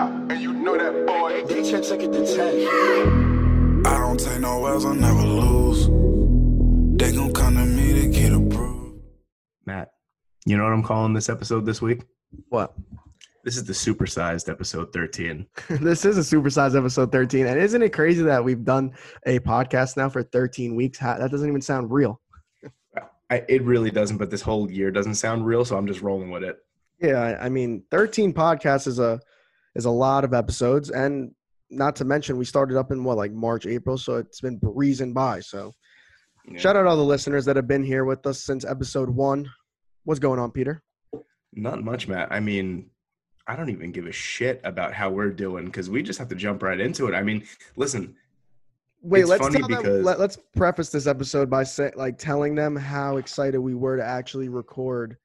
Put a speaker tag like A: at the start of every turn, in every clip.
A: top, and you know that boy.
B: They check check it to 10.
C: I don't take no L's, I never lose. They gon' come to me to get approved.
D: Matt, you know what I'm calling this episode this week?
E: What?
D: This is the supersized episode 13.
E: this is a supersized episode 13. And isn't it crazy that we've done a podcast now for 13 weeks? That doesn't even sound real.
D: I, it really doesn't, but this whole year doesn't sound real, so I'm just rolling with it.
E: Yeah, I- I mean, 13 podcasts is a is a lot of episodes, and not to mention we started up in what like March, April, so it's been breezing by. So
D: Yeah.
E: shout out all the listeners that have been here with us since episode one. What's going on, Peter?
D: Not much, Matt. I mean, I don't even give a shit about how we're doing because we just have to jump right into it. I mean, listen,
E: Wait,
D: It's
E: let's
D: funny
E: tell them,
D: because-
E: let, let's preface this episode by say, like telling them how excited we were to actually record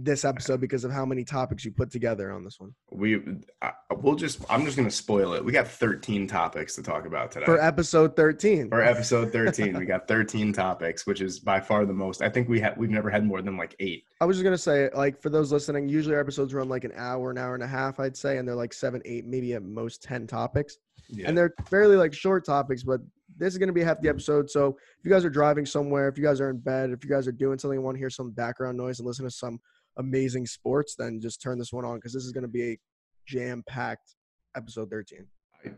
E: this episode because of how many topics you put together on this one
D: we I, we'll just I'm just gonna spoil it. We got 13 topics to talk about today.
E: for episode 13.
D: For episode 13, we got 13 topics, which is by far the most. I think we had we've never had more than like eight.
E: I was just gonna say, like, for those listening, usually our episodes run like an hour, an hour and a half, I'd say, and they're like seven, eight, maybe at most ten topics,
D: Yeah.
E: and they're fairly like short topics. But this is gonna be a hefty episode, so if you guys are driving somewhere, if you guys are in bed, if you guys are doing something, and want to hear some background noise and listen to some amazing sports, then just turn this one on because this is gonna be a jam-packed episode thirteen.
D: I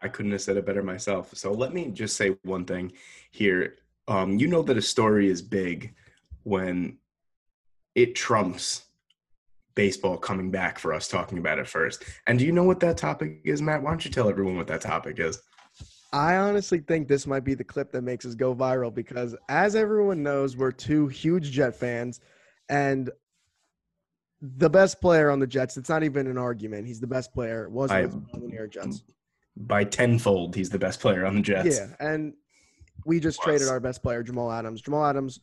D: I couldn't have said it better myself. So let me just say one thing here. Um, you know that a story is big when it trumps baseball coming back for us talking about it first. And do you know what that topic is, Matt? Why don't you tell everyone what that topic is?
E: I honestly think this might be the clip that makes us go viral because, as everyone knows, we're two huge Jet fans, and the best player on the Jets. It's not even an argument. He's the best player. Was
D: I-
E: with the Jets.
D: By tenfold, he's the best player on the Jets.
E: Yeah, and we just
D: Was.
E: traded our best player, Jamal Adams. Jamal Adams.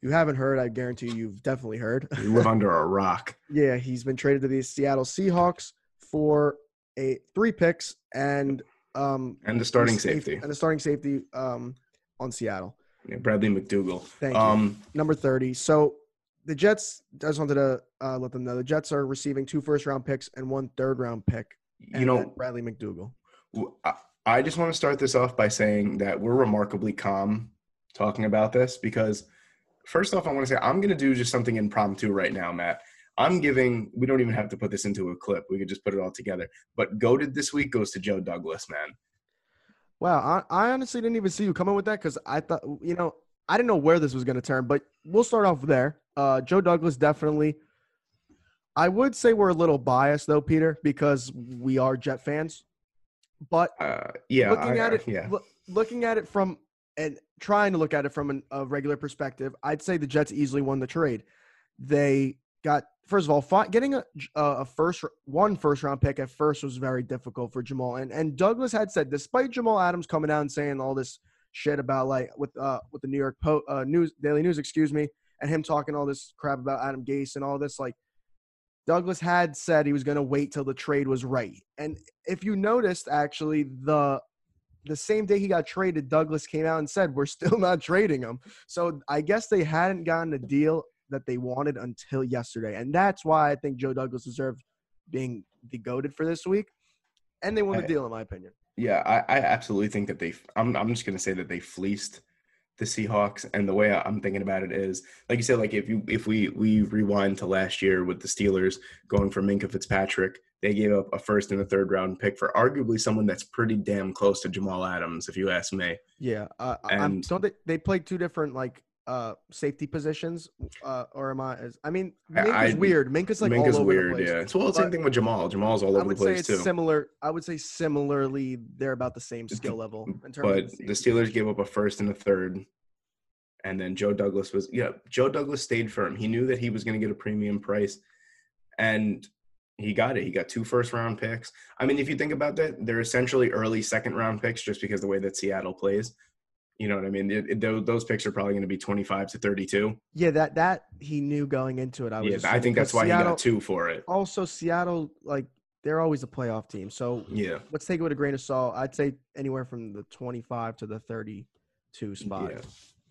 E: You haven't heard, I guarantee you've definitely heard.
D: You live under a rock.
E: yeah, he's been traded to the Seattle Seahawks for a three picks and um
D: And the starting
E: safe-
D: safety.
E: and a starting safety um on Seattle.
D: Yeah, Bradley McDougald.
E: Thank you.
D: um,
E: number 30. So the Jets, I just wanted to uh, let them know the Jets are receiving two first round picks and one third round pick.
D: You know,
E: Bradley
D: McDougald. I just want to start this off by saying that we're remarkably calm talking about this because, first off, I want to say I'm going to do just something impromptu right now, Matt. I'm giving, we don't even have to put this into a clip. We could just put it all together. But goaded this week goes to Joe Douglas, man.
E: Wow. I, I honestly didn't even see you coming with that because I thought, you know, I didn't know where this was going to turn, but we'll start off there. Uh, Joe Douglas definitely. I would say we're a little biased though, Peter, because we are Jet fans. But
D: Uh, yeah.
E: looking
D: I-
E: at it,
D: Yeah.
E: loo- looking at it from and trying to look at it from an, a regular perspective, I'd say the Jets easily won the trade. They got first of all, fi- getting a, a first one first round pick at first was very difficult for Jamal. And and Douglas had said, despite Jamal Adams coming out and saying all this shit about like with uh with the New York Post uh, News Daily News, excuse me, and him talking all this crap about Adam Gase and all this like. Douglas had said he was going to wait till the trade was right. And if you noticed, actually, the the same day he got traded, Douglas came out and said, We're still not trading him. So I guess they hadn't gotten a deal that they wanted until yesterday. And that's why I think Joe Douglas deserved being degoated for this week. And they won the deal, in my opinion.
D: Yeah, I, I absolutely think that they. I'm I'm just gonna say that they fleeced the Seahawks, and the way I'm thinking about it is, like you said, like if you if we we rewind to last year with the Steelers going for Minkah Fitzpatrick, they gave up a first and a third round pick for arguably someone that's pretty damn close to Jamal Adams, if you ask me.
E: Yeah. Uh, I- I'm,
D: And-
E: don't they, they played two different like uh safety positions uh or am i is, i mean
D: I-
E: minkah's
D: I-
E: weird minkah's like
D: Minkah's
E: all over
D: weird,
E: the place
D: yeah. It's well, the
E: same
D: thing with Jamal. Jamal's all over the place
E: it's
D: too.
E: similar i would say similarly they're about the same skill level in terms
D: but
E: of
D: the. Steelers gave up a first and a third. And then Joe Douglas was yeah, Joe Douglas stayed firm. He knew that he was going to get a premium price and he got it. He got two first round picks. I mean, if you think about that, they're essentially early second round picks just because the way that Seattle plays. You know what I mean? It- it- tho- those picks are probably going to be 25 to 32.
E: Yeah, that that he knew going into it. I was.
D: Yeah, I think that's why he
E: Seattle,
D: got two for it.
E: Also, Seattle, like they're always a playoff team. So
D: Yeah.
E: let's take it with a grain of salt. I'd say anywhere from the twenty-five to the thirty-two spot.
D: Yeah.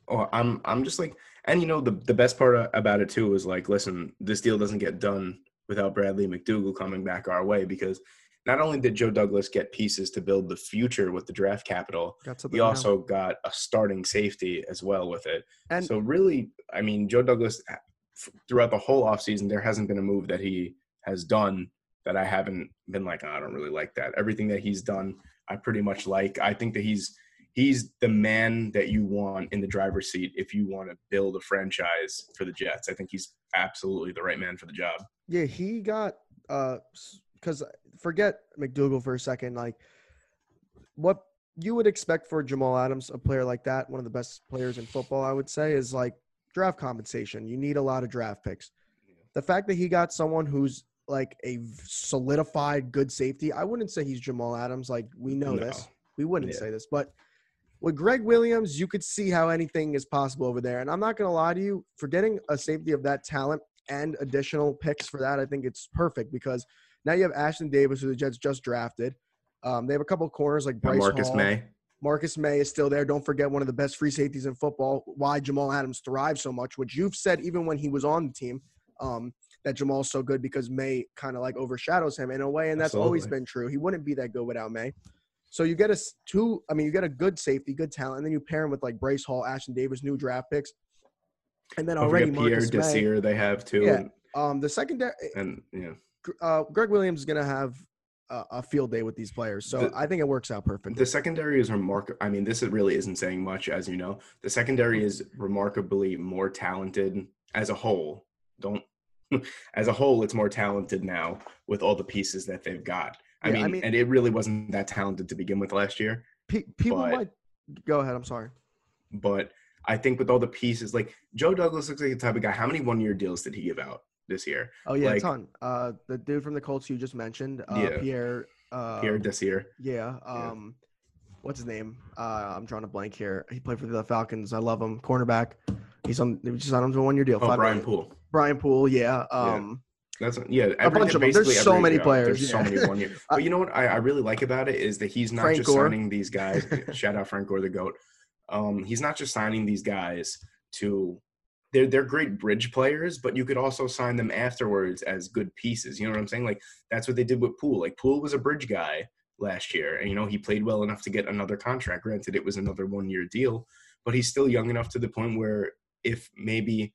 D: Oh, I'm I'm just like, and you know the the best part uh, about it too is like, listen, this deal doesn't get done without Bradley McDougald coming back our way because not only did Joe Douglas get pieces to build the future with the draft capital,
E: Got
D: he
E: now.
D: also got a starting safety as well with it.
E: and
D: so really, I mean, Joe Douglas uh, throughout the whole offseason, there hasn't been a move that he has done that I haven't been like, "Oh, I don't really like that. Everything that he's done, I pretty much like. I think that he's he's the man that you want in the driver's seat if you want to build a franchise for the Jets. I think he's absolutely the right man for the job.
E: Yeah, he got uh because forget McDougald for a second. Like what you would expect for Jamal Adams, a player like that, one of the best players in football, I would say, is like draft compensation. You need a lot of draft picks. The fact that he got someone who's like a solidified good safety, I wouldn't say he's Jamal Adams. Like we know
D: No.
E: this. We wouldn't
D: Yeah.
E: say this, but with Gregg Williams, you could see how anything is possible over there. And I'm not going to lie to you, for getting a safety of that talent and additional picks for that, I think it's perfect because now you have Ashtyn Davis, who the Jets just drafted. Um, they have a couple of corners like Bryce
D: Marcus
E: Hall.
D: Maye.
E: Marcus Maye is still there. Don't forget one of the best free safeties in football. Why Jamal Adams thrives so much, which you've said even when he was on the team, um, that Jamal's so good because Maye kind of like overshadows him in a way, and that's always been true. He wouldn't be that good without Maye. So you get a two. I mean, you get a good safety, good talent, and then you pair him with like Bryce Hall, Ashtyn Davis, new draft picks, and then already
D: Pierre
E: Marcus Maye.
D: Desir they have too.
E: Yeah. Um, the secondary,
D: and yeah.
E: Uh, Gregg Williams is gonna have a, a field day with these players, so
D: The-
E: I think it works out perfectly.
D: The secondary is remarkable. I mean, this really isn't saying much, as you know. The secondary is remarkably more talented as a whole. Don't as a whole, it's more talented now with all the pieces that they've got. I,
E: Yeah,
D: mean,
E: I mean-
D: and it really wasn't that talented to begin with last year.
E: Pe- people
D: but-
E: might go ahead. I'm sorry.
D: But I think with all the pieces, like Joe Douglas looks like the type of guy. How many one-year deals did he give out this year?
E: Oh yeah, a
D: Like-
E: ton. Uh, the dude from the Colts you just mentioned, uh,
D: Yeah.
E: Pierre. Uh,
D: Pierre Desir.
E: Yeah. Um, what's his name? Uh, I'm drawing a blank here. He played for the Falcons. I love him. Cornerback. He's on. He just to a one year deal.
D: Oh,
E: five
D: Brian
E: million.
D: Poole.
E: Brian Poole. Yeah. Um,
D: That's yeah. Every,
E: bunch of 'em. There's so many
D: yeah,
E: players,
D: There's so many one year. But you know what I, I really like about it is that he's not
E: Frank
D: just
E: Gore.
D: signing these guys. shout out Frank Gore the goat. Um, he's not just signing these guys to. They're they're great bridge players, but you could also sign them afterwards as good pieces. You know what I'm saying? Like that's what they did with Poole. Like Poole was a bridge guy last year, and you know he played well enough to get another contract. Granted, it was another one year deal, but he's still young enough to the point where if maybe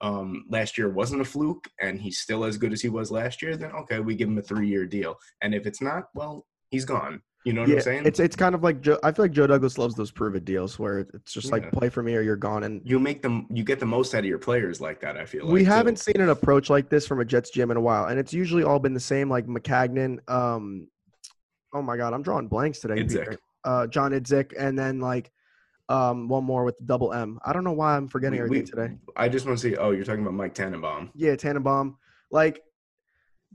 D: um, last year wasn't a fluke and he's still as good as he was last year, then okay, we give him a three year deal. And if it's not, well, he's gone. You know what
E: yeah,
D: I'm saying?
E: it's it's kind of like Joe. I feel like Joe Douglas loves those prove it deals where it's just
D: Yeah.
E: like play for me or you're gone. And
D: you make them, you get the most out of your players like that. I feel like
E: we
D: too.
E: haven't seen an approach like this from a Jets GM in a while, and it's usually all been the same. Like Maccagnan. Um, oh my God, I'm drawing blanks today. Uh, John Idzik, and then like um one more with the double M. I don't know why I'm forgetting
D: We-
E: everything
D: we-
E: today.
D: I just want to see. Oh, you're talking about Mike Tannenbaum.
E: Yeah, Tannenbaum. Like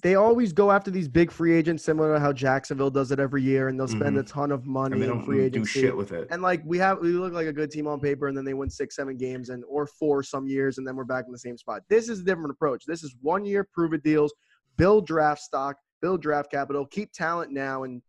E: they always go after these big free agents, similar to how Jacksonville does it every year, and they'll spend mm-hmm. a ton of money
D: And they don't
E: free
D: do shit with it.
E: And like we have, we look like a good team on paper, and then they win six, seven games, and or four some years, and then we're back in the same spot. This is a different approach. This is one year prove it deals, build draft stock, build draft capital, keep talent now, and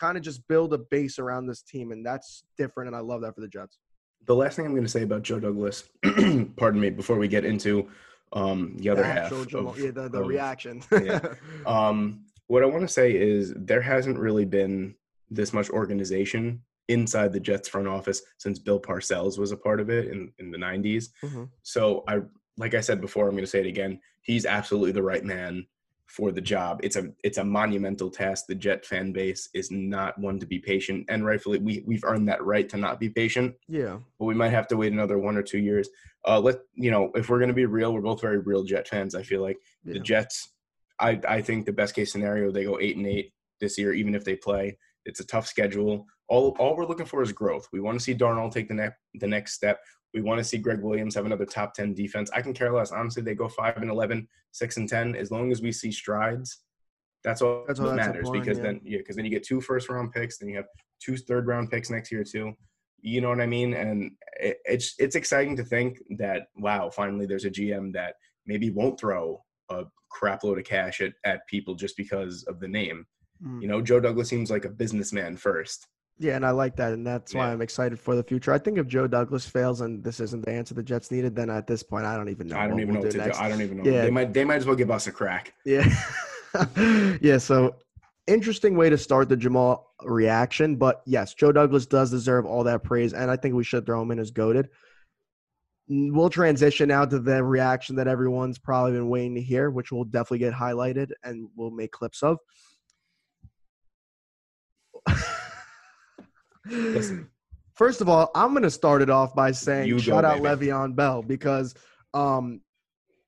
E: kind of just build a base around this team, and that's different. And I love that for the Jets.
D: The last thing I'm going to say about Joe Douglas, pardon me, before we get into um, the other
E: The
D: half, of,
E: yeah, the, the
D: of-
E: reaction.
D: yeah. Um, what I want to say is there hasn't really been this much organization inside the Jets front office since Bill Parcells was a part of it in, in the 90s.
E: Mhm.
D: So I, like I said before, I'm going to say it again. He's absolutely the right man for the job. It's a it's a monumental task. The Jet fan base is not one to be patient, and rightfully we we've earned that right to not be patient.
E: Yeah.
D: But we might have to wait another one or two years. Uh, let you know if we're going to be real. We're both very real Jet fans. I feel like the Jets. I I think the best case scenario they go eight and eight this year, even if they play. It's a tough schedule. All all we're looking for is growth. We want to see Darnold take the next the next step. We want to see Gregg Williams have another top 10 defense. I can care less. Honestly, they go 5 and 11, 6 and 10. As long as we see strides, that's all
E: That's
D: that
E: all
D: matters. because
E: yeah.
D: then, yeah, because then you get two first round picks, then you have two third round picks next year, too. You know what I mean? And it, it's it's exciting to think that, wow, finally there's a GM that maybe won't throw a crap load of cash at, at people just because of the name.
E: Mm.
D: You know, Joe Douglas seems like a businessman first.
E: Yeah, and I like that, and that's why I'm excited for the future. I think if Joe Douglas fails and this isn't the answer the Jets needed, then at this point, I don't even know.
D: I don't
E: what
D: even know
E: we'll
D: what
E: do
D: to
E: next.
D: do. I don't even know.
E: Yeah.
D: They might they might as well give us a crack.
E: Yeah, yeah. So interesting way to start the Jamal reaction. But yes, Joe Douglas does deserve all that praise, and I think we should throw him in as goaded. We'll transition now to the reaction that everyone's probably been waiting to hear, which will definitely get highlighted and we'll make clips of.
D: Listen.
E: First of all, I'm going to start it off by saying
D: You go,
E: shout out
D: baby.
E: Le'Veon Bell because, um,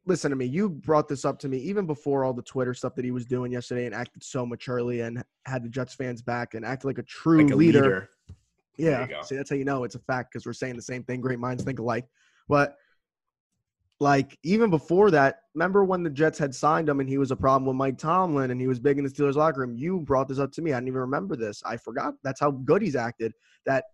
E: listen to me. You brought this up to me even before all the Twitter stuff that he was doing yesterday and acted so maturely and had the Jets fans back and acted like a true
D: Like a
E: leader.
D: leader.
E: Yeah. See, that's how you know it's a fact because we're saying the same thing. Great minds think alike. But like even before that, remember when the Jets had signed him and he was a problem with Mike Tomlin and he was big in the Steelers locker room? You brought this up to me. I didn't even remember this. I forgot. That's how good he's acted. That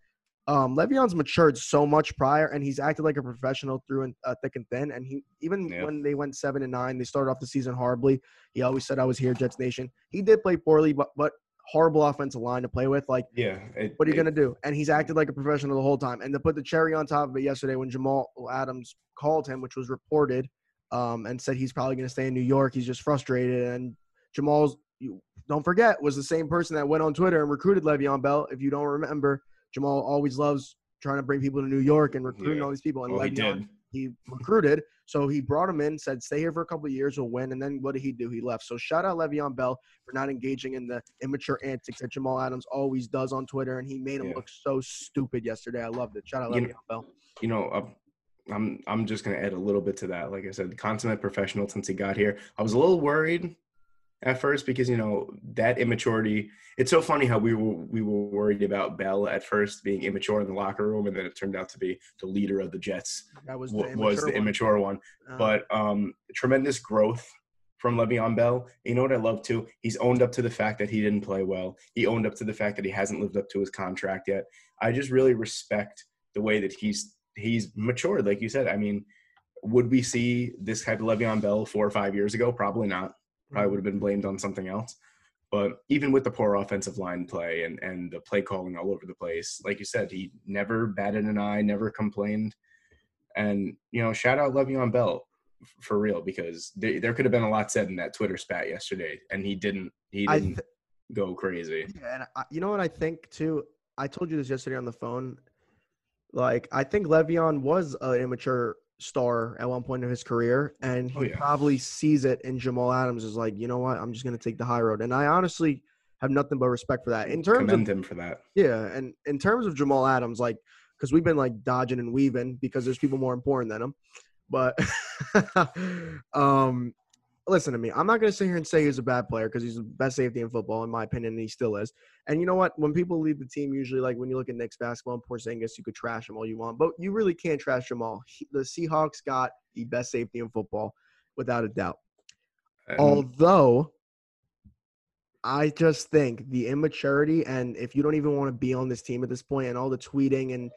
E: um, Le'Veon's matured so much prior, and he's acted like a professional through and uh, thick and thin. And he even
D: Yep.
E: when they went seven and nine, they started off the season horribly. He always said, "I was here, Jets Nation." He did play poorly, but but horrible offensive line to play with. Like
D: Yeah. it-
E: what are you
D: it-
E: gonna do? And he's acted like a professional the whole time. And to put the cherry on top of it yesterday when Jamal Adams called him, which was reported, um, and said he's probably gonna stay in New York. He's just frustrated. And Jamal's you don't forget was the same person that went on Twitter and recruited Le'Veon Bell. If you don't remember, Jamal always loves trying to bring people to New York and recruiting
D: Yeah.
E: all these people. And
D: Well, he
E: Le'Veon
D: did.
E: He recruited. So he brought him in, said, stay here for a couple of years, we'll win. And then what did he do? He left. So shout out Le'Veon Bell for not engaging in the immature antics that Jamal Adams always does on Twitter. And he made him
D: Yeah.
E: look so stupid yesterday. I loved it. Shout out
D: You
E: Le'Veon
D: know-
E: Bell.
D: you know, uh, I'm I'm just gonna add a little bit to that. Like I said, consummate professional since he got here. I was a little worried at first because you know that immaturity. It's so funny how we were we were worried about Bell at first being immature in the locker room, and then it turned out to be the leader of the Jets
E: That was the
D: w-
E: immature
D: was the
E: one.
D: immature one.
E: Uh,
D: But um, tremendous growth from Le'Veon Bell. You know what I love too? He's owned up to the fact that he didn't play well. He owned up to the fact that he hasn't lived up to his contract yet. I just really respect the way that he's he's matured. Like you said, I mean, would we see this type of Le'Veon Bell four or five years ago? Probably not. Probably mm-hmm. would have been blamed on something else. But even with the poor offensive line play and and the play calling all over the place, like you said, he never batted an eye, never complained. And you know, shout out Le'Veon Bell for real because there, there could have been a lot said in that Twitter spat yesterday, and he didn't. He didn't
E: th-
D: go crazy.
E: Yeah, and I, you know what I think too. I told you this yesterday on the phone. Like I think Le'Veon was an immature star at one point in his career, and he
D: Oh, yeah.
E: probably sees it in Jamal Adams is like, you know what, I'm just gonna take the high road. And I honestly have nothing but respect for that. In terms
D: Commend
E: of
D: him for that.
E: yeah, and in terms of Jamal Adams, like because we've been like dodging and weaving because there's people more important than him. But um, listen to me. I'm not going to sit here and say he's a bad player because he's the best safety in football, in my opinion, and he still is. And you know what? When people leave the team, usually, like when you look at Knicks basketball and Porzingis, you could trash him all you want, but you really can't trash Jamal. He, the Seahawks got the best safety in football, without a doubt. Although, I just think the immaturity, and if you don't even want to be on this team at this point, and all the tweeting and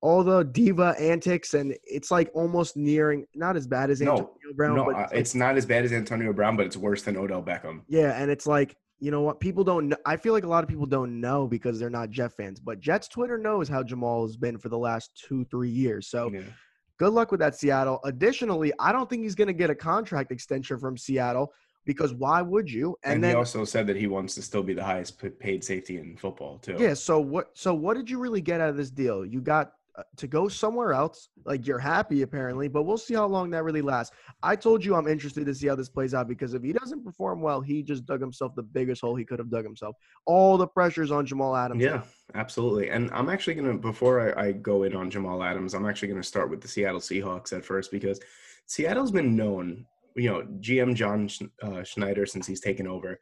E: all the diva antics, and it's like almost nearing not as bad as
D: No,
E: Antonio Brown,
D: no,
E: but
D: uh,
E: it's, like-
D: it's not as bad as Antonio Brown, but it's worse than Odell Beckham.
E: yeah, and it's like you know what people don't. know. I feel like a lot of people don't know because they're not Jet fans, but Jets Twitter knows how Jamal has been for the last two, three years. So
D: Yeah.
E: good luck with that, Seattle. Additionally, I don't think he's going to get a contract extension from Seattle because why would you?
D: And,
E: then
D: he also said that he wants to still be the highest paid safety in football too.
E: Yeah. So what? So what did you really get out of this deal? You got to go somewhere else. Like you're happy apparently, but we'll see how long that really lasts. I told you I'm interested to see how this plays out because if he doesn't perform well, he just dug himself the biggest hole he could have dug himself. All the pressure's on Jamal Adams.
D: Yeah, absolutely. And I'm actually gonna before I, I go in on Jamal Adams, I'm actually gonna start with the Seattle Seahawks at first because Seattle's been known, you know, GM John uh, Schneider since he's taken over,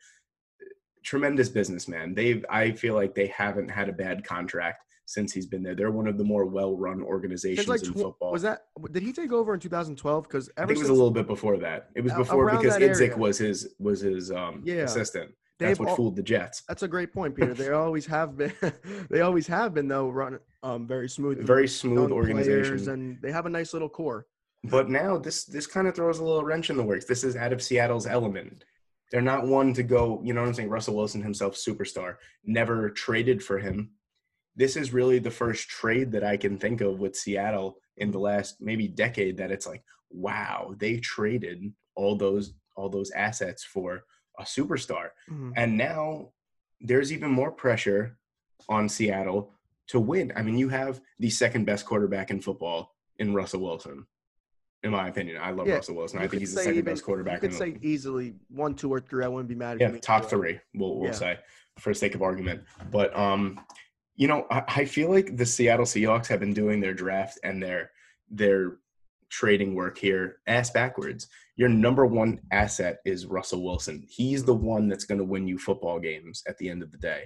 D: tremendous businessman. They've I feel like they haven't had a bad contract since he's been there. They're one of the more well-run organizations
E: like
D: in
E: tw-
D: football.
E: was that did he take over in 2012? Because
D: I think it was a little bit before that. It was before because Idzik was his was his um
E: Yeah.
D: assistant.
E: they've
D: That's what
E: al-
D: fooled the Jets.
E: That's a great point, Peter. They always have been. they always have been though. Run um very smooth.
D: Very smooth organization.
E: and they have a nice little core.
D: But now this this kind of throws a little wrench in the works. This is out of Seattle's element. They're not one to go, you know what I'm saying? Russell Wilson himself, superstar, never traded for him. This is really the first trade that I can think of with Seattle in the last maybe decade that it's like, wow, they traded all those all those assets for a superstar.
E: Mhm.
D: And now there's even more pressure on Seattle to win. I mean, you have the second best quarterback in football in Russell Wilson. In my opinion, I love
E: Yeah,
D: Russell Wilson. I think he's the second
E: even-
D: best quarterback.
E: You
D: in
E: could
D: the
E: say easily one, two, or three. I wouldn't be mad if
D: yeah, top three. We'll we'll
E: Yeah.
D: say for sake of argument. But um, you know, I, I feel like the Seattle Seahawks have been doing their draft and their their trading work here ass backwards. Your number one asset is Russell Wilson. He's the one that's going to win you football games at the end of the day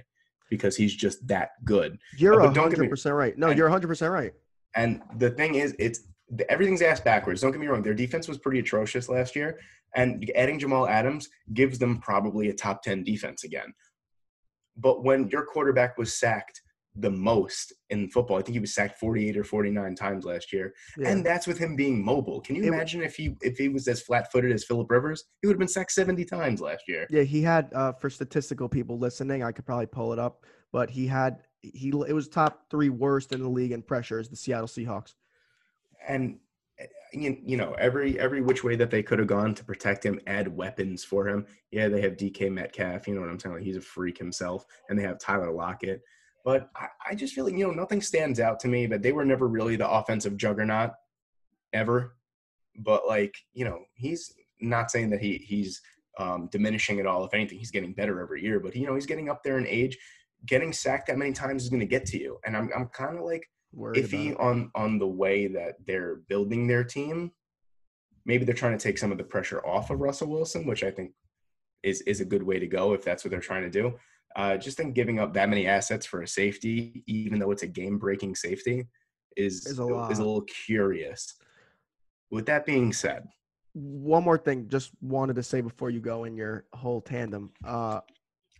D: because he's just that good.
E: You're
D: Uh, but don't me-
E: hundred percent right. No,
D: and-
E: you're hundred percent right.
D: And the thing is, it's the, everything's ass backwards. Don't get me wrong; their defense was pretty atrocious last year, and adding Jamal Adams gives them probably a top ten defense again. But when your quarterback was sacked the most in football, I think he was sacked forty-eight or forty-nine times last year,
E: Yeah.
D: and that's with him being mobile. Can you
E: It
D: imagine if he if he was as flat-footed as Philip Rivers? He would have been sacked seventy times last year.
E: Yeah, he had uh, for statistical people listening, I could probably pull it up, but he had he it was top three worst in the league in pressures. The Seattle Seahawks.
D: and uh, you, you know every every which way that they could have gone to protect him add weapons for him yeah they have dk metcalf you know what i'm saying like he's a freak himself and they have tyler lockett but I, I just feel like you know nothing stands out to me but they were never really the offensive juggernaut ever. But like you know he's not saying that he he's um, diminishing at all. If anything he's getting better every year. But you know he's getting up there in age. Getting sacked that many times is going to get to you. And i'm, I'm kind of like iffy on on the way that they're building their team. Maybe they're trying to take some of the pressure off of Russell Wilson, which I think is is a good way to go if that's what they're trying to do. Uh, just think giving up that many assets for a safety, even though it's a game breaking safety, is
E: Is a
D: is a little curious. With that being said,
E: One more thing, just wanted to say before you go in your whole tandem. Uh,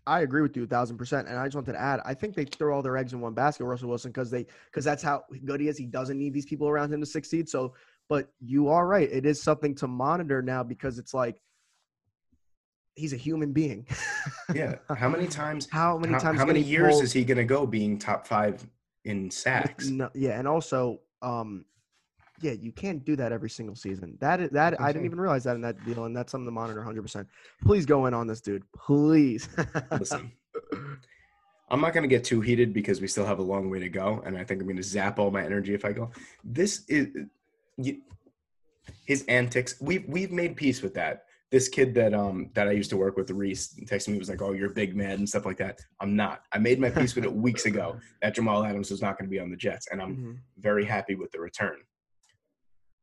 E: I agree with you a thousand percent, and I just wanted to add. I think they throw all their eggs in one basket, Russell Wilson, because they because that's how good he is. He doesn't need these people around him to succeed. So, but you are right. It is something to monitor now because it's like he's a human being.
D: yeah, how many times?
E: How many
D: how,
E: times?
D: how many years is he going to go being top five in sacks?
E: No, yeah, and also, um, yeah, you can't do that every single season. That is, that I didn't even realize that in that deal, and that's something to monitor 100. percent Please go in on this, dude. Please.
D: Listen, I'm not going to get too heated because we still have a long way to go, and I think I'm going to zap all my energy if I go. This is you, his antics. We've we've made peace with that. This kid that um that I used to work with, Reese, texted me was like, "Oh, you're big man" and stuff like that. I'm not. I made my peace with it weeks ago that Jamal Adams was not going to be on the Jets, and I'm
E: Mhm.
D: very happy with the return.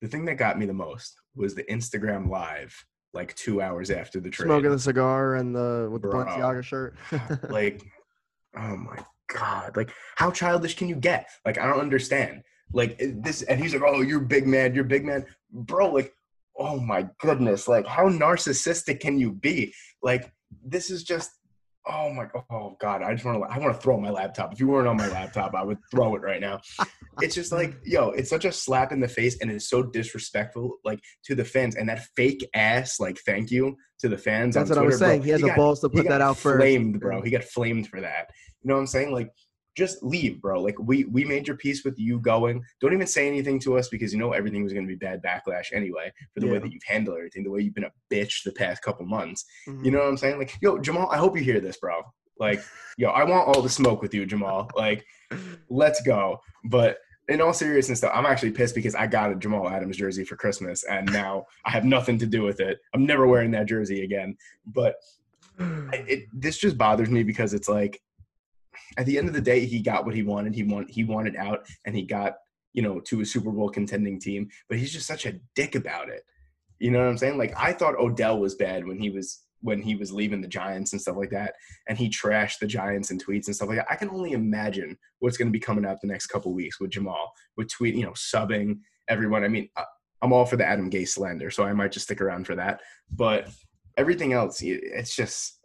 D: The thing that got me the most was the Instagram live, like two hours after the trade.
E: Smoking the cigar and the with the
D: Bro.
E: Balenciaga shirt.
D: like oh my god like how childish can you get like i don't understand like this and he's like oh you're big man you're big man bro like oh my goodness like how narcissistic can you be like this is just oh my oh god i just want to i want to throw my laptop if you weren't on my laptop i would throw it right now it's just like yo it's such a slap in the face and it's so disrespectful like to the fans and that fake ass like thank you to the fans
E: That's what I was
D: Twitter, bro.
E: saying. He has the
D: got-
E: balls to
D: he
E: put that out first.
D: Flamed, bro. He got flamed for that. You know what I'm saying? Like, just leave, bro. Like, we we made your peace with you going. Don't even say anything to us because you know everything was going to be bad backlash anyway for the way that you've handled everything, the way you've been a bitch the past couple months.
E: Mhm.
D: You know what I'm saying? Like, yo, Jamal, I hope you hear this, bro. Like, yo, I want all the smoke with you, Jamal. Like, let's go. But in all seriousness, though, I'm actually pissed because I got a Jamal Adams jersey for Christmas, and now I have nothing to do with it. I'm never wearing that jersey again. But it, this just bothers me because it's like, at the end of the day, he got what he wanted. He want he wanted out, and he got you know to a Super Bowl contending team. But he's just such a dick about it. You know what I'm saying? Like I thought Odell was bad when he was when he was leaving the Giants and stuff like that, and he trashed the Giants in tweets and stuff like that. I can only imagine what's going to be coming out the next couple weeks with Jamal, with tweet, you know, subbing everyone. I mean, I'm all for the Adam Gase slander, so I might just stick around for that. But everything else, it's just,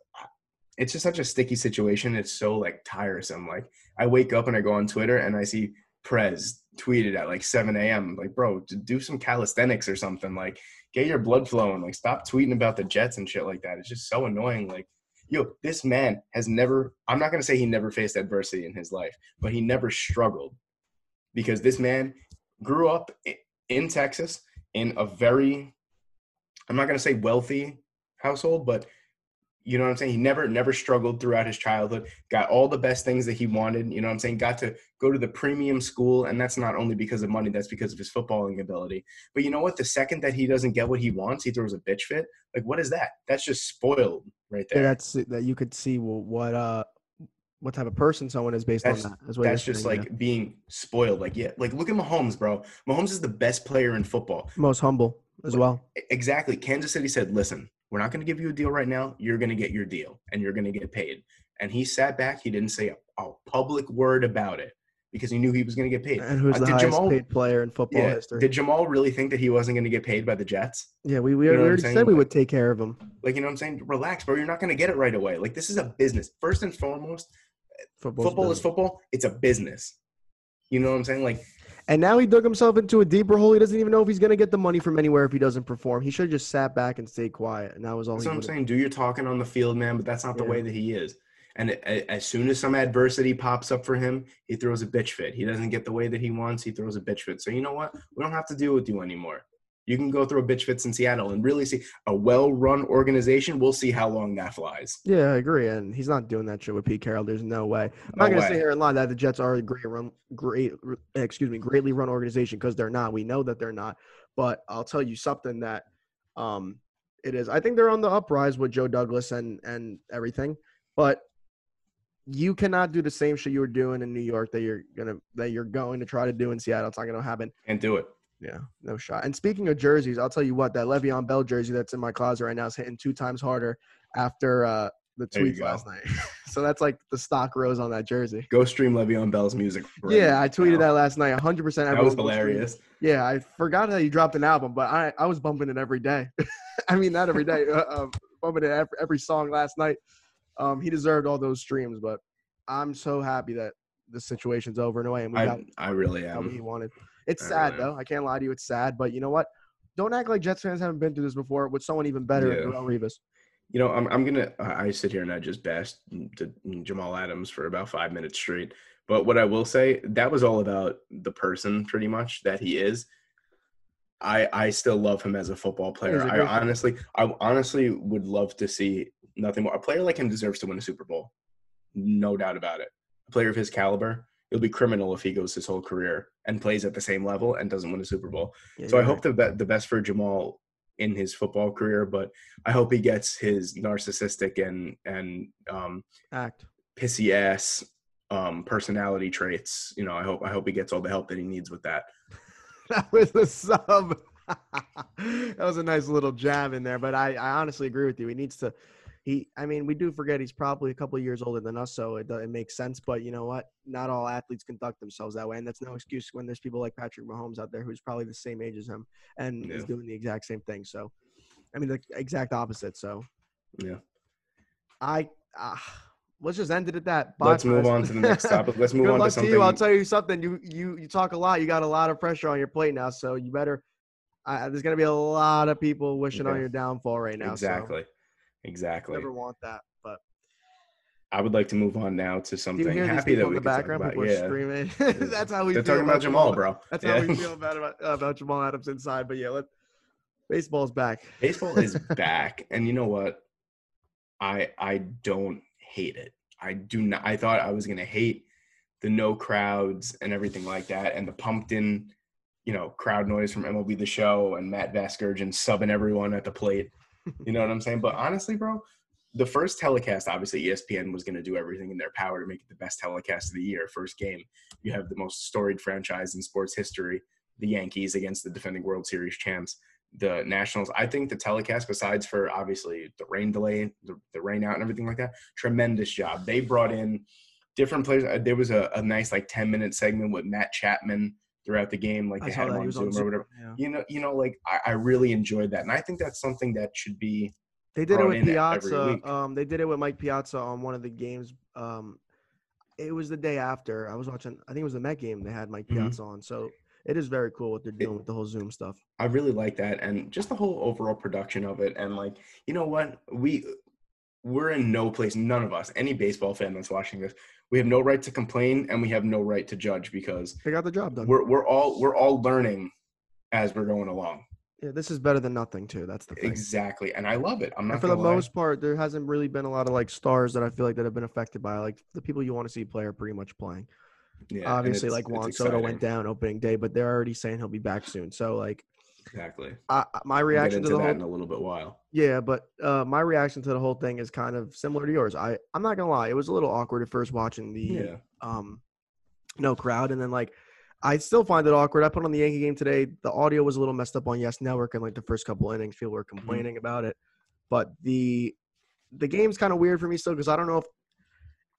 D: it's just such a sticky situation. It's so like tiresome. Like I wake up and I go on Twitter and I see Prez tweeted at like 7 a.m. Like, bro, do some calisthenics or something. Like, get your blood flowing. Like, stop tweeting about the Jets and shit like that. It's just so annoying. Like, yo, this man has never. I'm not gonna say he never faced adversity in his life, but he never struggled because this man grew up in Texas in a very. I'm not gonna say wealthy household, but You know what I'm saying? He never never struggled throughout his childhood. Got all the best things that he wanted. You know what I'm saying? Got to go to the premium school, and that's not only because of money. That's because of his footballing ability. But you know what? The second that he doesn't get what he wants, he throws a bitch fit. Like what is that? That's just spoiled right
E: Yeah,
D: there.
E: that's that you could see wh- what uh what type of person someone is based
D: That's-
E: on that. You're
D: That's just like
E: yeah.
D: being spoiled. Like yeah, like look at Mahomes, bro. Mahomes is the best player in football.
E: most humble as well.
D: Exactly. Kansas City said, listen, we're not going to give you a deal right now. You're going to get your deal and you're going to get paid. And he sat back. He didn't say a, a public word about it because he knew he was going to get paid.
E: And who's
D: Uh,
E: the highest
D: Jamal-
E: paid player in football
D: Yeah.
E: history?
D: Did Jamal really think that he wasn't going to get paid by the Jets?
E: yeah, we, we,
D: you know
E: we already said we
D: Like-
E: would take care of him.
D: Like, you know what I'm saying? Relax, bro. You're not going to get it right away. Like, this is a business. First and foremost,
E: Football's
D: football is football. It's a business. You know what I'm saying? Like,
E: And now he dug himself into a deeper hole. He doesn't even know if he's going to get the money from anywhere if he doesn't perform. He should have just sat back and stayed quiet. And that was all
D: That's
E: he
D: what I'm saying. Do your talking on the field, man, but that's not the
E: Yeah.
D: way that he is. And as soon as some adversity pops up for him, he throws a bitch fit. He doesn't get the way that he wants, he throws a bitch fit. So you know what? We don't have to deal with you anymore. You can go through a bitch fits in Seattle and really see a well-run organization. We'll see how long that flies.
E: Yeah, I agree. And he's not doing that shit with Pete Carroll. There's no way. I'm
D: No
E: not going to sit here and lie that the Jets are a great run, great, excuse me, greatly run organization because they're not. We know that they're not. But I'll tell you something that um, it is. I think they're on the uprise with Joe Douglas and and everything. But you cannot do the same shit you were doing in New York that you're gonna that you're going to try to do in Seattle. It's not going to happen.
D: Can't do it.
E: Yeah, no shot. And speaking of jerseys, I'll tell you what, that Le'Veon Bell jersey that's in my closet right now is hitting two times harder after uh, the
D: There you
E: tweets last night. so that's like the stock rose on that jersey.
D: Go stream Le'Veon Bell's music. right
E: yeah, I tweeted
D: now.
E: that last night. 100%.
D: That was
E: go stream it.
D: hilarious.
E: Yeah, I forgot that he dropped an album, but I, I was bumping it every day. I mean, not every day, uh, uh, bumping it every, every song last night. Um, he deserved all those streams, but I'm so happy that the situation's over in a way, and we got
D: I, I really
E: am. what he wanted. It's sad
D: am.
E: though. I can't lie to you. It's sad, but you know what? Don't act like Jets fans haven't been through this before with someone even better
D: Yeah.
E: than Darrelle Revis.
D: You know, I'm, I'm gonna. I sit here and I just bash to Jamal Adams for about five minutes straight. But what I will say, that was all about the person, pretty much that he is. I I still love him as a football player. I honestly, I honestly would love to see nothing more. A player like him deserves to win a Super Bowl, no doubt about it. A player of his caliber, it'll be criminal if he goes his whole career and plays at the same level and doesn't win a Super Bowl.
E: Yeah,
D: So I
E: you're
D: hope the be- the best for Jamal in his football career, but I hope he gets his narcissistic and and um,
E: act.
D: pissy ass um, personality traits. You know, I hope I hope he gets all the help that he needs with that.
E: That was a sub. that was a nice little jab in there, but I, I honestly agree with you. He needs to. He, I mean, we do forget he's probably a couple of years older than us, so it, it makes sense. But you know what? Not all athletes conduct themselves that way, and that's no excuse when there's people like Patrick Mahomes out there who's probably the same age as him and is
D: Yeah.
E: doing the exact same thing. So, I mean, the exact opposite. So,
D: Yeah.
E: I uh, let's just end it at that. Bye,
D: Let's move on to the next topic. Let's move
E: Good
D: on to
E: luck to
D: something.
E: you. I'll tell you something. You you you talk a lot. You got a lot of pressure on your plate now, so you better. Uh, there's gonna be a lot of people wishing on your downfall right now.
D: exactly.
E: So
D: Exactly.
E: never want that. But
D: I would like to move on now to something happy that we
E: in the
D: can talk about. Yeah.
E: screaming. That's how we
D: They're
E: feel
D: talking about Jamal, bro.
E: That's
D: Yeah.
E: how we feel about about, about Jamal Adams inside. But yeah, let baseball's back.
D: Baseball is back, and you know what? I I don't hate it. I do not. I thought I was gonna hate the no crowds and everything like that, and the pumped in, you know, crowd noise from MLB The Show and Matt Vasgersian subbing everyone at the plate. You know what I'm saying? But honestly, bro, the first telecast, obviously ESPN was going to do everything in their power to make it the best telecast of the year. First game, you have the most storied franchise in sports history, the Yankees against the defending World Series champs, the Nationals. I think the telecast, besides for obviously the rain delay, the, the rain out, and everything like that, tremendous job. They brought in different players. Uh, There was a, a nice like 10 minute segment with Matt Chapman throughout the game, like
E: I
D: they had him on
E: was
D: Zoom or whatever.
E: Yeah.
D: You know, you know, like I, I really enjoyed that, and I think that's something that should be
E: They did it with Piazza. Um, they did it with Mike Piazza on one of the games. Um, it was the day after I was watching. I think it was the Met game. They had Mike
D: Mhm.
E: Piazza on. So it is very cool what they're doing with the whole Zoom stuff.
D: I really like that and just the whole overall production of it and like you know what we we're in no place none of us any baseball fan that's watching this we have no right to complain and we have no right to judge because
E: They got the job done.
D: we're we're all we're all learning as we're going along
E: Yeah, this is better than nothing too. That's the thing.
D: Exactly, and I love it. I'm not
E: And for the
D: lie.
E: most part, there hasn't really been a lot of like stars that I feel like that have been affected by like the people you want to see play are pretty much playing.
D: Yeah,
E: Obviously, like Juan Soto went down opening day, but they're already saying he'll be back soon. So like,
D: Exactly.
E: I, my reaction to the
D: that
E: whole
D: in a little bit while.
E: yeah, but uh, my reaction to the whole thing is kind of similar to yours. I I'm not gonna lie, it was a little awkward at first watching the
D: Yeah.
E: um no crowd, and then like I still find it awkward. I put on the Yankee game today. The audio was a little messed up on Yes Network, and like the first couple innings, people were complaining about it. But the the game's kind of weird for me still because I don't know if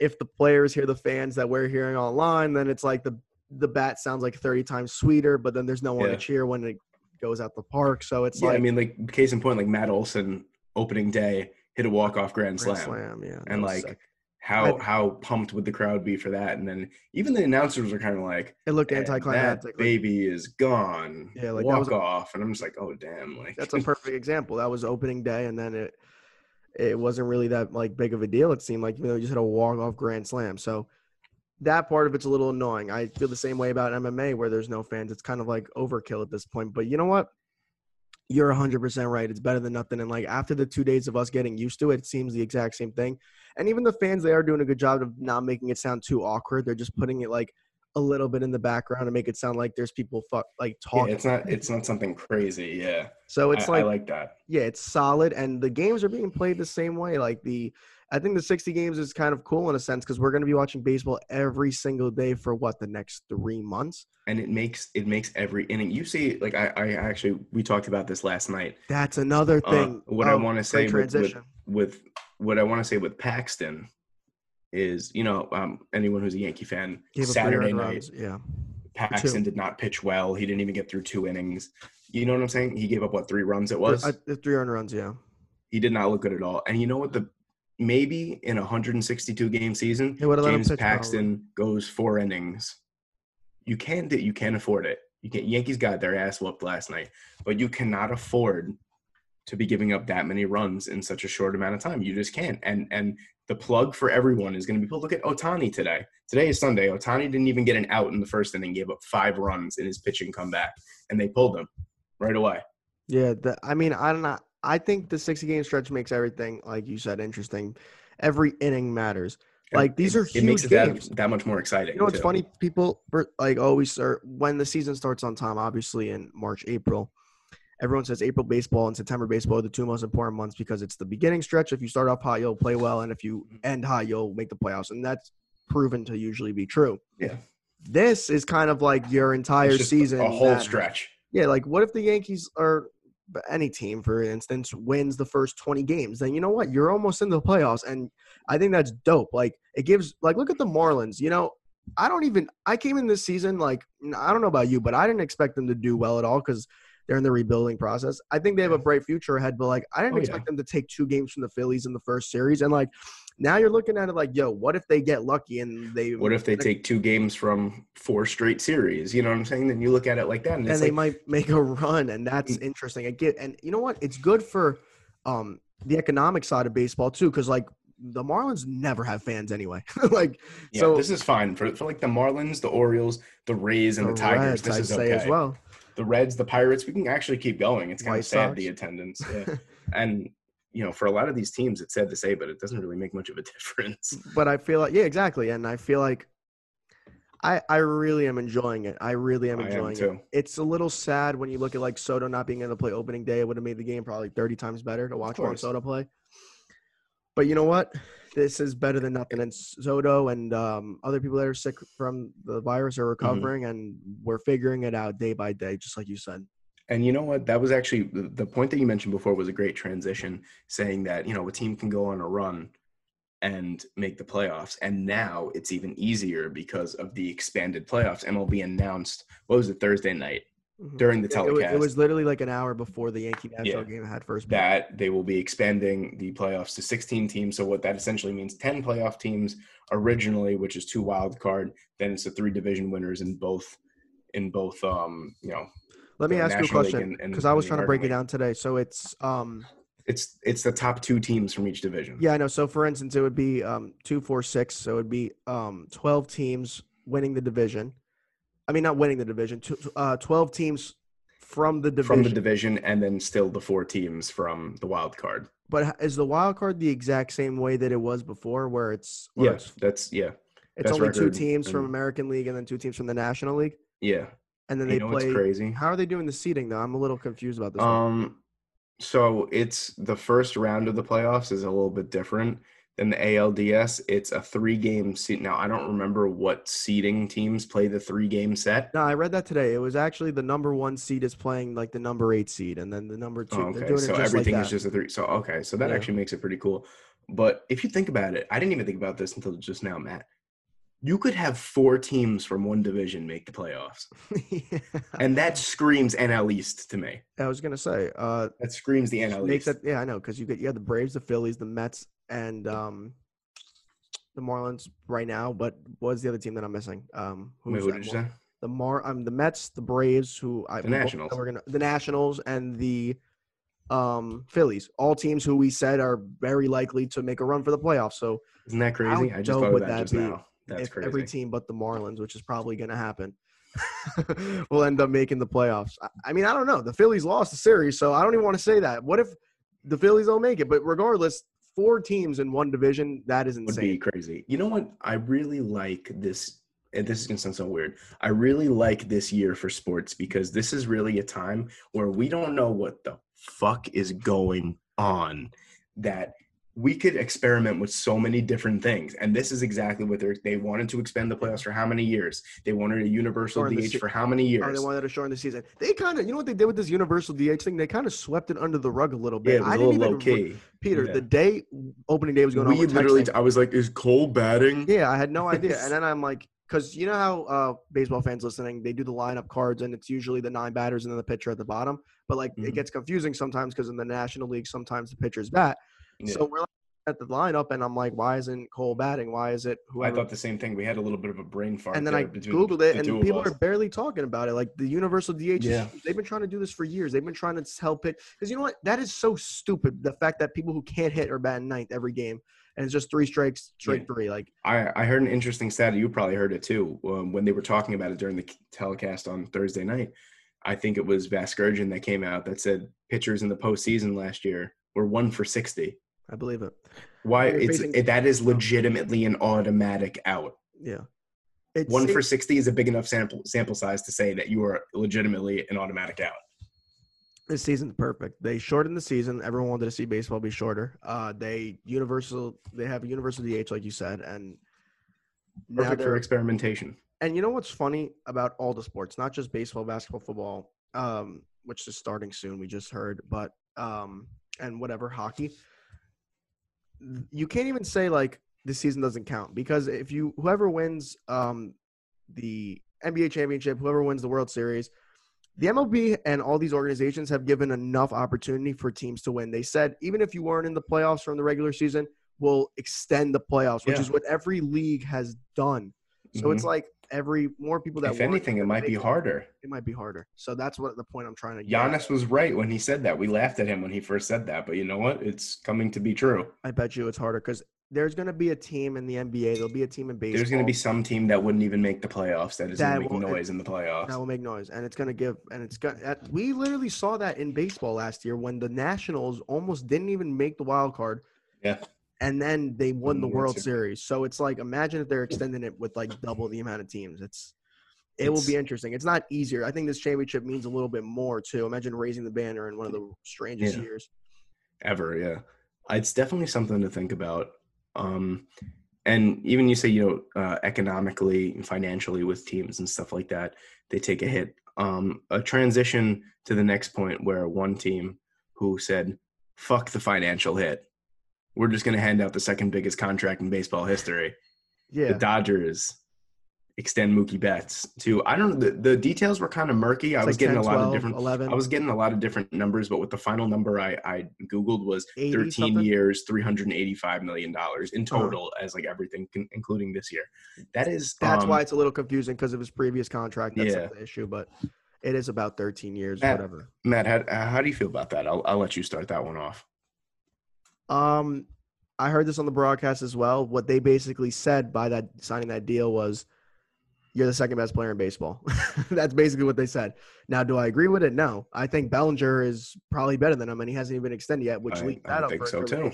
E: if the players hear the fans that we're hearing online, then it's like the the bat sounds like 30 times sweeter, but then there's no one
D: Yeah.
E: to cheer when it goes out the park. So it's
D: Yeah,
E: like
D: I mean, like case in point, like Matt Olson opening day hit a walk off grand,
E: grand
D: slam,
E: slam, yeah.
D: and like
E: sick.
D: how
E: I-
D: how pumped would the crowd be for that? And then even the announcers are kind of like,
E: it looked eh,
D: "And
E: anticlimactic.
D: That
E: like,
D: baby is gone.
E: Yeah, like,
D: walk
E: a-
D: off, and I'm just like, oh damn, like
E: that's a perfect example. That was opening day, and then it it wasn't really that like big of a deal. It seemed like you know you just had a walk off grand slam. So that part of it's a little annoying. I feel the same way about MMA where there's no fans. It's kind of like overkill at this point. But you know what? You're 100% right. It's better than nothing. And like after the two days of us getting used to it, it seems the exact same thing. And even the fans, they are doing a good job of not making it sound too awkward. They're just putting it like a little bit in the background to make it sound like there's people fuck like
D: yeah,
E: talking.
D: it's not it's not something crazy. Yeah,
E: so it's
D: I,
E: like
D: I like that.
E: yeah, it's solid, and the games are being played the same way. Like the, I think the 60 games is kind of cool in a sense because we're going to be watching baseball every single day for what the next three months.
D: And it makes it makes every inning. You see, like I, I actually we talked about this last night.
E: That's another
D: Uh,
E: thing.
D: what I want to say with, with, with what I want to say with Paxton is, you know, um, anyone who's a Yankee fan,
E: Gave
D: Saturday night,
E: runs. Yeah,
D: Paxton did not pitch well. He didn't even get through two innings. You know what I'm saying? He gave up what three runs it was.
E: I, the three earned runs. Yeah,
D: he did not look good at all. And you know what? The maybe in a 162 game season,
E: They would've let him
D: James
E: pitch probably.
D: Paxton goes four innings. You can do. You can't afford it. You can't. Yankees got their ass whooped last night, but you cannot afford to be giving up that many runs in such a short amount of time. You just can't. And and the plug for everyone is going to be. Look at Ohtani today. Today is Sunday. Ohtani didn't even get an out in the first inning. Gave up five runs in his pitching comeback, and they pulled him right away.
E: yeah. The, I mean, I don't know. I think the 60 game stretch makes everything, like you said, interesting. Every inning matters. Like these
D: It-
E: are
D: it makes
E: huge
D: it
E: games.
D: that, that much more exciting.
E: You know what's
D: too.
E: funny? People like always start when the season starts on time. Obviously, in March, April, everyone says April baseball and September baseball are the two most important months because it's the beginning stretch. If you start off hot, you'll play well, and if you mm-hmm. end hot, you'll make the playoffs, and that's proven to usually be true.
D: Yeah.
E: This is kind of like your entire
D: It's
E: season.
D: a whole
E: matters.
D: stretch.
E: Yeah, like what if the Yankees but any team, for instance, wins the first 20 games? Then you know what? You're almost in the playoffs. And I think that's dope. Like it gives like look at the Marlins. You know, I don't even I came in this season like I don't know about you, but I didn't expect them to do well at all because they're in the rebuilding process. I think they have a bright future ahead, but like I didn't
D: Oh, yeah.
E: expect them to take two games from the Phillies in the first series. And like now you're looking at it like, yo, what if they get lucky and they
D: What if they take two games from four straight series? You know what I'm saying? Then you look at it like that, and
E: and
D: it's
E: they
D: like,
E: might make a run, and that's
D: Mm.
E: interesting. I get, and you know what? It's good for um the economic side of baseball too, because like the Marlins never have fans anyway. like
D: yeah,
E: so
D: this is fine for, for like the Marlins, the Orioles, the Rays, and the, Tigers.
E: Reds,
D: this
E: I'd
D: is okay.
E: as well.
D: The Reds, the Pirates, we can actually keep going. It's kind
E: White
D: of sad
E: Sox.
D: the attendance, yeah. and you know, for a lot of these teams, it's sad to say, but it doesn't really make much of a difference.
E: But I feel like yeah, exactly, and I feel like I I really am enjoying it. I really am
D: I am
E: enjoying it. It's a little sad when you look at like Soto not being able to play opening day. It would have made the game probably thirty times better to watch Juan. Soto play. But you know what? This is better than nothing. And Soto and um, other people that are sick from the virus are
D: Mm-hmm.
E: recovering, and we're figuring it out day by day, just like you said.
D: And you know what? That was actually the point that you mentioned before was a great transition, saying that, you know, a team can go on a run and make the playoffs. And now it's even easier because of the expanded playoffs. MLB announced, what was it, Thursday night
E: Mhm.
D: during the
E: It- it, was,
D: telecast
E: it was literally like an hour before the Yankee National
D: Yeah.
E: game had first.
D: that they will be expanding the playoffs to 16 teams. So what that essentially means 10 playoff teams originally, which is two wild card, then it's the three division winners in both in both um, you know,
E: Let me ask you a question
D: and- and-
E: because I was trying to break it down today. So it's um
D: it's it's the top two teams from each division.
E: Yeah, I know. So for instance, it would be um two, four, six. So it would be um twelve teams winning the division. I mean, not winning the division. Two, uh, twelve teams from the division.
D: from the division, and then still the four teams from the wild card.
E: but is the wild card the exact same way that it was before, where it's or
D: Yeah,
E: it's,
D: that's yeah,
E: it's only two teams from American League and then two teams from the National League,
D: yeah.
E: And then
D: you
E: they
D: know what's
E: play.
D: crazy?
E: How are they doing the seating though? I'm a little confused about this. one.
D: Um, so it's the first round of the playoffs is a little bit different than the ALDS. It's a three game seat. Now I don't remember what seeding teams play the three game set.
E: No, I read that today. It was actually the number one seed is playing like the number eight seed, and then the number two.
D: Oh, okay,
E: doing
D: so
E: it just
D: everything
E: like
D: is just a three. So okay, so that
E: Yeah.
D: actually makes it pretty cool. But if you think about it, I didn't even think about this until just now, Matt. You could have four teams from one division make the playoffs,
E: Yeah.
D: and that screams NL East to me.
E: I was gonna say, uh,
D: That screams the NL
E: makes
D: East.
E: that yeah, I know because you get you have the Braves, the Phillies, the Mets, and um, the Marlins right now. But what's the other team that I'm missing? Um,
D: Wait,
E: who's
D: what
E: that
D: did you say?
E: The Mar, um, the Mets, the Braves, who I
D: The Nationals.
E: We're gonna the Nationals and the um Phillies, all teams who we said are very likely to make a run for the playoffs. So
D: Isn't that crazy? I just thought of
E: would
D: that,
E: that
D: just
E: be
D: now. That's
E: if
D: crazy.
E: every team but the Marlins, which is probably going to happen, will end up making the playoffs. I, mean, I don't know. The Phillies lost the series, so I don't even want to say that. What if the Phillies don't make it? But regardless, four teams in one division, that is
D: would
E: insane.
D: be crazy. You know what? I really like this. And this is gonna sound so weird. I really like this year for sports because this is really a time where we don't know what the fuck is going on. That we could experiment with so many different things, and this is exactly what they they wanted to expand the playoffs for how many years? They wanted a universal DH
E: se-
D: for how many
E: Oh,
D: years?
E: they wanted to shorten the season. They kind of, you know what they did with this universal DH thing? They kind of swept it under the rug a little
D: yeah,
E: bit.
D: it was
E: I
D: a
E: didn't even re-. Peter,
D: Yeah.
E: the day opening day was going on,
D: We literally,
E: texting.
D: I was like, "Is Cole batting?"
E: Yeah, I had no idea. And then I'm like, because you know how uh, baseball fans listening, they do the lineup cards, and it's usually the nine batters and then the pitcher at the bottom. But like, it
D: Mhm.
E: gets confusing sometimes because in the National League, sometimes the pitchers bat.
D: Yeah.
E: So we're like, at the lineup, and I'm like, why isn't Cole batting? Why is it
D: who
E: I
D: thought the same thing. We had a little bit of a brain fart.
E: and then I googled it, and people are barely talking about it. Like the universal DH,
D: Yeah.
E: they've been trying to do this for years. They've been trying to help it because you know what? That is so stupid. The fact that people who can't hit are batting ninth every game, and it's just three strikes, strike
D: Yeah.
E: three. Like
D: I, I heard an interesting stat. You probably heard it too um, when they were talking about it during the telecast on Thursday night. I think it was Vasgersian that came out that said pitchers in the postseason last year were one for sixty.
E: I believe it.
D: Why? It's it, that is legitimately an automatic out.
E: Yeah. It's
D: One
E: it-
D: for sixty is a big enough sample sample size to say that you are legitimately an automatic out.
E: This season's perfect. They shortened the season. Everyone wanted to see baseball be shorter. Uh, they universal. They have a universal DH, like you said, and
D: Perfect for experimentation.
E: And you know what's funny about all the sports, not just baseball, basketball, football, um, which is starting soon. We just heard, but um, and whatever hockey. You can't even say like this season doesn't count because if you whoever wins um, the NBA championship, whoever wins the World Series, the MLB and all these organizations have given enough opportunity for teams to win. They said even if you weren't in the playoffs from the regular season, we'll extend the playoffs, which
D: Yeah.
E: is what every league has done. So it's like every more people that
D: If anything, it might be harder.
E: It might be harder. So that's what the point I'm trying to. get.
D: Giannis was right when he said that. We laughed at him when he first said that, but you know what? It's coming to be true.
E: I bet you it's harder because there's going to be a team in the NBA. There'll be a team in baseball.
D: There's going to be some team that wouldn't even make the playoffs that is
E: That
D: going to
E: will-
D: make noise in the playoffs.
E: that will make noise, and it's going to give, and it's going. We literally saw that in baseball last year when the Nationals almost didn't even make the wild card,
D: Yeah.
E: And then they won the
D: World
E: World Series. So it's like imagine if they're extending it with like double the amount of teams. It's it will be interesting. It's not easier. I think this championship means a little bit more too. Imagine raising the banner in one of the strangest
D: Yeah.
E: years.
D: Ever, yeah. It's definitely something to think about. Um, and even you say, you know, uh, economically and financially with teams and stuff like that, they take a hit. Um, a transition to the next point where one team who said, fuck the financial hit. We're just going to hand out the second biggest contract in baseball history.
E: Yeah,
D: the Dodgers extend Mookie Betts to I don't know the, the details were kind of murky. I
E: It's
D: was
E: like
D: getting
E: 10,
D: a lot
E: 12,
D: of different
E: 11,
D: I was getting a lot of different numbers, but with the final number I, I googled was 13
E: something?
D: years, 385 million dollars in
E: Uh-huh.
D: total as like everything including this year. That is
E: That's
D: um,
E: why it's a little confusing because of his previous contract. That's
D: Yeah.
E: the issue, but it is about 13 years,
D: Matt-
E: whatever.
D: Matt. How, how do you feel about that? I'll I'll let you start that one off.
E: Um, I heard this on the broadcast as well. What they basically said by that signing that deal was, you're the second best player in baseball. That's basically what they said. Now, do I agree with it? No. I think Bellinger is probably better than him, and he hasn't even been extended yet, which
D: I,
E: leaked
D: I
E: that up
D: think so too.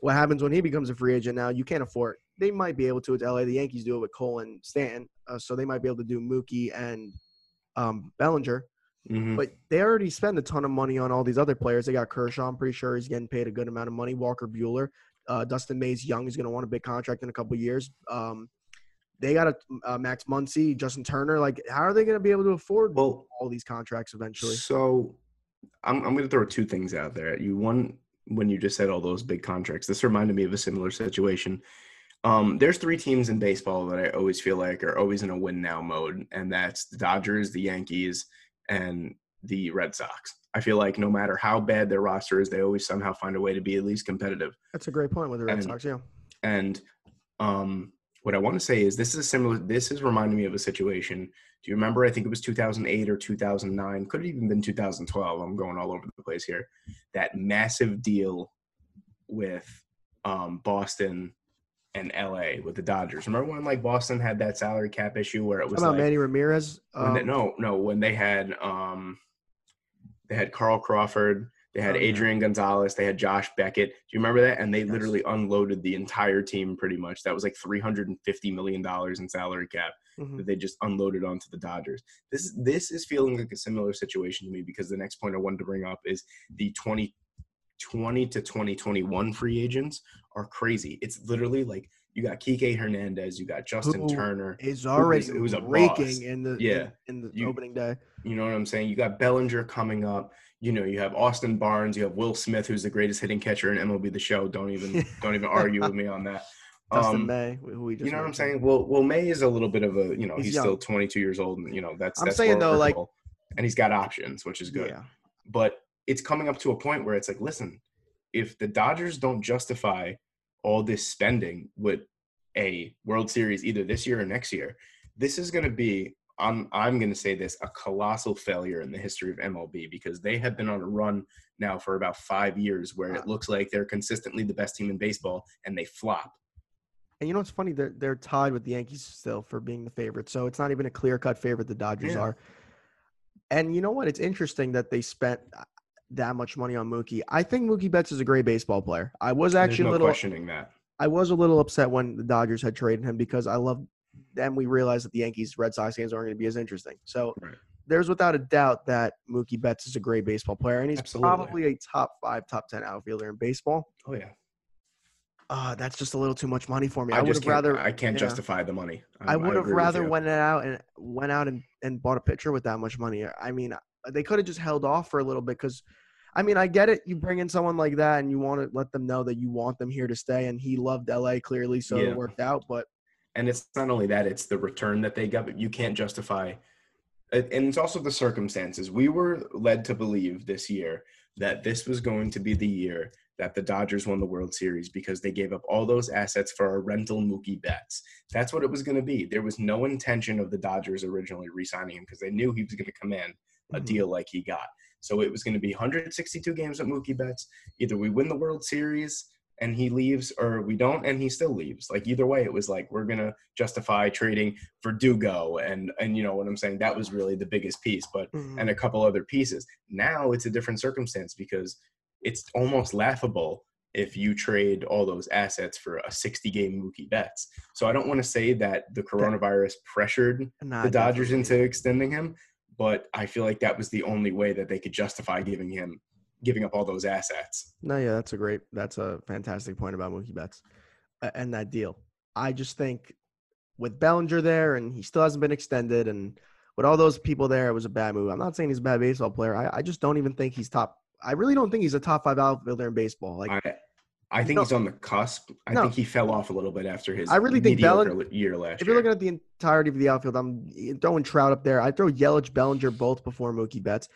E: What happens when he becomes a free agent? Now you can't afford. They might be able to with LA. The Yankees do it with Cole and Stanton, uh, so they might be able to do Mookie and um, Bellinger.
D: Mhm.
E: But they already spend a ton of money on all these other players. They got Kershaw. I'm pretty sure he's getting paid a good amount of money. Walker Buehler, uh, Dustin May's young. He's going to want a big contract in a couple years. Um, they got a uh, Max Muncy, Justin Turner. Like, how are they going to be able to afford
D: Well,
E: all these contracts eventually?
D: So I'm, I'm going to throw two things out there at you. One, when you just said all those big contracts, this reminded me of a similar situation. Um, there's three teams in baseball that I always feel like are always in a win now mode, and that's the Dodgers, the Yankees, and the Red Sox. I feel like no matter how bad their roster is, they always somehow find a way to be at least competitive.
E: That's a great point with the Red
D: And-
E: Sox. Yeah.
D: And um, what I want to say is this is a similar. This is reminding me of a situation. Do you remember? I think it was 2008 or 2009. Could have even been 2012. I'm going all over the place here. That massive deal with um, Boston and LA with the Dodgers. Remember when like Boston had that salary cap issue where it was
E: How about
D: like
E: Manny Ramirez?
D: when they,
E: Um,
D: no no when they had um they had Carl Crawford. They had
E: Oh, yeah.
D: Adrian Gonzalez. They had Josh Beckett. Do you remember that? And they
E: Yes.
D: literally unloaded the entire team pretty much. That was like three hundred and fifty million dollars in salary cap
E: mhm.
D: that they just unloaded onto the Dodgers. This this is feeling like a similar situation to me because the next point I wanted to bring up is the 2020 to 2021 free agents are crazy. It's literally like you got Kike Hernandez, you got Justin
E: Who
D: Turner.
E: Is already
D: it was a
E: raking
D: boss.
E: in the
D: Yeah.
E: in, in the
D: You-
E: opening day.
D: You know what I'm saying? You got Bellinger coming up. You know, you have Austin Barnes. You have Will Smith, who's the greatest hitting catcher in MLB The Show. Don't even don't even argue with me on that.
E: Dustin
D: Um,
E: May, who we just
D: you know what I'm saying? Well, well, May is a little bit of a you know
E: He's
D: he's, still 22 years old, and you know that's
E: I'm
D: that's
E: saying, though, like-
D: and he's got options, which is good.
E: Yeah.
D: But it's coming up to a point where it's like, listen, if the Dodgers don't justify all this spending with a World Series either this year or next year, this is going to be. I'm I'm going to say this a colossal failure in the history of MLB because they have been on a run now for about five years where it looks like they're consistently the best team in baseball and they flop.
E: And you know what's funny? They're they're tied with the Yankees still for being the favorite. So it's not even a clear cut favorite. The Dodgers
D: Yeah.
E: are. And you know what? It's interesting that they spent that much money on Mookie. I think Mookie Betts is a great baseball player. I was actually
D: no
E: a little
D: questioning that.
E: I was a little upset when the Dodgers had traded him because I love. Then we realized that the Yankees Red Sox games aren't going to be as interesting. So
D: Right.
E: there's without a doubt that Mookie Betts is a great baseball player, and he's
D: Absolutely.
E: probably a top five, top ten outfielder in baseball.
D: Oh yeah.
E: Uh, that's just a little too much money for me.
D: I,
E: I, would have rather.
D: I can't
E: yeah.
D: justify the money.
E: I would have rather went out and went out and, and bought a pitcher with that much money. I mean, they could have just held off for a little bit because, I mean, I get it. You bring in someone like that and you want to let them know that you want them here to stay. And he loved LA clearly, so
D: Yeah.
E: it worked out. But
D: and it's not only that; it's the return that they got. But you can't justify, and and it's also the circumstances. We were led to believe this year that this was going to be the year that the Dodgers won the World Series because they gave up all those assets for a rental Mookie Betts. That's what it was going to be. There was no intention of the Dodgers originally re-signing him because they knew he was going to command a
E: Mhm.
D: deal like he got. So it was going to be 162 games with Mookie Betts. Either we win the World Series and he leaves, or we don't and he still leaves. Like either way, it was like we're going to justify trading for Dugo, and and you know what I'm saying. That was really the biggest piece, but
E: Mhm.
D: and a couple other pieces. Now it's a different circumstance because it's almost laughable if you trade all those assets for a 60 game Mookie Betts. So I don't want to say that the coronavirus pressured the Dodgers
E: definitely.
D: into extending him, but I feel like that was the only way that they could justify giving him giving up all those assets.
E: No, yeah, that's a great, that's a fantastic point about Mookie Betts and that deal. I just think with Bellinger there, and he still hasn't been extended, and with all those people there, it was a bad move. I'm not saying he's a bad baseball player. I, I just don't even think he's top. I really don't think he's a top five outfielder in baseball. Like
D: I I think
E: No.
D: he's on the cusp. I
E: No.
D: think he fell off a little bit after his
E: I really think
D: mediocre
E: Belling-
D: year last
E: if you're
D: year.
E: looking at the entirety of the outfield, I'm throwing Trout up there. I throw Yelich, Bellinger both before Mookie Betts.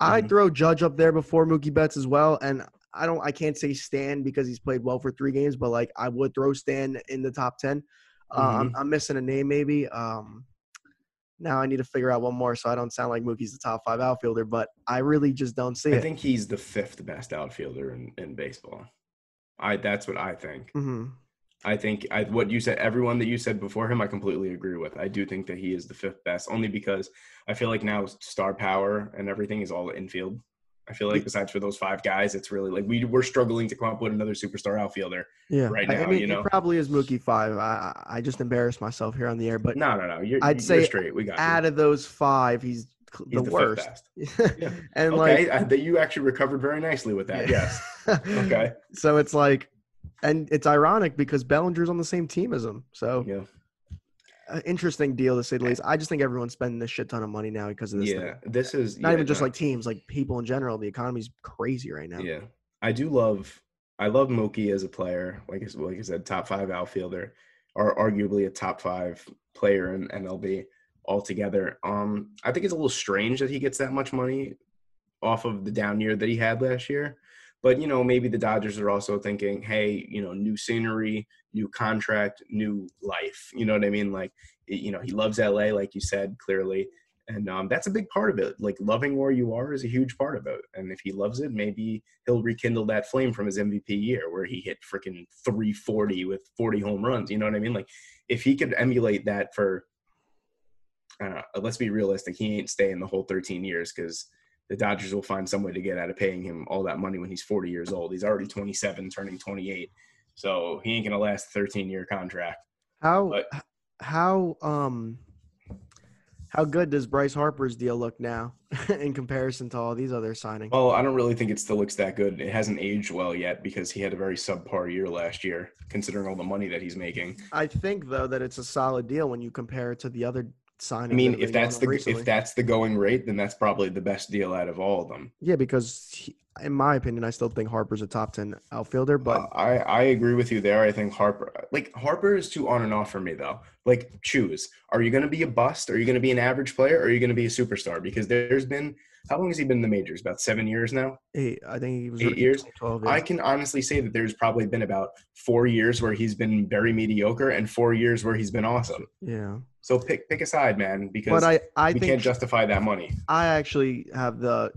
E: I'd
D: Mhm.
E: throw Judge up there before Mookie Betts as well. And I don't, I can't say Stan because he's played well for three games, but like I would throw Stan in the top ten. Uh, I'm,
D: Mm-hmm.
E: I'm missing a name maybe. Um, now I need to figure out one more so I don't sound like Mookie's the top five outfielder, but I really just don't see
D: I
E: it.
D: think he's the fifth best outfielder in, in baseball. I that's what I think.
E: hmm
D: I think I, what you said, everyone that you said before him, I completely agree with. I do think that he is the fifth best, only because I feel like now star power and everything is all infield. I feel like besides for those five guys, it's really like we we're struggling to come up with another superstar outfielder.
E: Yeah,
D: right
E: I-
D: now,
E: I mean,
D: you know?
E: probably is Mookie five. I I just embarrassed myself here on the air, but
D: No, no, no. You're,
E: I'd
D: you're
E: say
D: straight. We got you.
E: out of those five, He's the,
D: the,
E: worst.
D: Yeah.
E: and
D: okay, I, that you actually recovered very nicely with that. Yes. Okay.
E: So it's like, and it's ironic because Bellinger's on the same team as him. So
D: Yeah.
E: uh, interesting deal to say the least. I just think everyone's spending a shit ton of money now because of this.
D: Yeah.
E: thing.
D: This is
E: Not
D: yeah,
E: even just
D: no.
E: like teams, like people in general. The economy's crazy right now.
D: Yeah, I do love. I love Mookie as a player. Like like I said, top five outfielder, or arguably a top five player in MLB altogether. Um, I think it's a little strange that he gets that much money off of the down year that he had last year. But you know, maybe the Dodgers are also thinking, hey, you know, new scenery, new contract, new life. You know what I mean? Like, you know, he loves LA, like you said clearly, and um, that's a big part of it. Like loving where you are is a huge part of it. And if he loves it, maybe he'll rekindle that flame from his MVP year where he hit freaking 340 with 40 home runs. You know what I mean? Like if he could emulate that for, uh, let's be realistic, he ain't staying the whole 13 years because the Dodgers will find some way to get out of paying him all that money when he's 40 years old. He's already 27, turning 28. So he ain't gonna last 13 year contract.
E: How
D: But-
E: how um how good does Bryce Harper's deal look now in comparison to all these other signings?
D: Well, I don't really think it still looks that good. It hasn't aged well yet because he had a very subpar year last year, considering all the money that he's making.
E: I think though that it's a solid deal when you compare it to the other signings.
D: I mean, if that's the
E: recently.
D: if that's the going rate, then that's probably the best deal out of all of them.
E: yeah, because he, in my opinion, I still think Harper's a top ten outfielder, but
D: Uh, I I agree with you there. I think Harper like Harper is too on and off for me though. Like choose. Are you going to be a bust? Are you going to be an average player? Or are you going to be a superstar? Because there's been how long has he been in the majors? About seven years now.
E: eight, I think he was
D: Eight years?
E: 2012, yeah.
D: I can honestly say that there's probably been about four years where he's been very mediocre and four years where he's been awesome.
E: yeah,
D: So pick pick a side, man, because
E: but I I
D: we can't justify that money.
E: I actually have the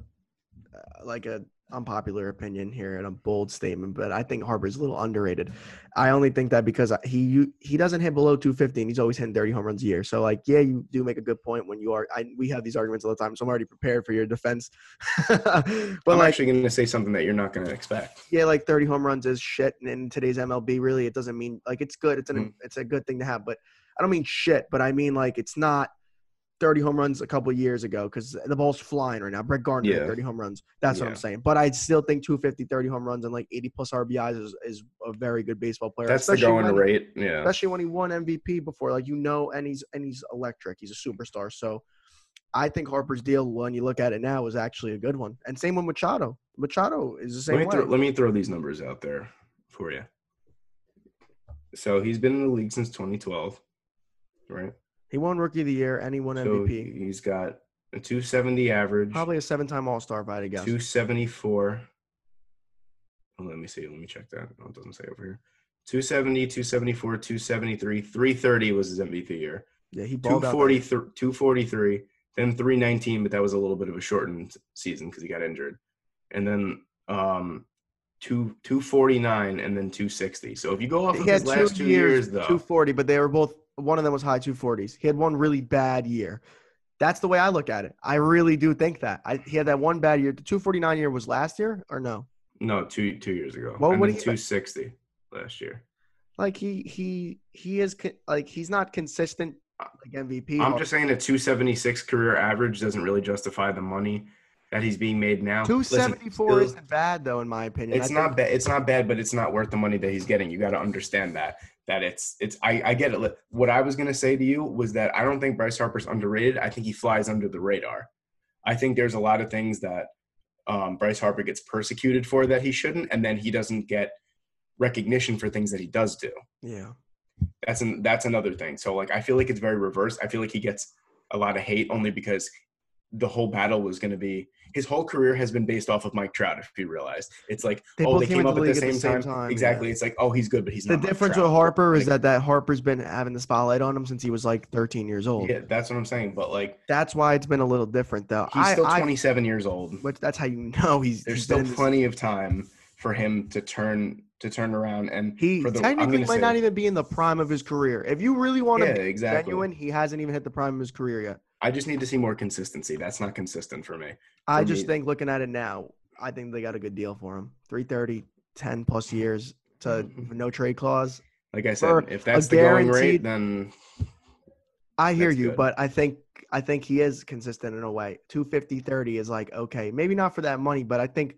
E: uh, like a unpopular opinion here and a bold statement, but I think Harper's a little underrated. I only think that because he he doesn't hit below 250 and he's always hitting 30 home runs a year. So like, yeah, you do make a good point when you are. I, we have these arguments all the time, so I'm already prepared for your defense. but
D: I'm
E: like,
D: actually going to say something that you're not going to expect.
E: yeah, like 30 home runs is shit. And in today's MLB, really, it doesn't mean like it's good. It's an
D: Mhm.
E: it's a good thing to have, but I don't mean shit. But I mean like it's not 30 home runs a couple years ago because the ball's flying right now. Brett Gardner
D: Yeah.
E: 30 home runs. That's what I'm saying. But I still think 250, 30 home runs and like 80 plus RBIs is, is a very good baseball player.
D: That's the going
E: when-
D: rate. Yeah.
E: Especially when he won MVP before, like you know, and he's and he's electric. He's a superstar. So I think Harper's deal, when you look at it now, is actually a good one. And same with Machado. Machado is the same
D: Let me,
E: way.
D: throw, let me throw these numbers out there for you. So he's been in the league since 2012, right?
E: He won Rookie of the Year and he won
D: So
E: MVP.
D: he's got a 270 average,
E: Probably a seven-time All-Star, if I guess.
D: 274. Oh, let me see. Let me check that. Oh, it doesn't say over here. 270, 274, 273, 330 was his MVP year.
E: Yeah, he balled out.
D: 240, 243, then 319, but that was a little bit of a shortened season because he got injured. And then um, two, 249 and then 260. So if you go off of his last
E: two
D: two
E: years,
D: years, though,
E: 240, but they were both. One of them was high 240s. He had one really bad year. That's the way I look at it. I really do think that. I, he had that one bad year. The 249 year was last year or no?
D: no, two two years ago.
E: Well,
D: and
E: what do
D: 260 last year.
E: Like he he he is like he's not consistent like MVP.
D: I'm just saying a 276 career average doesn't really justify the money that he's being made now. Listen,
E: 274
D: still-
E: isn't bad though, in my opinion.
D: It's not bad. It's not bad, but it's not worth the money that he's getting. You got to understand that. That it's it's. I I get it. What I was gonna say to you was that I don't think Bryce Harper's underrated. I think he flies under the radar. I think there's a lot of things that um, Bryce Harper gets persecuted for that he shouldn't, and then he doesn't get recognition for things that he does do.
E: Yeah.
D: That's an that's another thing. So like I feel like it's very reversed. I feel like he gets a lot of hate only because the whole battle was going to be his whole career has been based off of Mike Trout. If you realize, it's like
E: They
D: oh they
E: came
D: came up
E: the
D: at the
E: league
D: same, time. Exactly.
E: yeah.
D: It's like oh he's good, but he's
E: The
D: not. Mike
E: difference with Harper is that that Harper's been having the spotlight on him since he was like 13 years old.
D: yeah, that's what I'm saying. But like
E: That's why it's been a little different though.
D: he's
E: I,
D: still
E: I-
D: 27 years old.
E: But that's how you know he's
D: There's
E: he's
D: still
E: in this-
D: plenty of time for him to turn to turn around and
E: He
D: for the,
E: technically might
D: say,
E: not even be in the prime of his career. If you really want to
D: yeah,
E: be
D: exactly.
E: genuine, he hasn't even hit the prime of his career yet.
D: I just need to see more consistency. That's not consistent for me.
E: I just
D: me-
E: think looking at it now, I think they got a good deal for him. 330, 10 plus years to
D: Mhm.
E: no trade clause.
D: Like I
E: For
D: said, if that's the going rate, then
E: I hear you,
D: good.
E: but I think I think he is consistent in a way. 250 30 is like okay, maybe not for that money, but I think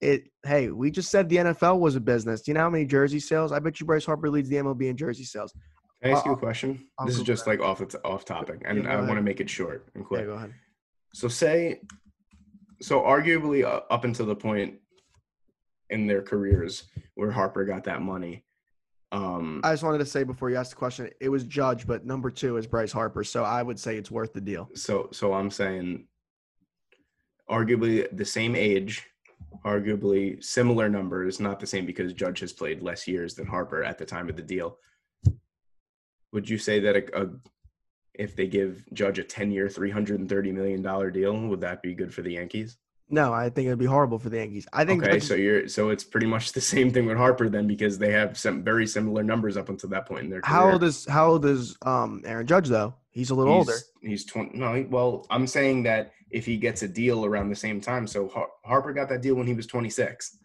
E: it hey, we just said the NFL was a business. Do you know how many jersey sales? I bet you Bryce Harper leads the MLB in jersey sales.
D: Can I ask you a question?
E: I'll
D: this is just like off the off topic, and
E: go
D: I want to make it short and
E: Yeah,
D: quick.
E: go ahead.
D: So say, so arguably uh, up until the point in their careers where Harper got that money, um,
E: I just wanted to say before you asked the question, it was Judge, but number two is Bryce Harper. So I would say it's worth the deal.
D: so so I'm saying, arguably the same age, arguably similar numbers, not the same because Judge has played less years than Harper at the time of the deal. Would you say that a, a if they give Judge a 10 year, $330 million deal, would that be good for the Yankees?
E: No, I think it'd be horrible for the Yankees. I think
D: Okay, so you're so it's pretty much the same thing with Harper then because they have some very similar numbers up until that point in their career.
E: how old is how old is um Aaron Judge though? He's a little older.
D: He's, he's 20. No, well, I'm saying that if he gets a deal around the same time, so Har- Harper got that deal when he was 26.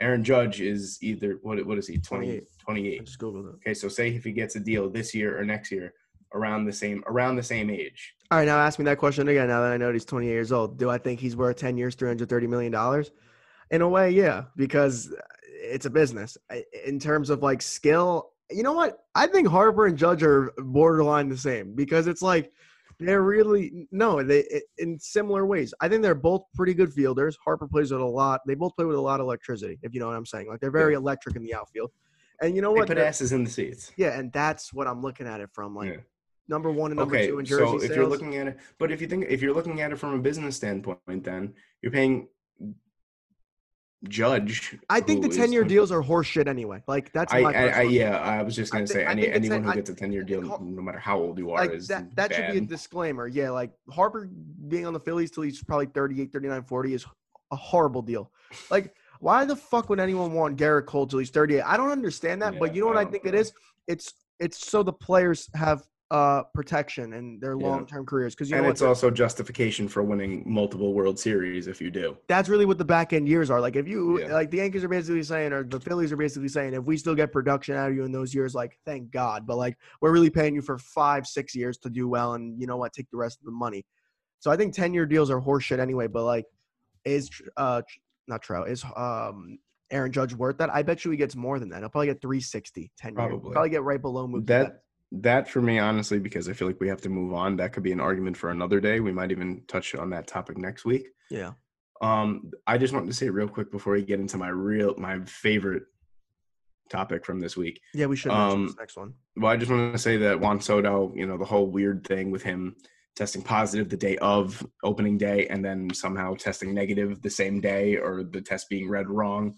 D: Aaron Judge is either what? What is he? 20,
E: 28. I
D: 28.
E: just googled it.
D: Okay, so say if he gets a deal this year or next year, around the same around the same age.
E: All right, now ask me that question again. Now that I know he's 28 years old, do I think he's worth 10 years, 330 million dollars? In a way, yeah, because it's a business. In terms of like skill, you know what? I think Harper and Judge are borderline the same because it's like they're really no, they in similar ways. I think they're both pretty good fielders. Harper plays with a lot. They both play with a lot of electricity, if you know what I'm saying. Like they're very electric in the outfield. And you know what?
D: put
E: They're-
D: asses in the seats.
E: yeah, and that's what I'm looking at it from. Like
D: Yeah.
E: number one and number
D: Okay,
E: two in jersey
D: so if
E: sales.
D: you're looking at it, but if you think if you're looking at it from a business standpoint, then you're paying Judge.
E: I think the 10 year
D: 20
E: deals are horseshit anyway. Like that's
D: I,
E: my
D: I, I yeah, I was just gonna
E: thi-
D: say
E: I
D: any anyone who
E: I-
D: gets a ten year deal, no matter how old you are,
E: like
D: is
E: that that should be a disclaimer. Yeah, like Harper being on the Phillies till he's probably 38, 39, 40 is a horrible deal. Like why the fuck would anyone want Gerrit Cole till he's 38? I don't understand that, but you know what
D: I
E: think
D: know.
E: it is? It's it's so the players have uh protection in their
D: Yeah.
E: long-term careers because you know
D: and it's also justification for winning multiple World Series if you do.
E: that's really what the back end years are. Like if you
D: Yeah.
E: like the Yankees are basically saying or the Phillies are basically saying if we still get production out of you in those years, like thank God. But like we're really paying you for five, six years to do well and you know what, take the rest of the money. So I think ten year deals are horseshit anyway, but like is uh not Trout, is um Aaron Judge worth that? I bet you he gets more than that. He'll probably get 360, 10 years.
D: Probably.
E: Probably get right below Mookie
D: That that for me, honestly, because I feel like we have to move on. That could be an argument for another day. We might even touch on that topic next week.
E: Yeah.
D: Um, I just wanted to say real quick before we get into my real my favorite topic from this week.
E: Yeah, we should
D: Um,
E: next one.
D: Well, I just wanted to say that Juan Soto, you know, the whole weird thing with him testing positive the day of opening day and then somehow testing negative the same day or the test being read wrong.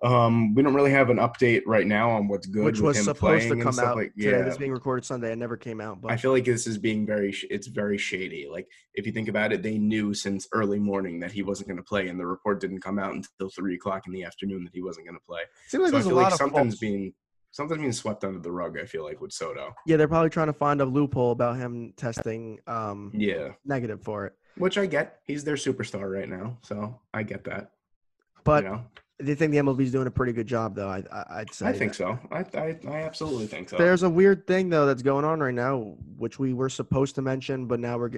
D: Um, we don't really have an update right now on what's good.
E: Which
D: with
E: was
D: him
E: supposed to come out
D: like,
E: today.
D: yeah.
E: This is being recorded Sunday. It never came out. But
D: I feel like this is being very, sh- it's very shady. Like if you think about it, they knew since early morning that he wasn't going to play, and the report didn't come out until three o'clock in the afternoon that he wasn't going to play.
E: seems like
D: so I
E: there's a lot
D: like
E: of
D: something's
E: false-
D: being something's being swept under the rug. I feel like with Soto.
E: Yeah, they're probably trying to find a loophole about him testing um,
D: Yeah,
E: negative for it.
D: which I get. He's their superstar right now, so I get that.
E: But
D: you know,
E: they think the MLB is doing a pretty good job, though. I, I I'd say.
D: I think
E: that.
D: so. I, I I absolutely think so.
E: There's a weird thing though that's going on right now, which we were supposed to mention, but now we're.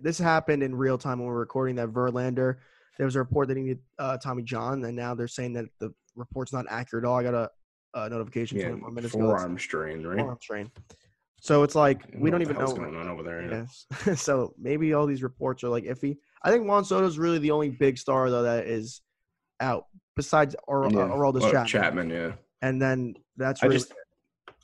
E: This happened in real time when we we're recording that Verlander. There was a report that he needed uh, Tommy John, and now they're saying that the report's not accurate at all. I got a, a notification
D: yeah,
E: 24 minutes ago. that said
D: forearm strain, right?
E: Forearm strain. So it's like we don't even know what's
D: going on over there. yeah.
E: Yes. so maybe all these reports are like iffy. I think Juan Soto's really the only big star though that is out besides or-
D: Yeah.
E: uh, Aroldis
D: Well,
E: Chapman.
D: Chapman, yeah.
E: And then that's
D: I just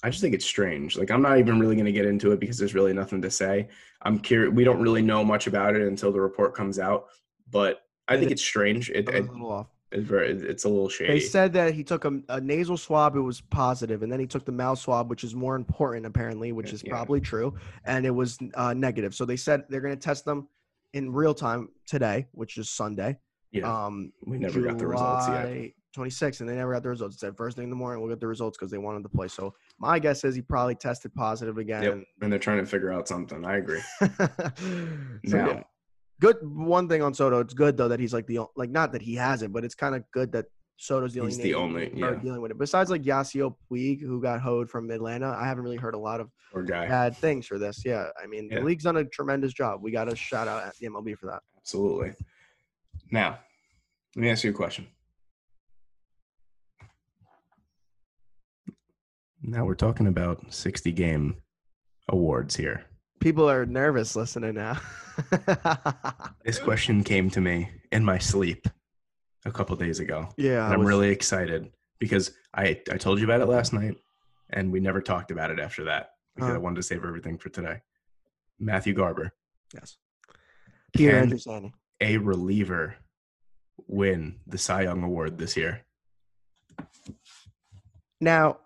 D: I just think it's strange. Like I'm not even really going to get into it because there's really nothing to say. I'm curious. We don't really know much about it until the report comes out, but I think it's strange. It,
E: a little off.
D: It's very it's a little shady.
E: They said that he took a, a nasal swab, it was positive, and then he took the mouth swab, which is more important apparently, which is
D: Yeah.
E: probably true, and it was uh, negative. So they said they're going to test them in real time today, which is Sunday.
D: yeah,
E: Um,
D: we never got the results yet.
E: July 26, and they never got the results. It said first thing in the morning, we'll get the results because they wanted to play. So my guess is he probably tested positive again.
D: Yep. And they're trying to figure out something. I agree.
E: so,
D: Now,
E: yeah. Good one thing on Soto. It's good though that he's like the like not that he has it, but it's kind of good that Soto's the only
D: He's the only yeah.
E: dealing with it. Besides like Yasiel Puig, who got hoed from Atlanta, I haven't really heard a lot of bad things for this. Yeah, I mean
D: Yeah.
E: the league's done a tremendous job. We got to shout out at the MLB for that.
D: Absolutely. Now, let me ask you a question. Now we're talking about 60 game awards here.
E: People are nervous listening now.
D: This question came to me in my sleep a couple days ago.
E: yeah,
D: I'm
E: was-
D: really excited because I, I told you about it last night and we never talked about it after that because
E: Uh-huh.
D: I wanted to save everything for today. Matthew Garber,
E: yes. Peter Andrew
D: a reliever, win the Cy Young Award this year.
E: Now,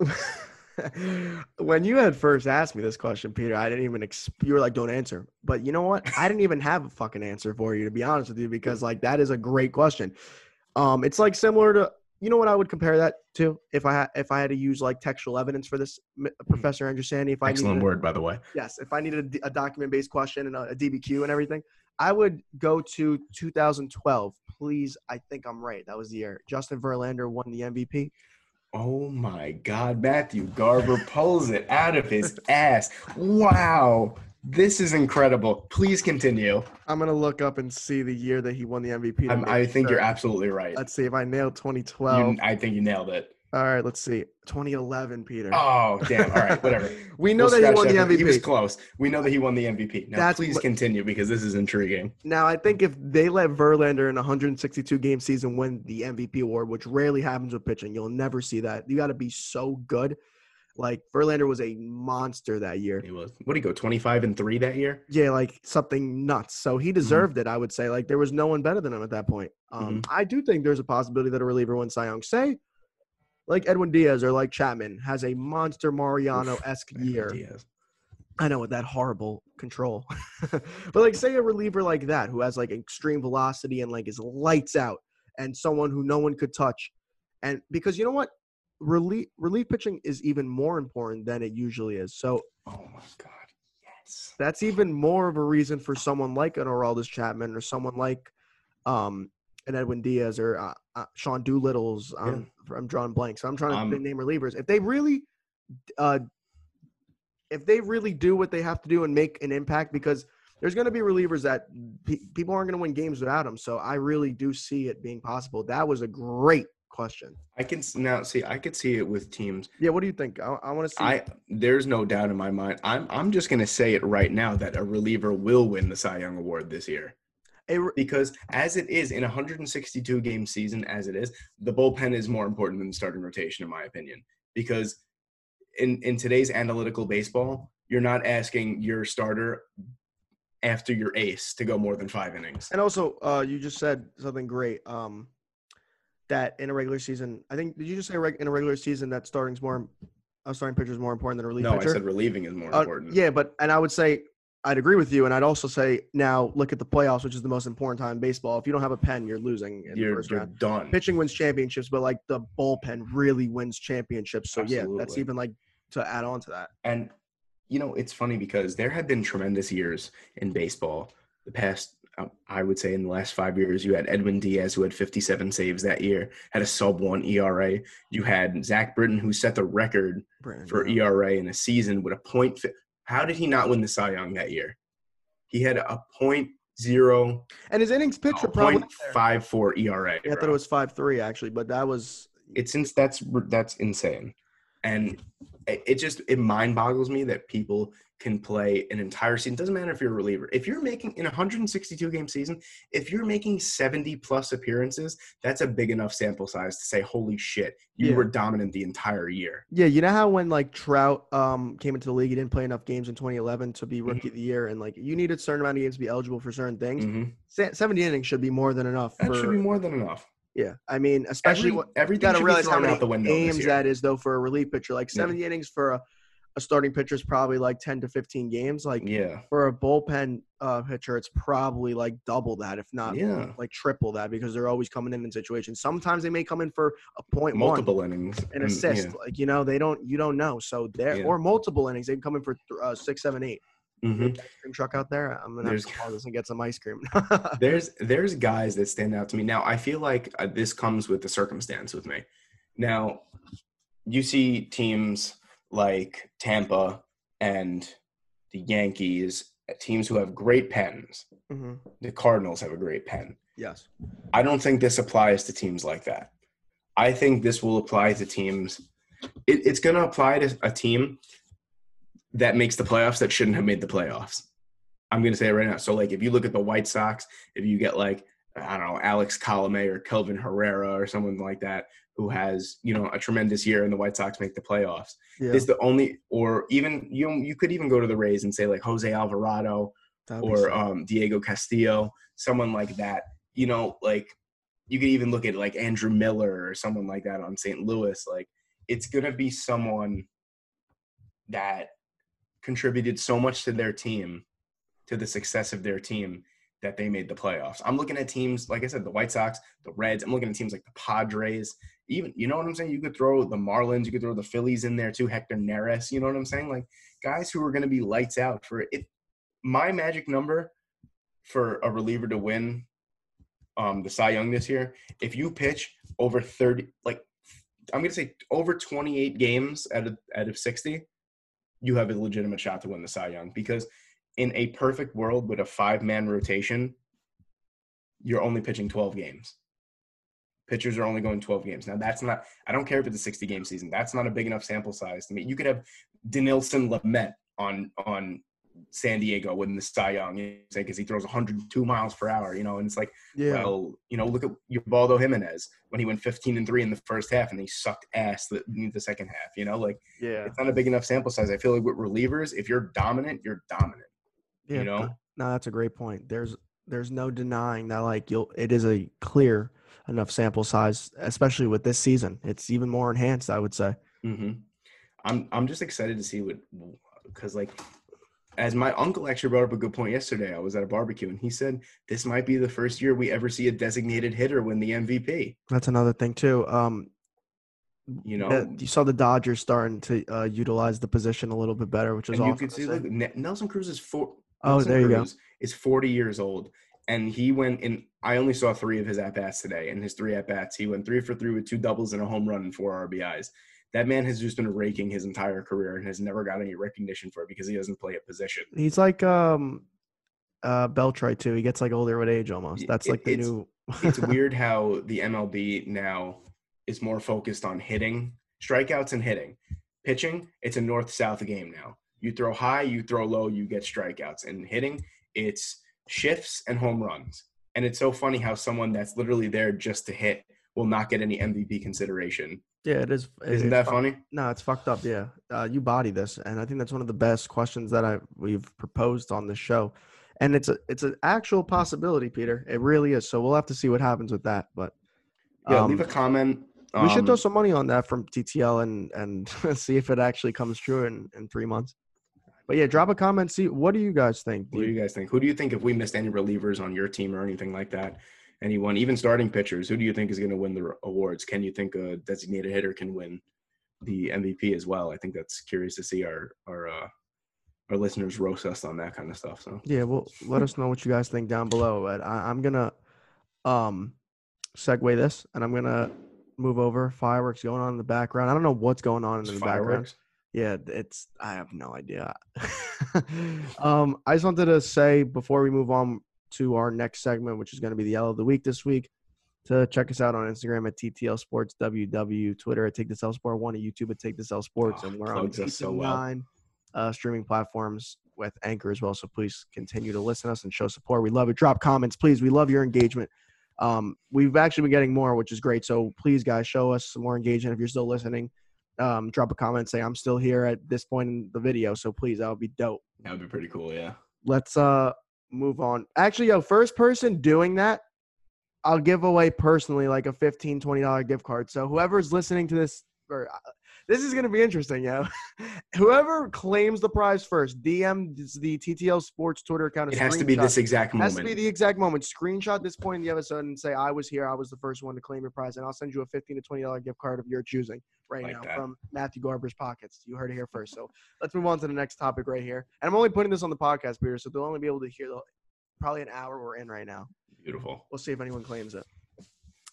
E: when you had first asked me this question, Peter, I didn't even. Exp- you were like, "Don't answer." But you know what? I didn't even have a fucking answer for you, to be honest with you, because like that is a great question. Um, it's like similar to you know what I would compare that to if I had if I had to use like textual evidence for this, M- Professor Andrew Sandy. If I
D: Excellent word, by the way.
E: yes, if I needed a, document based question and a, a DBQ and everything, I would go to 2012. Please, I think I'm right. That was the year Justin Verlander won the MVP.
D: Oh my God, Matthew Garber pulls it out of his ass. Wow, this is incredible. Please continue.
E: I'm gonna look up and see the year that he won the MVP.
D: I'm, I think you're absolutely right.
E: Let's see if I nailed 2012.
D: You, I think you nailed it.
E: All right, let's see. 2011, Peter.
D: Oh, damn. All right, whatever.
E: we know
D: We'll
E: that he won the
D: that. He was close. We know that he won the MVP. Now,
E: That's
D: please
E: what-
D: continue because this is intriguing.
E: Now, I think if they let Verlander in a 162 game season win the MVP award, which rarely happens with pitching, you'll never see that. You got to be so good. Like Verlander was a monster that year.
D: He was. What did he go? 25 and three that year.
E: Yeah, like something nuts. So he deserved it, I would say. Like there was no one better than him at that point. Um, I do think there's a possibility that a reliever wins Cy Young. Say, like Edwin Diaz or like Chapman has a monster Mariano esque year.
D: Diaz.
E: I know with that horrible control, but like say a reliever like that who has like extreme velocity and like is lights out, and someone who no one could touch, and because you know what, relief relief pitching is even more important than it usually is. So
D: Oh my God. Yes.
E: that's even more of a reason for someone like an Aroldis Chapman or someone like um an Edwin Diaz or uh, uh, Sean Doolittle's. Um, I'm drawing blanks. So I'm trying to
D: Um,
E: name relievers. If they really, uh, if they really do what they have to do and make an impact, because there's going to be relievers that pe- people aren't going to win games without them. So I really do see it being possible. That was a great question.
D: I can now see. I could see it with teams.
E: Yeah. What do you think? I, I want to see.
D: I there's no doubt in my mind. I'm I'm just gonna say it right now that a reliever will win the Cy Young Award this year.
E: A
D: because as it is in a 162 game season as it is the bullpen is more important than the starting rotation in my opinion because in in today's analytical baseball you're not asking your starter after your ace to go more than five innings
E: And also, uh, you just said something great. Um, that in a regular season, I think did you just say reg- in a regular season that starting's more, uh, starting pitcher is more important than a relief
D: no
E: pitcher?
D: i said relieving is more
E: Uh,
D: important
E: yeah, but and I would say I'd agree with you, and I'd also say now look at the playoffs, which is the most important time in baseball. If you don't have a pen, you're losing in
D: you're,
E: first
D: you're
E: round.
D: done
E: Pitching wins championships, but like the bullpen really wins championships. So yeah, that's even like to add on to that.
D: And you know, it's funny because there have been tremendous years in baseball. The past, uh, I would say, in the last five years, you had Edwin Diaz who had 57 saves that year, had a sub one ERA. You had Zach Britton who set the record
E: Brandon,
D: for. ERA in a season with a point. Fi- How did he not win the Cy Young that year? He had a point zero,
E: and his innings pitched
D: no,
E: were probably.
D: point five four ERA.
E: I thought it was five three actually, but that was
D: it's since that's that's insane and it, it just it mind boggles me that people can play an entire season doesn't matter if you're a reliever if you're making in a 162 game season if you're making 70 plus appearances that's a big enough sample size to say holy shit you
E: Yeah.
D: were dominant the entire year
E: Yeah, you know how when like Trout um came into the league, he didn't play enough games in 2011 to
D: Mm-hmm.
E: be rookie of the year, and like you need a certain amount of games to be eligible for certain things.
D: Mhm.
E: 70 innings should be more than enough.
D: that
E: for,
D: should be more than enough
E: Yeah, I mean, especially
D: Every,
E: what
D: everything
E: got to realize how many
D: out the
E: games that is though for a relief pitcher. Like
D: Yeah.
E: 70 innings for a, a starting pitcher is probably like 10 to 15 games. Like
D: Yeah.
E: for a bullpen uh, pitcher, it's probably like double that, if not
D: Yeah.
E: like triple that, because they're always coming in in situations. Sometimes they may come in for a point
D: Multiple
E: one,
D: innings.
E: an
D: and-
E: assist.
D: yeah.
E: Like you know, they don't you don't know. So there
D: Yeah.
E: or multiple innings, they can come in for th- uh, six, seven, eight.
D: Mhm.
E: Ice cream truck out there. I'm gonna
D: There's-
E: have to pause this and get some ice cream.
D: there's there's guys that stand out to me now i feel like uh, this comes with the circumstance with me now you see teams like tampa and the yankees teams who have great pens
E: hmm
D: the cardinals have a great pen
E: Yes.
D: i don't think this applies to teams like that i think this will apply to teams it, it's going to apply to a team that makes the playoffs that shouldn't have made the playoffs I'm going to say it right now. So, like, if you look at the White Sox, if you get like, I don't know, Alex Colome or Kelvin Herrera or someone like that who has, you know, a tremendous year and the White Sox make the playoffs,
E: Yeah.
D: is the only, or even, you know, you could even go to the Rays and say like Jose Alvarado
E: That'd
D: or um, Diego Castillo, someone like that. You know, like, you could even look at like Andrew Miller or someone like that on St. Louis. Like, it's going to be someone that contributed so much to their team to the success of their team that they made the playoffs. I'm looking at teams like I said, the White Sox, the Reds. I'm looking at teams like the Padres. Even you know what I'm saying. You could throw the Marlins. You could throw the Phillies in there too. Hector Neris. You know what I'm saying? Like guys who are going to be lights out for it. My magic number for a reliever to win um, the Cy Young this year, if you pitch over 30, like I'm going to say over 28 games out of out of 60, you have a legitimate shot to win the Cy Young because in a perfect world with a five man rotation, you're only pitching 12 games. Pitchers are only going 12 games. Now, that's not, I don't care if it's a 60 game season. That's not a big enough sample size to me. You could have Dinelson Lamet on, on San Diego winning the Cy Young because he throws 102 miles per hour, you know, and it's like,
E: yeah.
D: well, you know, look at Ubaldo Jimenez when he went 15 and 3 in the first half and he sucked ass the, the second half, you know, like
E: yeah.
D: it's not a big enough sample size. I feel like with relievers, if you're dominant, you're dominant.
E: Yeah,
D: you know?
E: no, that's a great point. There's there's no denying that like you'll it is a clear enough sample size, especially with this season. It's even more enhanced, I would say.
D: hmm I'm I'm just excited to see what because like as my uncle actually brought up a good point yesterday. I was at a barbecue and he said this might be the first year we ever see a designated hitter win the MVP.
E: That's another thing too. Um,
D: You know,
E: you saw the Dodgers starting to uh, utilize the position a little bit better, which is
D: and you
E: awesome.
D: could see look, Ne- Nelson Cruz is four.
E: Oh,
D: Nelson
E: there you go.
D: Cruz Is 40 years old, and he went in. I only saw three of his at bats today, and his three at bats, he went three for three with two doubles and a home run and four RBIs. That man has just been raking his entire career and has never got any recognition for it because he doesn't play a position.
E: He's like um, uh, Beltre too. He gets like older with age almost. That's like the
D: it's-
E: new.
D: it's weird how the MLB now is more focused on hitting, strikeouts and hitting. Pitching, it's a north south game now. You throw high, you throw low, you get strikeouts. And hitting, it's shifts and home runs. And it's so funny how someone that's literally there just to hit will not get any MVP consideration.
E: Yeah, it is.
D: Isn't that funny?
E: No, it's fucked up. Yeah, uh, you body this, and I think that's one of the best questions that I we've proposed on this show, and it's a it's an actual possibility, Peter. It really is. So we'll have to see what happens with that. But
D: Yeah,
E: um,
D: leave a comment.
E: we should throw
D: um,
E: some money on that from TTL and and see if it actually comes true in in three months. But yeah, drop a comment. See what do you guys think?
D: What do you guys think? Who do you think if we missed any relievers on your team or anything like that? Anyone, even starting pitchers, who do you think is going to win the awards? Can you think a designated hitter can win the MVP as well? I think that's curious to see our our uh, our listeners roast us on that kind of stuff. So
E: Yeah, well, let us know what you guys think down below. But I, I'm gonna um segue this, and I'm gonna move over. Fireworks going on in the background. I don't know what's going on in the background. Yeah, it's I have no idea. um, I just wanted to say before we move on to our next segment, which is going to be the L of the Week this week, to check us out on Instagram at TTL Sports WW, Twitter at Take This L Sport One, at YouTube at Take This L Sports,
D: Oh,
E: and we're on
D: so well.
E: nine uh, streaming platforms with Anchor as well. So please continue to listen to us and show support. We love it. Drop comments, please. We love your engagement. Um, we've actually been getting more, which is great. So please, guys, show us some more engagement if you're still listening. Um, drop a comment, say I'm still here at this point in the video. So please, that would be dope.
D: That would be pretty cool. Yeah.
E: Let's uh move on. Actually, yo, first person doing that, I'll give away personally like a 15 20 dollar gift card. So whoever's listening to this or uh, this is gonna be interesting, yo. Whoever claims the prize first, DM the TTL Sports Twitter account.
D: It has to be this exact moment.
E: It Has to be the exact moment. Screenshot this point in the episode and say, I was here. I was the first one to claim your prize. And I'll send you a 15 to $20 gift card of your choosing right
D: Like
E: now
D: that.
E: from Matthew Garber's pockets. You heard it here first. So let's move on to the next topic right here. And I'm only putting this on the podcast, Peter. So they'll only be able to hear the, probably an hour we're in right now.
D: Beautiful.
E: We'll see if anyone claims it.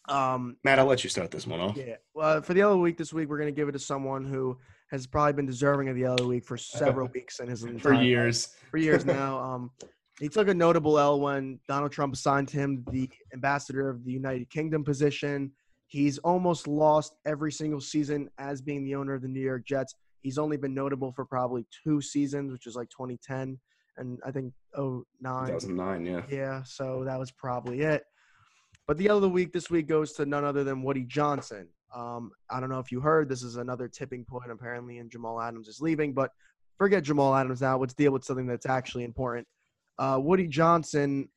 E: Um,
D: Matt, I'll let you start this one off.
E: yeah. Well, for the yellow week this week, we're going to give it to someone who has probably been deserving of the yellow week for several weeks in his
D: For
E: life
D: years.
E: for years now. Um, he took a notable L when Donald Trump assigned him the ambassador of the United Kingdom position. He's almost lost every single season as being the owner of the New York Jets. He's only been notable for probably two seasons, which is like 2010 and I think 09.
D: 2009, yeah.
E: Yeah, so that was probably it. But the other week this week goes to none other than Woody Johnson. Um, I don't know if you heard, this is another tipping point apparently, and Jamal Adams is leaving. But forget Jamal Adams now. Let's deal with something that's actually important. Uh, Woody Johnson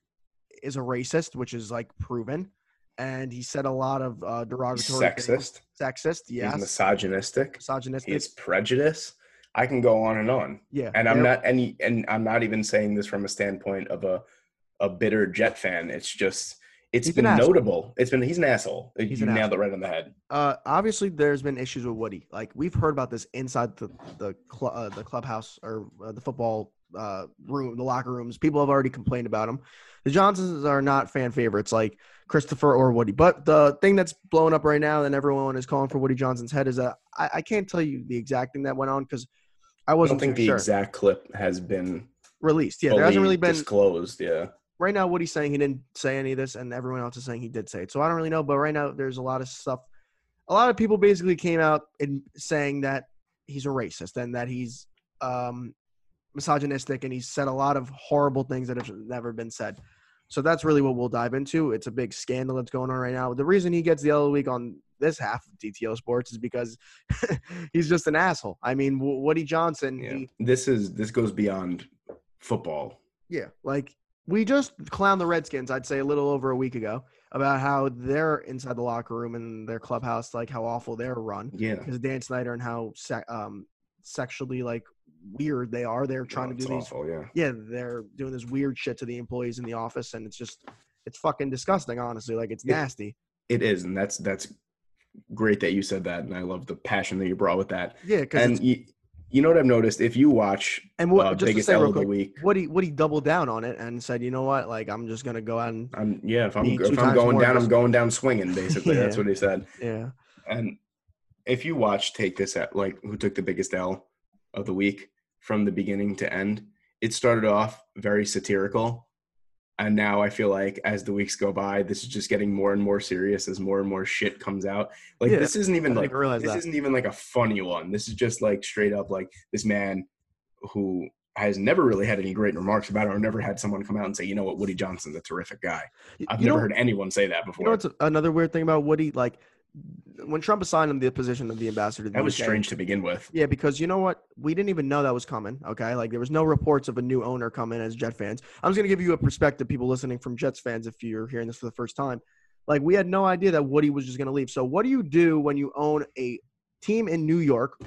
E: is a racist, which is like proven, and he said a lot of uh, derogatory things.
D: sexist.
E: Sexist, yes.
D: He's misogynistic.
E: misogynistic.
D: He's prejudice. I can go on and on.
E: yeah,
D: And I'm not any and I'm not even saying this from a standpoint of a a bitter Jet fan. It's just it's
E: He's
D: been
E: asshole.
D: notable. It's been he's an asshole.
E: He's
D: you
E: an
D: nailed it right on the head.
E: uh, obviously there's been issues with Woody. Like we've heard about this inside the the cl- uh, the clubhouse or uh, the football uh, room, the locker rooms. People have already complained about him. The Johnsons are not fan favorites like Christopher or Woody. But the thing that's blowing up right now and everyone is calling for Woody Johnson's head is that I, I can't tell you the exact thing that went on because I
D: I
E: wasn't
D: don't think the
E: sure.
D: exact clip has been
E: released. Yeah, there hasn't really been
D: disclosed. Yeah.
E: Right now Woody's saying he didn't say any of this, and everyone else is saying he did say it. So I don't really know, but right now there's a lot of stuff. A lot of people basically came out and saying that he's a racist and that he's um, misogynistic, and he's said a lot of horrible things that have never been said. So that's really what we'll dive into. It's a big scandal that's going on right now. The reason he gets the yellow week on this half of DTO Sports is because he's just an asshole. I mean, Woody Johnson,
D: Yeah.
E: he
D: This is this goes beyond football.
E: Yeah, like we just clown the Redskins, I'd say a little over a week ago, about how they're inside the locker room and their clubhouse, like how awful they're run
D: Yeah.
E: because Dan Snyder and how se- um, sexually like weird they are. They're trying to do these,
D: awful, yeah.
E: yeah, they're doing this weird shit to the employees in the office, and it's just it's fucking disgusting, honestly. Like it's
D: Yeah.
E: nasty.
D: It is, and that's that's great that you said that, and I love the passion that you brought with that.
E: Yeah, because
D: And you, you know what I've noticed? If you watch
E: and what
D: uh,
E: just to say
D: L
E: real
D: of the
E: quick,
D: week,
E: Woody Woody doubled down on it and said, you know what, like I'm just gonna go out and
D: I'm yeah. If I'm if I'm going down, I'm going down swinging. Basically, that's what he said.
E: yeah.
D: And if you watch Take This at like who took the biggest L of the week from the beginning to end, it started off very satirical. And now I feel like as the weeks go by, this is just getting more and more serious as more and more shit comes out. Like
E: Yeah,
D: this isn't even like this isn't even like a funny one. This is just like straight up like this man who has never really had any great remarks about it or never had someone come out and say, you know what, Woody Johnson's a terrific guy. I've
E: You know-
D: never heard anyone say that before.
E: You know what's another weird thing about Woody? Like when Trump assigned him the position of the ambassador, to the
D: that was
E: UK,
D: strange to begin with.
E: Yeah, because you know what? We didn't even know that was coming. Okay, like there was no reports of a new owner coming as Jet fans. I'm just gonna give you a perspective, people listening from Jets fans, if you're hearing this for the first time. Like we had no idea that Woody was just gonna leave. So what do you do when you own a team in New York,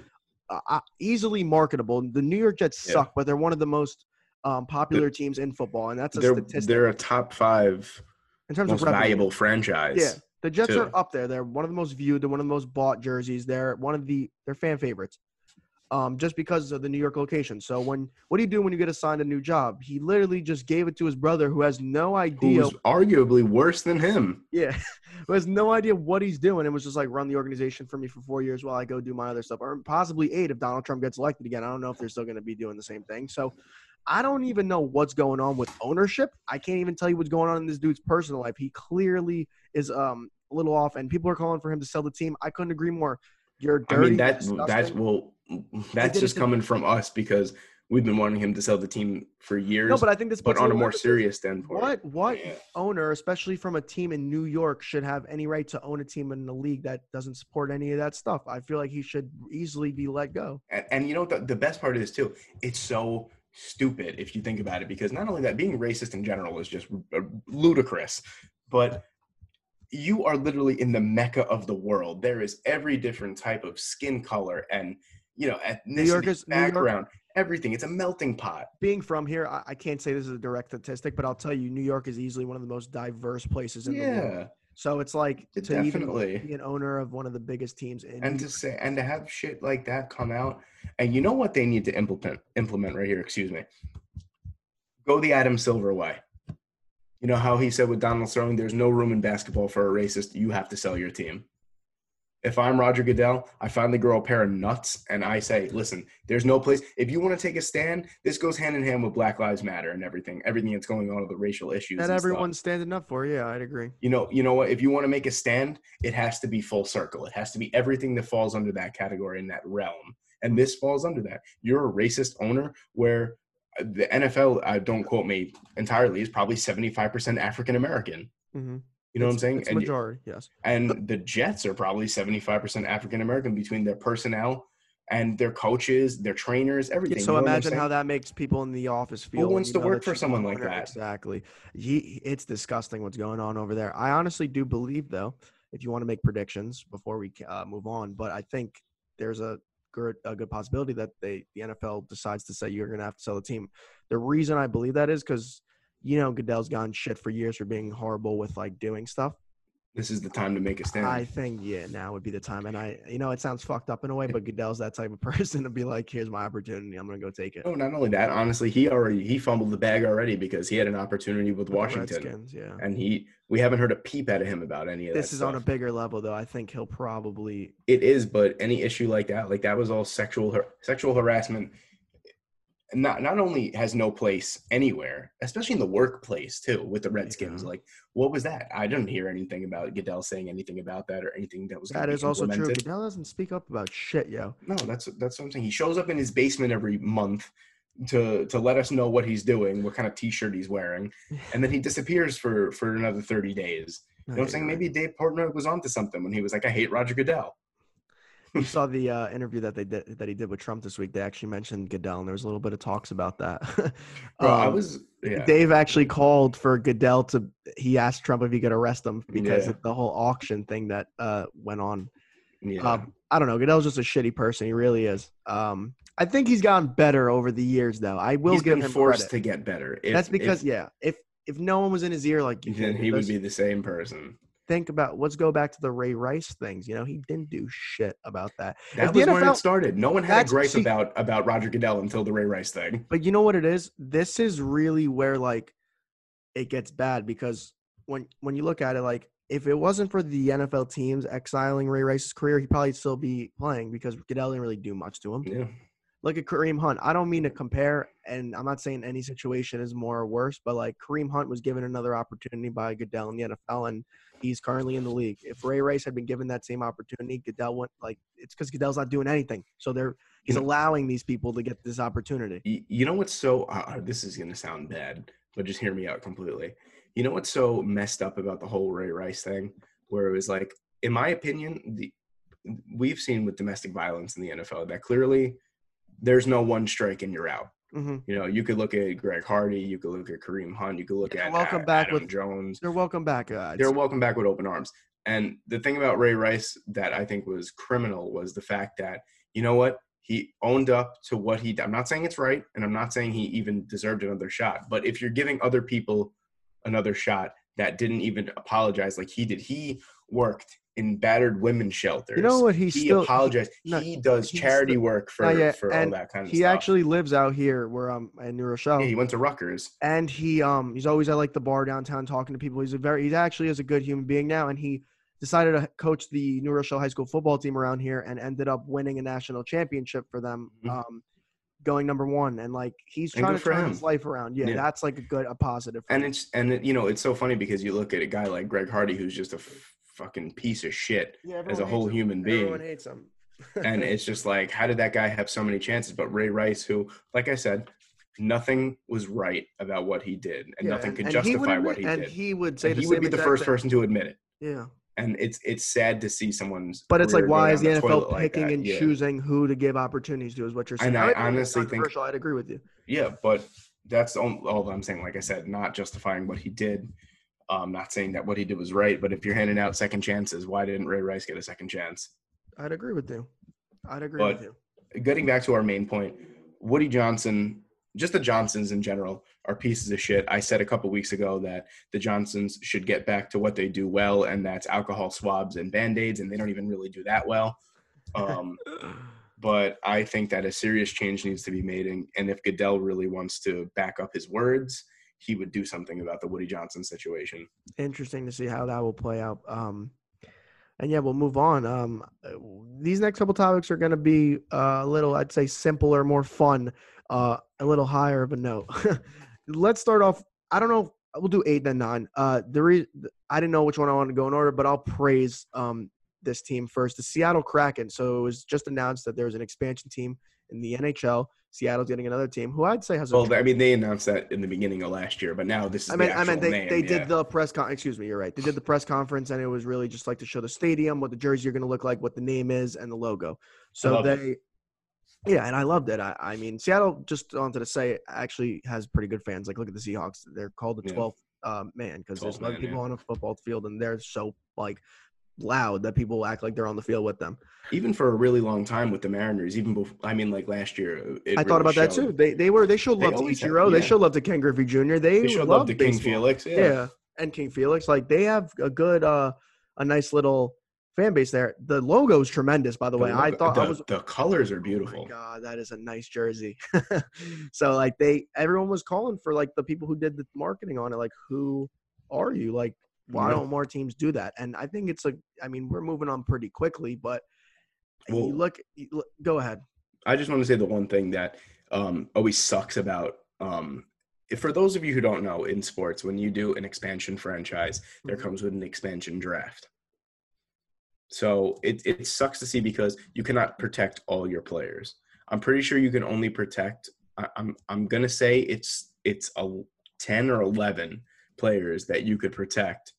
E: uh, uh, easily marketable? The New York Jets
D: Yeah.
E: suck, but they're one of the most um, popular teams in football, and that's a
D: They're
E: statistic
D: they're a top five
E: in terms
D: most
E: of revenue.
D: valuable franchise.
E: Yeah, the Jets
D: too.
E: are up there. They're one of the most viewed. They're one of the most bought jerseys. They're one of the they're fan favorites, um, just because of the New York location. So when what do you do when you get assigned a new job? He literally just gave it to his brother, who has no idea.
D: Who's arguably worse than him.
E: yeah, who has no idea what he's doing, and was just like run the organization for me for four years while I go do my other stuff, or possibly eight if Donald Trump gets elected again. I don't know if they're still going to be doing the same thing. So. I don't even know what's going on with ownership. I can't even tell you what's going on in this dude's personal life. He clearly is um a little off, and people are calling for him to sell the team. I couldn't agree more. You're
D: I mean that that's well that's just coming from us because we've been wanting him to sell the team for years.
E: no, but I think this.
D: but on a more serious standpoint.
E: What what
D: Yeah.
E: owner, especially from a team in New York, should have any right to own a team in the league that doesn't support any of that stuff? I feel like he should easily be let go.
D: And, and you know what the, the best part this too? It's so stupid if you think about it because not only that being racist in general is just uh, ludicrous, but you are literally in the mecca of the world. There is every different type of skin color and you know ethnicity,
E: York is- New York-
D: background, everything. It's a melting pot.
E: Being from here, I, I can't say this is a direct statistic, but I'll tell you, New York is easily one of the most diverse places in the world.
D: Yeah,
E: So it's like
D: It
E: to even
D: definitely.
E: be an owner of one of the biggest teams in
D: and to say and to have shit like that come out, and you know what they need to implement implement right here. Excuse me. Go the Adam Silver way. You know how he said with Donald Sterling, "There's no room in basketball for a racist. You have to sell your team." If I'm Roger Goodell, I finally grow a pair of nuts and I say, listen, there's no place. If you want to take a stand, this goes hand in hand with Black Lives Matter and everything, everything that's going on with the racial issues.
E: that
D: stuff.
E: everyone's standing up for. Yeah, I'd agree.
D: you know, you know what? If you want to make a stand, it has to be full circle. It has to be everything that falls under that category in that realm. And this falls under that. You're a racist owner where uh, the NFL, uh, don't quote me entirely, is probably 75% African American.
E: Mm-hmm.
D: You know what I'm saying?
E: It's
D: And,
E: majority, yes.
D: and the Jets are probably 75% African American between their personnel and their coaches, their trainers, everything.
E: Yeah,
D: You
E: so
D: know
E: imagine how that makes people in the office feel. Who
D: wants to work for someone like that?
E: Exactly. He, it's disgusting what's going on over there. I honestly do believe, though, if you want to make predictions before we uh, move on, but I think there's a good a good possibility that they the NFL decides to say you're going to have to sell the team. The reason I believe that is because you know Goodell's gotten shit for years for being horrible with like doing stuff.
D: This is the time to make a stand.
E: I think yeah, now would be the time. And I, you know, it sounds fucked up in a way, but Goodell's that type of person to be like, "Here's my opportunity. I'm gonna go take it."
D: Oh, not only that, honestly, he already he fumbled the bag already because he had an opportunity with
E: With
D: Washington,
E: Redskins, yeah.
D: and he we haven't heard a peep out of him about any of
E: This
D: This
E: is on a bigger level, though. I think he'll probably.
D: It is, but any issue like that, like that was all sexual har- sexual harassment. Not not only has no place anywhere, especially in the workplace too, with the Redskins.
E: Yeah.
D: Like, what was that? I didn't hear anything about Goodell saying anything about that or anything that was. gonna be
E: also true. Goodell doesn't speak up about shit, yo.
D: No, that's that's what I'm saying. He shows up in his basement every month to to let us know what he's doing, what kind of t-shirt he's wearing, and then he disappears for for another 30 days. You know what I'm saying? Maybe Dave Portnoy was onto something when he was like, I hate Roger Goodell.
E: You saw the uh, interview that they did that he did with Trump this week. They actually mentioned Goodell, and there was a little bit of talks about that.
D: Bro, I
E: Um,
D: was yeah.
E: Dave actually called for Goodell to. He asked Trump if he could arrest him because
D: Yeah.
E: of the whole auction thing that uh, went on.
D: yeah.
E: Um, I don't know. Goodell's just a shitty person. He really is. Um, I think he's gotten better over the years, though. I will
D: he's
E: give
D: been
E: him
D: forced
E: credit.
D: to get better. If-
E: That's because
D: if-
E: yeah, if if no one was in his ear like you
D: then he would be the same person.
E: Think about let's go back to the Ray Rice things. You know, he didn't do shit about that.
D: That
E: If
D: was when it started. No one had gripe
E: see-
D: about about Roger Goodell until the Ray Rice thing.
E: But you know what it is? This is really where like it gets bad because when when you look at it, like if it wasn't for the NFL teams exiling Ray Rice's career, he'd probably still be playing because Goodell didn't really do much to him.
D: Yeah.
E: Look at Kareem Hunt. I don't mean to compare, and I'm not saying any situation is more or worse, but like Kareem Hunt was given another opportunity by Goodell in the NFL, and he's currently in the league. If Ray Rice had been given that same opportunity, Goodell went like it's because Goodell's not doing anything, so they're he's
D: You know-
E: allowing these people to get this opportunity.
D: You know what's so uh, this is gonna sound bad, but just hear me out completely. You know what's so messed up about the whole Ray Rice thing, where it was like, in my opinion, the we've seen with domestic violence in the NFL that clearly there's no one strike and you're out.
E: hmm
D: You know, you could look at Greg Hardy, you could look at Kareem Hunt, you could look
E: Yeah,
D: at
E: welcome back
D: Adam
E: with-
D: Jones.
E: They're welcome back. Uh,
D: They're welcome back with open arms. And the thing about Ray Rice that I think was criminal was the fact that, you know what? He owned up to what he I'm not saying it's right, and I'm not saying he even deserved another shot. But if you're giving other people another shot that didn't even apologize like he did, he worked in battered women's shelters.
E: you know what? He's
D: he
E: still
D: apologized.
E: no,
D: he does charity
E: still-
D: work for,
E: yet,
D: for all that kind of
E: he
D: stuff.
E: He actually lives out here where I'm in New Rochelle.
D: yeah, he went to Rutgers.
E: and he um he's always at like the bar downtown talking to people. He's a very he actually is a good human being now, and he decided to coach the New Rochelle High School football team around here and ended up winning a national championship for them,
D: Mhm.
E: um, going number one. And like he's trying to turn
D: him.
E: his life around. Yeah,
D: Yeah.
E: that's like a good a positive.
D: and
E: him.
D: it's and it, you know it's so funny because you look at a guy like Greg Hardy who's just a f- fucking piece of shit
E: yeah,
D: as a whole
E: hates him.
D: human being
E: Everyone hates him.
D: and it's just like how did that guy have so many chances but Ray Rice who like I said nothing was right about what he did and
E: Yeah,
D: nothing could
E: and he
D: justify what
E: admit-
D: he
E: and
D: did And
E: he would say the
D: he would be the first
E: thing.
D: person to admit it
E: Yeah.
D: and it's it's sad to see someone's
E: But it's like, why is
D: down
E: the NFL
D: toilet like
E: picking and
D: Yeah.
E: choosing who to give opportunities to? Is what you're saying.
D: And I
E: it's
D: honestly think-
E: I'd agree with you.
D: Yeah, but that's all, all I'm saying. Like I said, not justifying what he did. Um, not saying that what he did was right, but if you're handing out second chances, why didn't Ray Rice get a second chance?
E: I'd agree with you. I'd agree
D: But-
E: with you.
D: Getting back to our main point, Woody Johnson, just the Johnsons in general, are pieces of shit. I said a couple weeks ago that the Johnsons should get back to what they do well, and that's alcohol swabs and band aids, and they don't even really do that well. Um, but I think that a serious change needs to be made. And, and if Goodell really wants to back up his words, he would do something about the Woody Johnson situation.
E: Interesting to see how that will play out. Um, and yeah, we'll move on. Um, uh, these next couple topics are going to be uh, a little, I'd say, simpler, more fun, uh, a little higher of a note. Let's start off. I don't know. We'll do eight then nine. Uh, the re- I didn't know which one I wanted to go in order, but I'll praise um, this team first. The Seattle Kraken. So it was just announced that there's an expansion team in the NHL. Seattle's getting another team who I'd say has a
D: Well, I mean, they announced that in the beginning of last year, but now this is
E: I
D: mean,
E: I
D: actual
E: they,
D: name,
E: they
D: yeah.
E: did the press con. Excuse me, you're right. They did the press conference, and it was really just like to show the stadium, what the jersey are going to look like, what the name is, and the logo. So
D: love it.
E: they, yeah, and I loved it. I, I mean, Seattle just wanted to say actually has pretty good fans. Like, look at the Seahawks; they're called the
D: Yeah.
E: 12th uh, man because there's
D: 12th
E: other people
D: yeah.
E: on a football field, and they're so like loud that people act like they're on the field with them.
D: even for a really long time with the Mariners, even before, I mean, like last year. It
E: I thought
D: really
E: about that too. They they were they showed
D: They
E: love to
D: always have-
E: Ichiro. They showed love to Ken Griffey Jr. They,
D: They showed
E: love
D: to King. Felix. Yeah.
E: yeah. and King Felix. Like they have a good, uh, a nice little fan base there. The logo's tremendous, by the,
D: The
E: way. I thought
D: the,
E: I was.
D: the colors are
E: Oh my
D: beautiful.
E: god, that is a nice jersey. so like they, everyone was calling for like the people who did the marketing on it. Like, who are you? Like, why
D: Yeah.
E: don't more teams do that? And I think it's a. I mean, we're moving on pretty quickly, but
D: Well-
E: you look, you look. Go ahead.
D: I just want to say the one thing that um, always sucks about. Um, if- for those of you who don't know, in sports, when you do an expansion franchise, there
E: Mhm.
D: comes with an expansion draft. So it it sucks to see because you cannot protect all your players. I'm pretty sure you can only protect. I, I'm I'm gonna say it's it's a ten or eleven players that you could protect,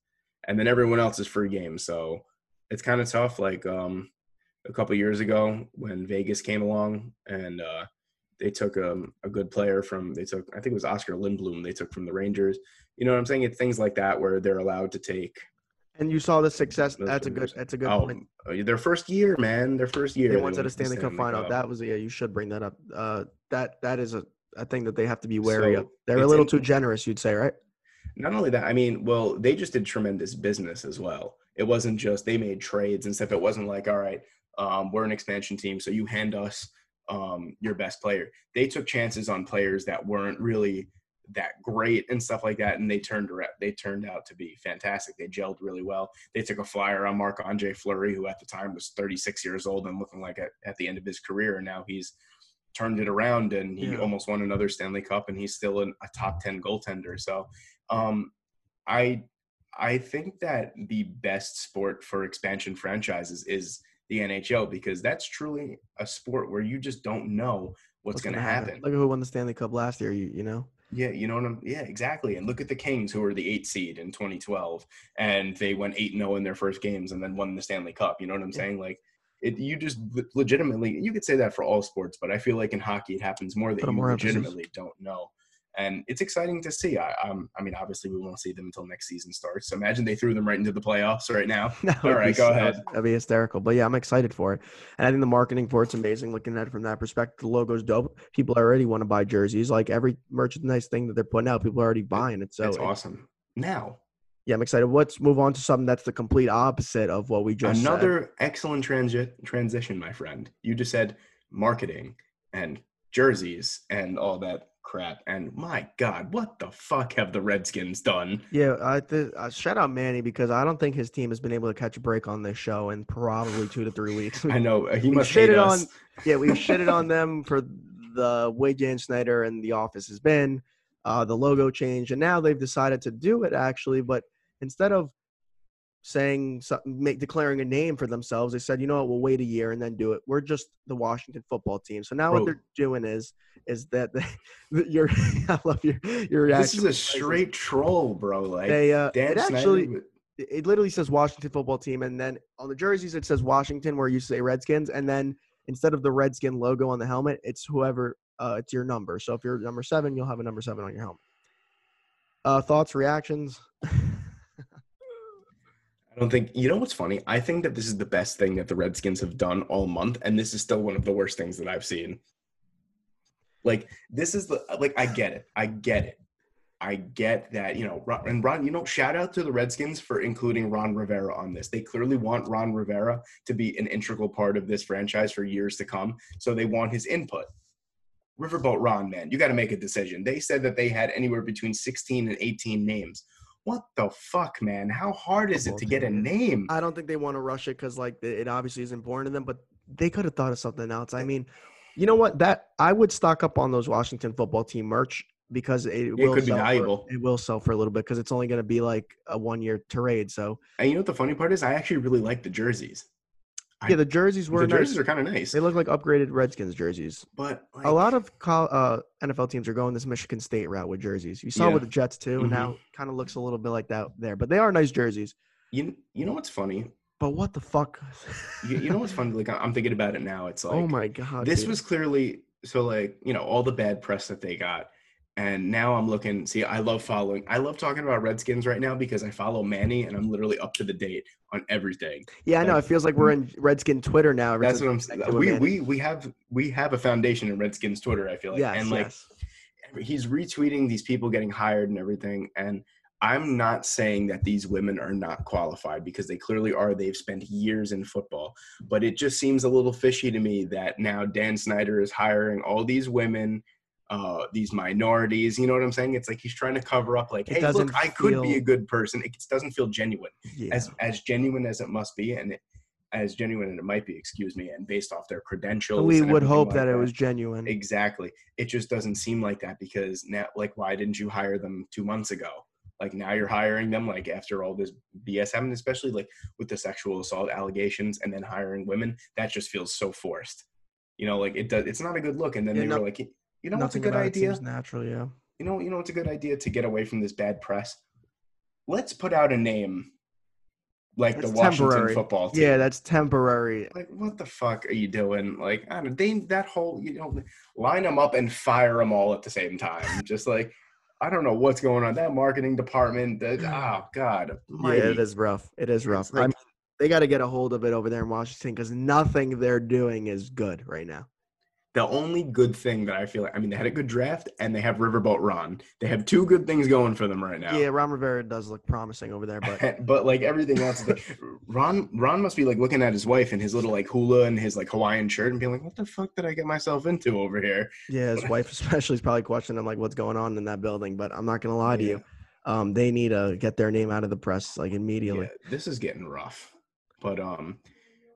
D: and then everyone else is free game. So it's kind of tough. Like um, a couple years ago when Vegas came along and uh, they took um, a good player from they took I think it was Oscar Lindblom they took from the Rangers. You know what I'm saying? It's things like that where they're allowed to take.
E: And you saw the success. That's a good. That's a good
D: Oh,
E: point.
D: uh, their first year, man, their first year.
E: They went to the Stanley Cup final.
D: Cup.
E: That was yeah. You should bring that up. Uh, that that is a, a thing that they have to be wary
D: So,
E: of. They're a little
D: in-
E: too generous, you'd say, right?
D: Not only that, I mean, well, they just did tremendous business as well. It wasn't just they made trades and stuff. It wasn't like, all right, um, we're an expansion team, so you hand us um, your best player. They took chances on players that weren't really that great and stuff like that, and they turned around. They turned out to be fantastic. They gelled really well. They took a flyer on Marc Andre Fleury, who at the time was 36 years old and looking like at, at the end of his career, and now he's turned it around and he
E: Yeah.
D: almost won another Stanley Cup, and he's still an, a top 10 goaltender. So um, I I think that the best sport for expansion franchises is the NHL because that's truly a sport where you just don't know what's, going to
E: gonna
D: happen.
E: Look at who won the Stanley Cup last year. You you know.
D: Yeah, you know what I'm. Yeah, exactly. And look at the Kings, who were the eight seed in 2012, and they went eight zero in their first games, and then won the Stanley Cup. You know what I'm
E: Yeah.
D: saying? Like, it. You just legitimately. You could say that for all sports, but I feel like in hockey, it happens more that
E: Put
D: you
E: more emphasis.
D: legitimately don't know, and it's exciting to see. I, um, I mean, obviously, we won't see them until next season starts. So imagine they threw them right into the playoffs right now. All right, go ahead.
E: That'd be hysterical. But yeah, I'm excited for it. And I think the marketing for it's amazing. Looking at it from that perspective, the logo's dope. People already want to buy jerseys. Like every merchandise thing that they're putting out, people are already buying it. So
D: it's awesome. Now,
E: yeah, I'm excited. Let's move on to something that's the complete opposite of what we just said.
D: Another excellent transi- transition, my friend. You just said marketing and jerseys and all that crap. And my God, what the fuck have the Redskins done?
E: Yeah, I th- uh, shout out Manny because I don't think his team has been able to catch a break on this show in probably two to three weeks.
D: I know uh, he
E: We
D: must hate
E: shitted
D: us.
E: on- yeah, we've shitted on them for the way Dan Snyder and the office has been, uh, the logo change, and now they've decided to do it actually. But instead of saying something, make declaring a name for themselves, they said, you know what, we'll wait a year and then do it. We're just the Washington football team. So now
D: Bro.
E: what they're doing is, is that they, you're, I love your your reaction.
D: This is a straight troll, bro. Like
E: They uh,
D: Dan
E: it
D: Snyder.
E: actually it literally says Washington football team, and then on the jerseys it says Washington, where you say Redskins, and then instead of the Redskin logo on the helmet, it's whoever uh, it's your number. So if you're number seven, you'll have a number seven on your helmet. Uh, thoughts, reactions?
D: I don't think you know what's funny. I think that this is the best thing that the Redskins have done all month, and this is still one of the worst things that I've seen. Like this is the like I get it, I get it, I get that you know and Ron. You know, shout out to the Redskins for including Ron Rivera on this. They clearly want Ron Rivera to be an integral part of this franchise for years to come, so they want his input. Riverboat Ron, man, you got to make a decision. They said that they had anywhere between 16 and 18 names. What the fuck, man? How hard is it to get a name?
E: I don't think they want to rush it because like it obviously is important to them, but they could have thought of something else. I eh mean, you know what? That I would stock up on those Washington football team merch because it, will
D: could be
E: sell for-
D: valuable.
E: it will sell for a little bit because it's only going to be like a one year trade. So
D: And you know what the funny part is? I actually really like the jerseys.
E: Yeah, the jerseys were
D: the
E: nice.
D: jerseys are kind of nice,
E: They look like upgraded Redskins jerseys.
D: but like,
E: a lot of uh, NFL teams are going this Michigan State route with jerseys. You saw
D: Yeah.
E: with the Jets too.
D: Mhm.
E: Now kind of looks a little bit like that there, but they are nice jerseys.
D: you you know what's funny?
E: But what the fuck?
D: You, you know what's funny? Like I'm thinking about it now. It's like
E: oh my god!
D: this
E: dude.
D: was clearly so like you know all the bad press that they got and now i'm looking see i love following i love talking about redskins right now because i follow manny and i'm literally up to the date on everything
E: yeah. I know.
D: like-
E: It feels like we're in Redskin Twitter now.
D: that's what i'm saying we, we we have we have a foundation in redskins twitter i feel like
E: yes,
D: and like
E: yes.
D: he's retweeting these people getting hired and everything and i'm not saying that these women are not qualified because they clearly are they've spent years in football but it just seems a little fishy to me that now dan snyder is hiring all these women uh, these minorities, you know what I'm saying? It's like he's trying to cover up, like, hey, look, I could be a good person. It doesn't feel genuine,
E: Yeah.
D: as as genuine as it must be, and it, as genuine as it might be, excuse me, and based off their credentials.
E: we would hope
D: like
E: that it was genuine.
D: Exactly. It just doesn't seem like that because now, like, why didn't you hire them two months ago? Like now you're hiring them like after all this BS happened, especially like with the sexual assault allegations and then hiring women. That just feels so forced. You know, like it does. It's not a good look. And then
E: Yeah,
D: they
E: no-
D: were like, you know, what's a good idea?
E: natural. Yeah.
D: You know, you know, it's a good idea to get away from this bad press. Let's put out a name like
E: That's
D: the Washington
E: temporary.
D: football team.
E: Yeah, that's temporary.
D: like what the fuck are you doing like i don't they that whole you know line them up and fire them all at the same time just like i don't know what's going on that marketing department that oh god
E: Yeah, it is rough. It is rough.
D: Like-
E: they got to get a hold of it over there in Washington because nothing they're doing is good right now.
D: The only good thing that i feel like i mean they had a good draft and they have riverboat ron they have two good things going for them right now
E: Yeah, Ron Rivera does look promising over there, but
D: but like everything else like, ron ron must be like looking at his wife in his little like hula and his like hawaiian shirt and being like what the fuck did i get myself into over here
E: yeah, his wife especially is probably questioning him like what's going on in that building. But I'm not gonna lie to
D: Yeah.
E: you, um, they need to get their name out of the press like immediately.
D: Yeah, this is getting rough. But um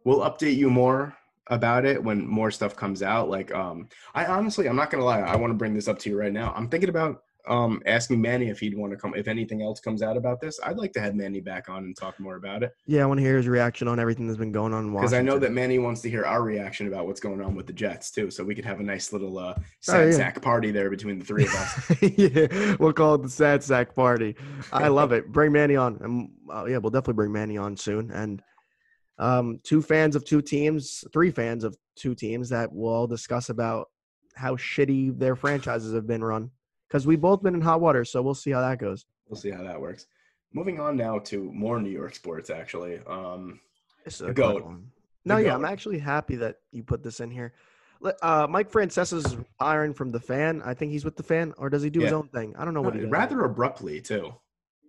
D: we'll update you more about it when more stuff comes out. Like um I honestly I'm not gonna lie, I want to bring this up to you right now. I'm thinking about um asking Manny if he'd want to come if anything else comes out about this. I'd like to have Manny back on and talk more about it.
E: Yeah, I want to hear his reaction on everything that's been going on
D: Because I know that Manny wants to hear our reaction about what's going on with the Jets too. So we could have a nice little uh
E: Oh,
D: sad
E: yeah.
D: sack party there between the three of us.
E: yeah, we'll call it the sad sack party. I love it. Bring Manny on. And, uh, yeah, we'll definitely bring Manny on soon. And um, two fans of two teams, three fans of two teams that will all discuss about how shitty their franchises have been run. Because we've both been in hot water, so we'll see how that goes.
D: We'll see how that works. Moving on now to more New York sports actually. Um
E: It's
D: The
E: a good
D: goat.
E: one. No,
D: The
E: yeah, I'm actually happy that you put this in here. Uh, Mike Francesa is retiring from the fan. I think he's with the fan, or does he do his own thing? I don't know what he does.
D: rather abruptly too.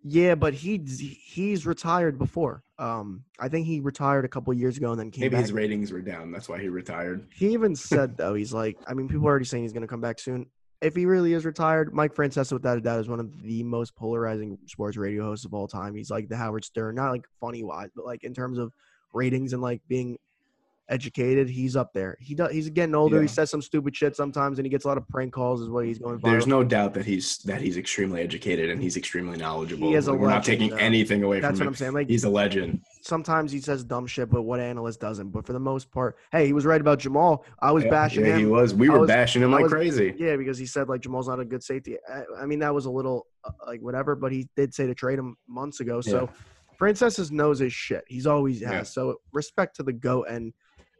E: Yeah, but he he's retired before. Um, I think he retired a couple years ago and then came
D: Maybe
E: back.
D: his ratings were down. That's why he retired.
E: he even said though, he's like, I mean, people are already saying he's gonna come back soon. If he really is retired, Mike Francesa, without a doubt, is one of the most polarizing sports radio hosts of all time. He's like the Howard Stern, not like funny wise, but like in terms of ratings and like being educated, he's up there. He does. He's getting older. He says some stupid shit sometimes, and he gets a lot of prank calls. Is what he's going.
D: By
E: there's
D: no doubt that he's that he's extremely educated and he's extremely knowledgeable.
E: He is a
D: we're not taking
E: though.
D: anything away
E: That's
D: from
E: what
D: him.
E: I'm saying. Like
D: He's a legend.
E: sometimes he says dumb shit, but what analyst doesn't? But for the most part, hey, he was right about Jamal. I was
D: yeah,
E: bashing
D: yeah,
E: him.
D: he was. We were
E: was-
D: bashing him
E: I
D: like
E: was-
D: crazy.
E: Yeah, because he said like Jamal's not a good safety. I, I mean, that was a little uh, like whatever, but he did say to trade him months ago. So Francesa's knows his shit. He's always has.
D: Yeah.
E: So respect to the goat. And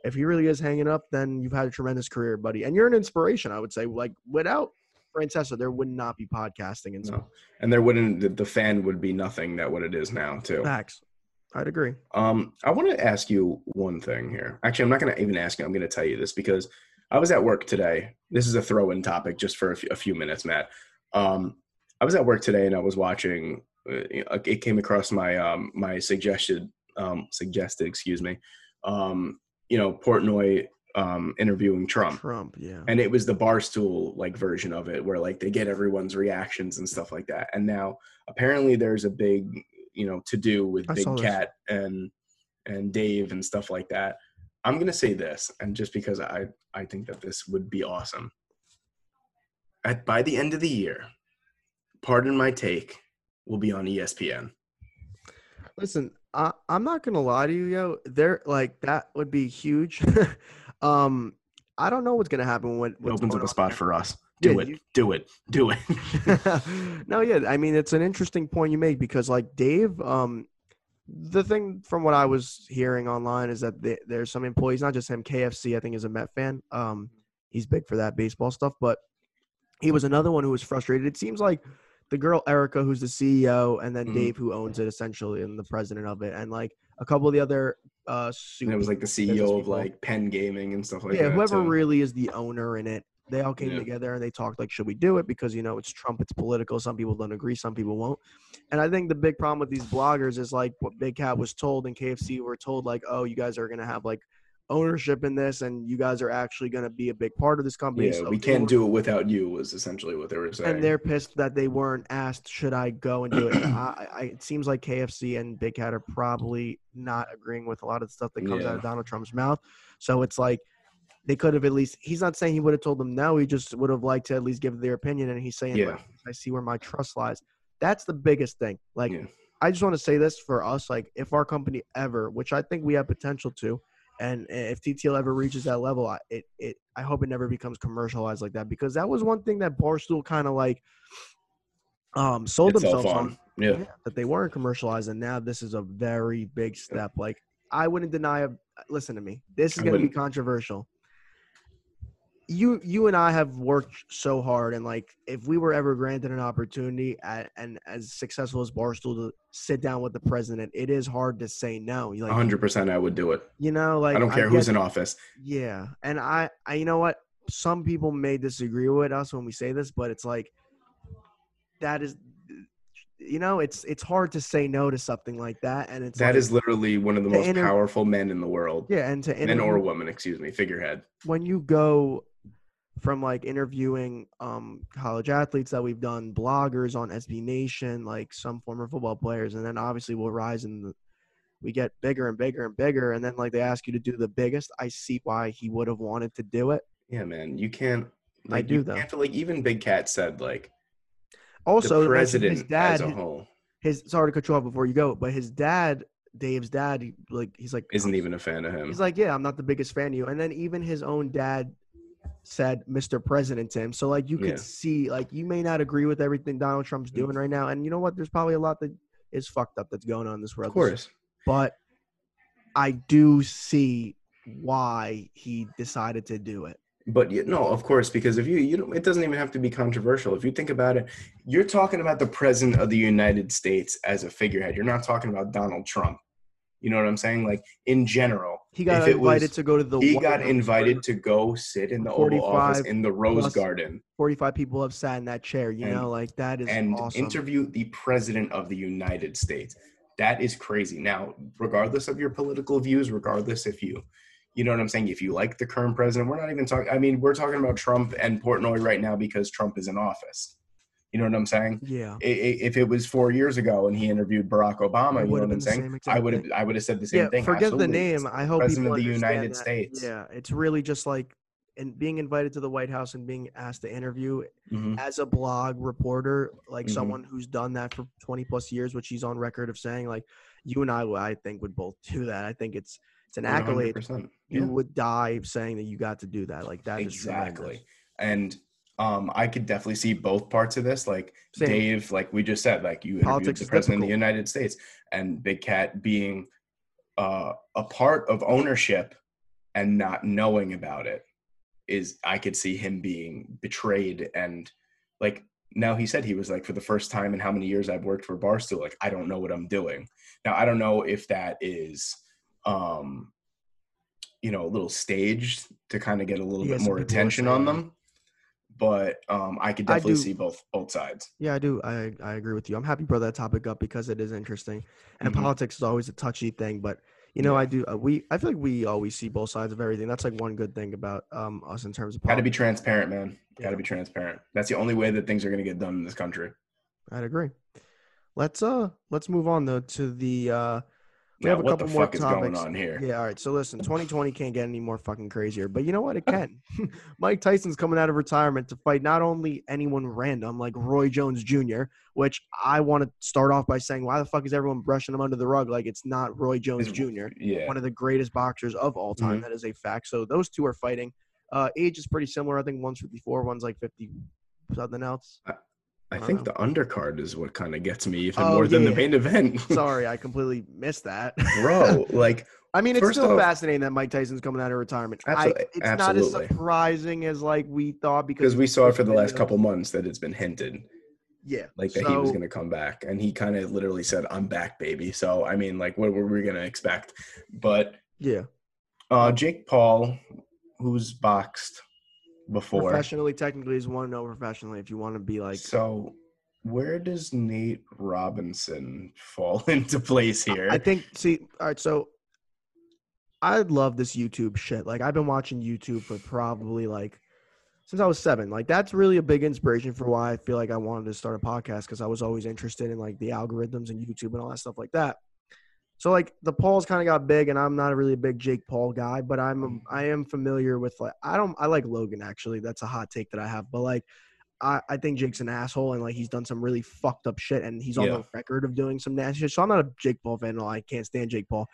E: if he really is hanging up, then you've had a tremendous career, buddy. And you're an inspiration, I would say. Like without Francesa, there would not be podcasting and
D: No. And there wouldn't the, the fan would be nothing that what it is now too.
E: Facts. I'd agree.
D: Um, I want to ask you one thing here. Actually, I'm not going to even ask you. I'm going to tell you this because I was at work today. This is a throw-in topic just for a few, a few minutes, Matt. Um, I was at work today and I was watching. Uh, it came across my um, my suggested um, suggested, excuse me. Um, you know, Portnoy um, interviewing Trump.
E: Trump, yeah.
D: and it was the barstool like version of it where like they get everyone's reactions and stuff like that and now apparently there's a big you know to do with
E: I
D: big
E: saw this.
D: cat and and dave and stuff like that i'm gonna say this and just because i i think that this would be awesome at by the end of the year pardon my take will be on espn
E: Listen, I, I'm not gonna lie to you, yo. There, like that would be huge. um, I don't know what's gonna happen when
D: it opens up a spot
E: there.
D: for us do
E: Yeah,
D: it
E: you-
D: do it do it
E: no, yeah, I mean it's an interesting point you make because like Dave, um, the thing from what I was hearing online is that the there's some employees, not just him, KFC, I think is a Met fan. Um, he's big for that baseball stuff, but he was another one who was frustrated. It seems like the girl Erica, who's the CEO, and then
D: Mhm.
E: Dave, who owns it essentially, and the president of it, and like a couple of the other uh,
D: and it was like the ceo of like penn gaming and stuff like
E: yeah,
D: that
E: whoever
D: too.
E: really is the owner in it, they all came
D: Yeah.
E: together and they talked like, should we do it? Because you know it's Trump, it's political. Some people don't agree, some people won't. And I think the big problem with these bloggers is like what Big Cat was told and KFC were told like, oh, you guys are gonna have like ownership in this, and you guys are actually gonna be a big part of this company.
D: yeah
E: So
D: we can't do it without you was essentially what they were saying
E: and they're pissed that they weren't asked, should I go and do it? I, I, it seems like KFC and Big Cat are probably not agreeing with a lot of the stuff that comes
D: Yeah.
E: out of Donald Trump's mouth. So it's like they could have at least, he's not saying he would have told them no. He just would have liked to at least give their opinion. And he's saying,
D: Yeah.
E: like, I see where my trust lies. That's the biggest thing. Like,
D: Yeah.
E: I just want to say this for us, like, if our company ever, which I think we have potential to, and if TTL ever reaches that level, I, it, it, I hope it never becomes commercialized like that because that was one thing that Barstool kind of like um sold
D: itself
E: themselves
D: on.
E: on
D: Yeah.
E: yeah, that they weren't commercialized, and now this is a very big step. Like I wouldn't deny. A, listen to me. This is going to be controversial. You, you and I have worked so hard, and like, if we were ever granted an opportunity at, and as successful as Barstool to sit down with the president, it is hard to say no. Like,
D: hundred percent, I would do it.
E: you know, like
D: I don't care who's
E: get-
D: in office.
E: yeah, and I, I, you know what? Some people may disagree with us when we say this, but it's like that is, you know, it's it's hard to say no to something like that, and it's
D: That
E: like,
D: is literally one of the most
E: inter-
D: powerful men in the world.
E: yeah, and to
D: Men
E: interview,
D: or woman, excuse me, figurehead.
E: when you go from like interviewing um college athletes that we've done, bloggers on SB Nation, like some former football players, and then obviously we'll rise and we get bigger and bigger and bigger, and then like they ask you to do the biggest. I see why he would have wanted to do it.
D: Yeah, man, you can't. Like,
E: do,
D: you
E: though.
D: Can't, like even Big Cat said, like
E: Also,
D: the president
E: his dad,
D: as a whole
E: his sorry to cut you off before you go, but his dad, Dave's dad, like he's like
D: isn't even a fan of him.
E: He's like, yeah, I'm not the biggest fan of you. And then even his own dad said Mr. President to him. So like you could
D: Yeah.
E: see, like you may not agree with everything Donald Trump's
D: Mm.
E: doing right now. And you know what? There's probably a lot that is fucked up that's going on in this world.
D: of course.
E: But I do see why he decided to do it.
D: But you, no, of course, because if you, you know, it doesn't even have to be controversial. If you think about it, you're talking about the president of the United States as a figurehead. You're not talking about Donald Trump. You know what I'm saying? Like in general,
E: He got invited
D: was-
E: to go to the
D: he
E: White
D: got
E: House.
D: invited to go sit in the Oval Office
E: 45
D: in the Rose Garden
E: 45 people have sat in that chair, you
D: And-
E: know, like that is
D: and
E: awesome.
D: interview the president of the United States. That is crazy. Now, regardless of your political views, regardless if you, you know what I'm saying, if you like the current president, we're not even talking. I mean, we're talking about Trump and Portnoy right now because Trump is in office. You know what I'm saying?
E: yeah.
D: If it was four years ago and he interviewed Barack Obama, you know what I'm saying? I would have. I would have said the same
E: yeah,
D: thing.
E: forget
D: Absolutely.
E: the name. I hope
D: President
E: people
D: of the United
E: that.
D: States.
E: Yeah, it's really just like and being invited to the White House and being asked to interview
D: Mhm.
E: as a blog reporter, like
D: Mhm.
E: someone who's done that for 20 plus years, which he's on record of saying, like you and I, I think would both do that. I think it's it's an accolade.
D: 100%.
E: You
D: Yeah.
E: would die saying that you got to do that. Like that is
D: exactly and um i could definitely see both parts of this like
E: Same.
D: dave like we just said like you interviewed
E: Politics
D: the president of the united states and big cat being uh a part of ownership and not knowing about it is i could see him being betrayed and like now he said he was like for the first time in how many years I've worked for Barstool, like I don't know what I'm doing. Now I don't know if that is um you know a little staged to kind of get a little bit more attention on them. But um I could definitely
E: do-
D: see both both sides.
E: Yeah, I do. I I agree with you. I'm happy you brought that topic up because it is interesting, and
D: Mhm.
E: politics is always a touchy thing. But you know,
D: Yeah.
E: I do. Uh, we I feel like we always see both sides of everything. That's like one good thing about um us in terms of
D: Got to be transparent, man. Got to be transparent. That's the only way that things are going to get done in this country.
E: I'd agree. Let's uh let's move on though to the uh we
D: Now,
E: have a couple more
D: fuck is going
E: topics.
D: on here?
E: Yeah, all right. So listen, 2020 can't get any more fucking crazier, but you know what? It can. Mike Tyson's coming out of retirement to fight not only anyone random like Roy Jones Jr., which I want to start off by saying, why the fuck is everyone brushing him under the rug like it's not Roy Jones Jr.,
D: Yeah.
E: one of the greatest boxers of all time?
D: Mhm.
E: That is a fact. So those two are fighting. Uh, age is pretty similar. I think one's 54, one's like 50 something else.
D: I
E: I
D: think the undercard is what kind of gets me even
E: Oh,
D: more than the main event.
E: Sorry, I completely missed that.
D: Bro, like
E: I mean, it's still
D: off-
E: fascinating that Mike Tyson's coming out of retirement. I,
D: Absolutely-
E: it's not as surprising as like we thought because
D: we saw for the last couple months that it's been hinted.
E: Yeah,
D: like that he was going to come back and he kind of literally said i'm back baby. So i mean like what were we going to expect? But
E: Yeah,
D: uh jake paul who's boxed before
E: professionally, technically, is one no professionally. If you want to be like,
D: so where does nate robinson fall into place here
E: I think. See, all right, so I love this YouTube shit. Like, I've been watching YouTube for probably like since I was seven. Like, that's really a big inspiration for why I feel like I wanted to start a podcast because I was always interested in like the algorithms and YouTube and all that stuff like that. So like the Pauls kind of got big, and I'm not a really a big Jake Paul guy, but I'm mm. I am familiar with like I don't I like Logan actually. That's a hot take that I have, but like I, I think Jake's an asshole and like he's done some really fucked up shit, and he's on
D: Yeah.
E: the record of doing some nasty shit. So I'm not a Jake Paul fan. I can't stand Jake Paul.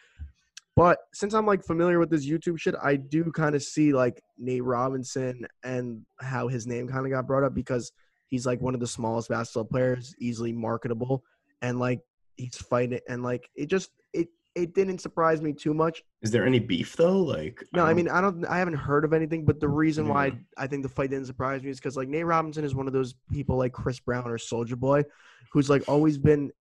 E: But since I'm like familiar with this YouTube shit, I do kind of see like Nate Robinson and how his name kind of got brought up because he's like one of the smallest basketball players, easily marketable, and like he's fighting and like it just it didn't surprise me too much.
D: is there any beef though like
E: No, I
D: don't-
E: mean I don't I haven't heard of anything, but the reason why I think the fight didn't surprise me is because like Nate Robinson is one of those people like Chris Brown or Soulja Boy, who's like always been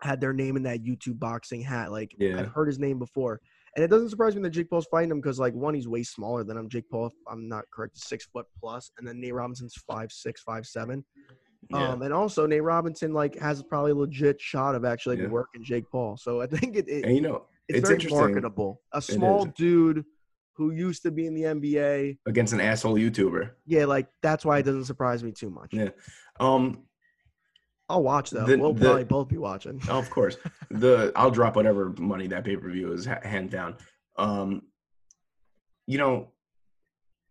E: had their name in that YouTube boxing hat. Like
D: Yeah.
E: I've heard his name before. And it doesn't surprise me that Jake Paul's fighting him because like one, he's way smaller than him. Jake Paul, if I'm not correct, six foot plus, and then Nate Robinson's five six, five seven.
D: Yeah.
E: Um, and also Nate Robinson like has probably a legit shot of actually like,
D: Yeah.
E: working Jake Paul. So I think it, it
D: and you know
E: it's,
D: it's,
E: very
D: interesting
E: marketable. A small dude who used to be in the NBA.
D: against an asshole youtuber
E: Yeah, like that's why it doesn't surprise me too much.
D: yeah um
E: I'll watch though.
D: The-
E: we'll
D: the-
E: probably both be watching.
D: Oh, of course. The I'll drop whatever money that pay per view is ha- hand down. Um, you know,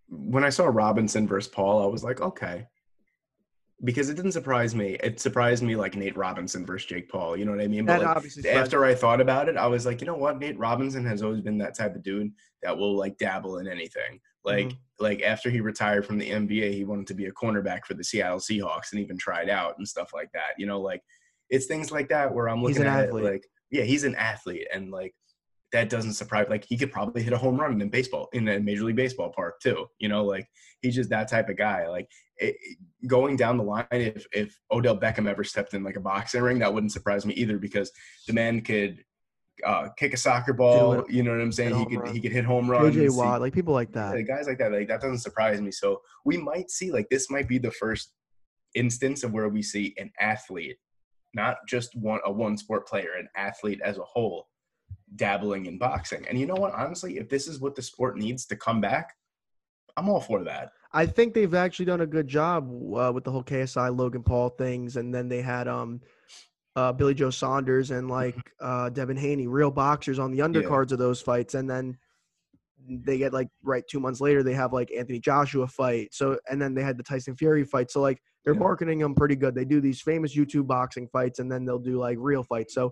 D: when I saw Robinson versus Paul, I was like, okay, because it didn't surprise me. It surprised me like Nate Robinson versus Jake Paul. You know what I mean?
E: That
D: like,
E: obviously
D: after I thought about it, I was like, you know what? Nate Robinson has always been that type of dude that will like dabble in anything. Like,
E: Mm-hmm.
D: like after he retired from the NBA, he wanted to be a cornerback for the Seattle Seahawks and even tried out and stuff like that. You know, like it's things like that where I'm looking at
E: athlete.
D: it like, yeah, he's an athlete, and like that doesn't surprise. Like he could probably hit a home run in baseball in a Major League Baseball park too. You know, like he's just that type of guy. Like it, going down the line, if if Odell Beckham ever stepped in like a boxing ring, that wouldn't surprise me either because the man could uh, kick a soccer ball. You know what I'm saying? He could
E: run.
D: he could hit home runs. He-
E: Watt, like people like that.
D: guys like that, like that doesn't surprise me. So we might see like this might be the first instance of where we see an athlete, not just one a one sport player, an athlete as a whole, dabbling in boxing. And you know what? Honestly, if this is what the sport needs to come back, I'm all for that.
E: I think they've actually done a good job uh, with the whole KSI Logan Paul things, and then they had um, uh, Billy Joe Saunders and like uh, Devin Haney, real boxers on the undercards of those fights, and then they get like right two months later they have like Anthony Joshua fight. So and then they had the Tyson Fury fight. So like they're
D: Yeah.
E: marketing them pretty good. They do these famous YouTube boxing fights, and then they'll do like real fights. So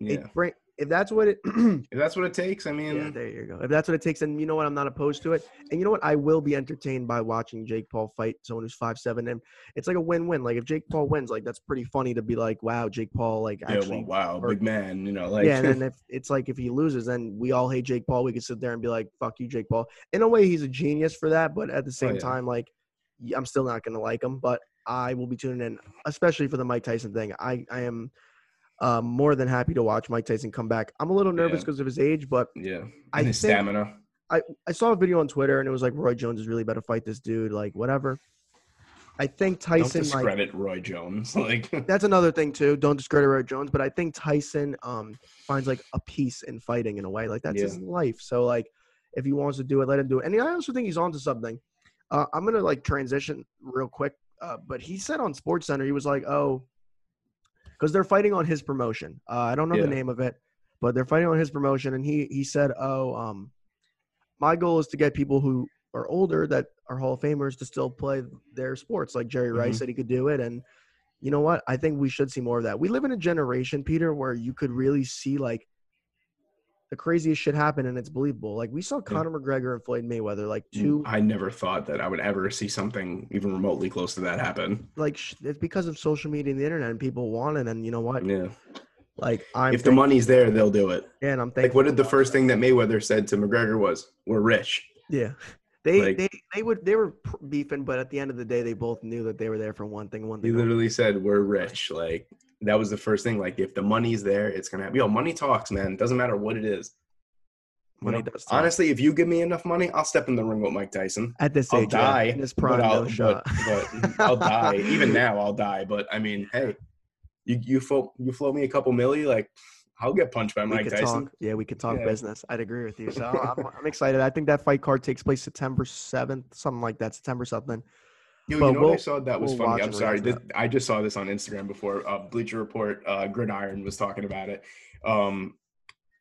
D: Yeah.
E: it if that's what it
D: if that's what it takes, I mean,
E: Yeah, there you go. If that's what it takes, then you know what? I'm not opposed to it. And you know what? I will be entertained by watching Jake Paul fight someone who's five seven, and it's like a win win. Like if Jake Paul wins, like that's pretty funny to be like, wow, Jake Paul, like
D: yeah,
E: actually.
D: well, wow,
E: or-
D: big man, you know, like
E: yeah, and then if it's like if he loses, then we all hate Jake Paul. We could sit there and be like, "Fuck you, Jake Paul." In a way, he's a genius for that, but at the oh, same
D: Oh, yeah.
E: time, like, I'm still not gonna like him. But I will be tuning in, especially for the Mike Tyson thing. I I am uh, more than happy to watch Mike Tyson come back. I'm a little nervous
D: Yeah.
E: because of his age, but
D: Yeah. And
E: I
D: his stamina.
E: I, I saw a video on Twitter and it was like Roy Jones is really about to fight this dude, like whatever. I think Tyson
D: Don't
E: Tyson like
D: discredit Roy Jones. Like
E: that's another thing too. Don't discredit Roy Jones, but I think Tyson um finds like a peace in fighting in a way. Like that's his life. So like if he wants to do it, let him do it. And I also think he's onto something. Uh, I'm gonna like transition real quick. Uh, but he said on Sports Center, he was like, "Oh, because they're fighting on his promotion. Uh, I don't know
D: Yeah.
E: the name of it, but they're fighting on his promotion." And he he said, "Oh, um, my goal is to get people who are older that are Hall of Famers to still play their sports. Like Jerry Rice
D: Mhm.
E: said he could do it, and you know what? I think we should see more of that. We live in a generation, Peter, where you could really see like the craziest shit happened and it's believable. Like we saw Conor McGregor and Floyd Mayweather, like mm, two,
D: I never thought that I would ever see something even remotely close to that happen.
E: like sh- it's because of social media and the internet, and people want it. And you know what?
D: Yeah.
E: Like I'm,
D: if the money's there, they'll do it.
E: and I'm
D: thinking
E: Like
D: what did the first thing that Mayweather said to McGregor was, "We're rich."
E: Yeah. They,
D: Like-
E: they they would they were beefing, but at the end of the day, they both knew that they were there for one thing. One
D: He
E: thing.
D: literally said, "We're rich." Like that was the first thing. Like if the money's there, it's gonna happen. Yo, money talks, man. Doesn't matter what it is. You
E: Money
D: know?
E: does talk.
D: Honestly, if you give me enough money, I'll step in the ring with Mike Tyson.
E: At this
D: I'll
E: age, yeah,
D: die,
E: in his
D: but
E: prime,
D: I'll,
E: no shot.
D: but, but I'll die. Even now, I'll die. But I mean, hey, you you float you float me a couple milli, like I'll get punched by Mike
E: could
D: Tyson.
E: talk. Yeah, we could talk
D: Yeah.
E: business. I'd agree with you. So I'm, I'm excited. I think that fight card takes place September seventh, something like that. September something.
D: Yo,
E: But
D: you know what I saw that was
E: we'll
D: funny? I'm sorry. This, I just saw this on Instagram before. Uh, Bleacher Report, uh, Gridiron was talking about it. Um,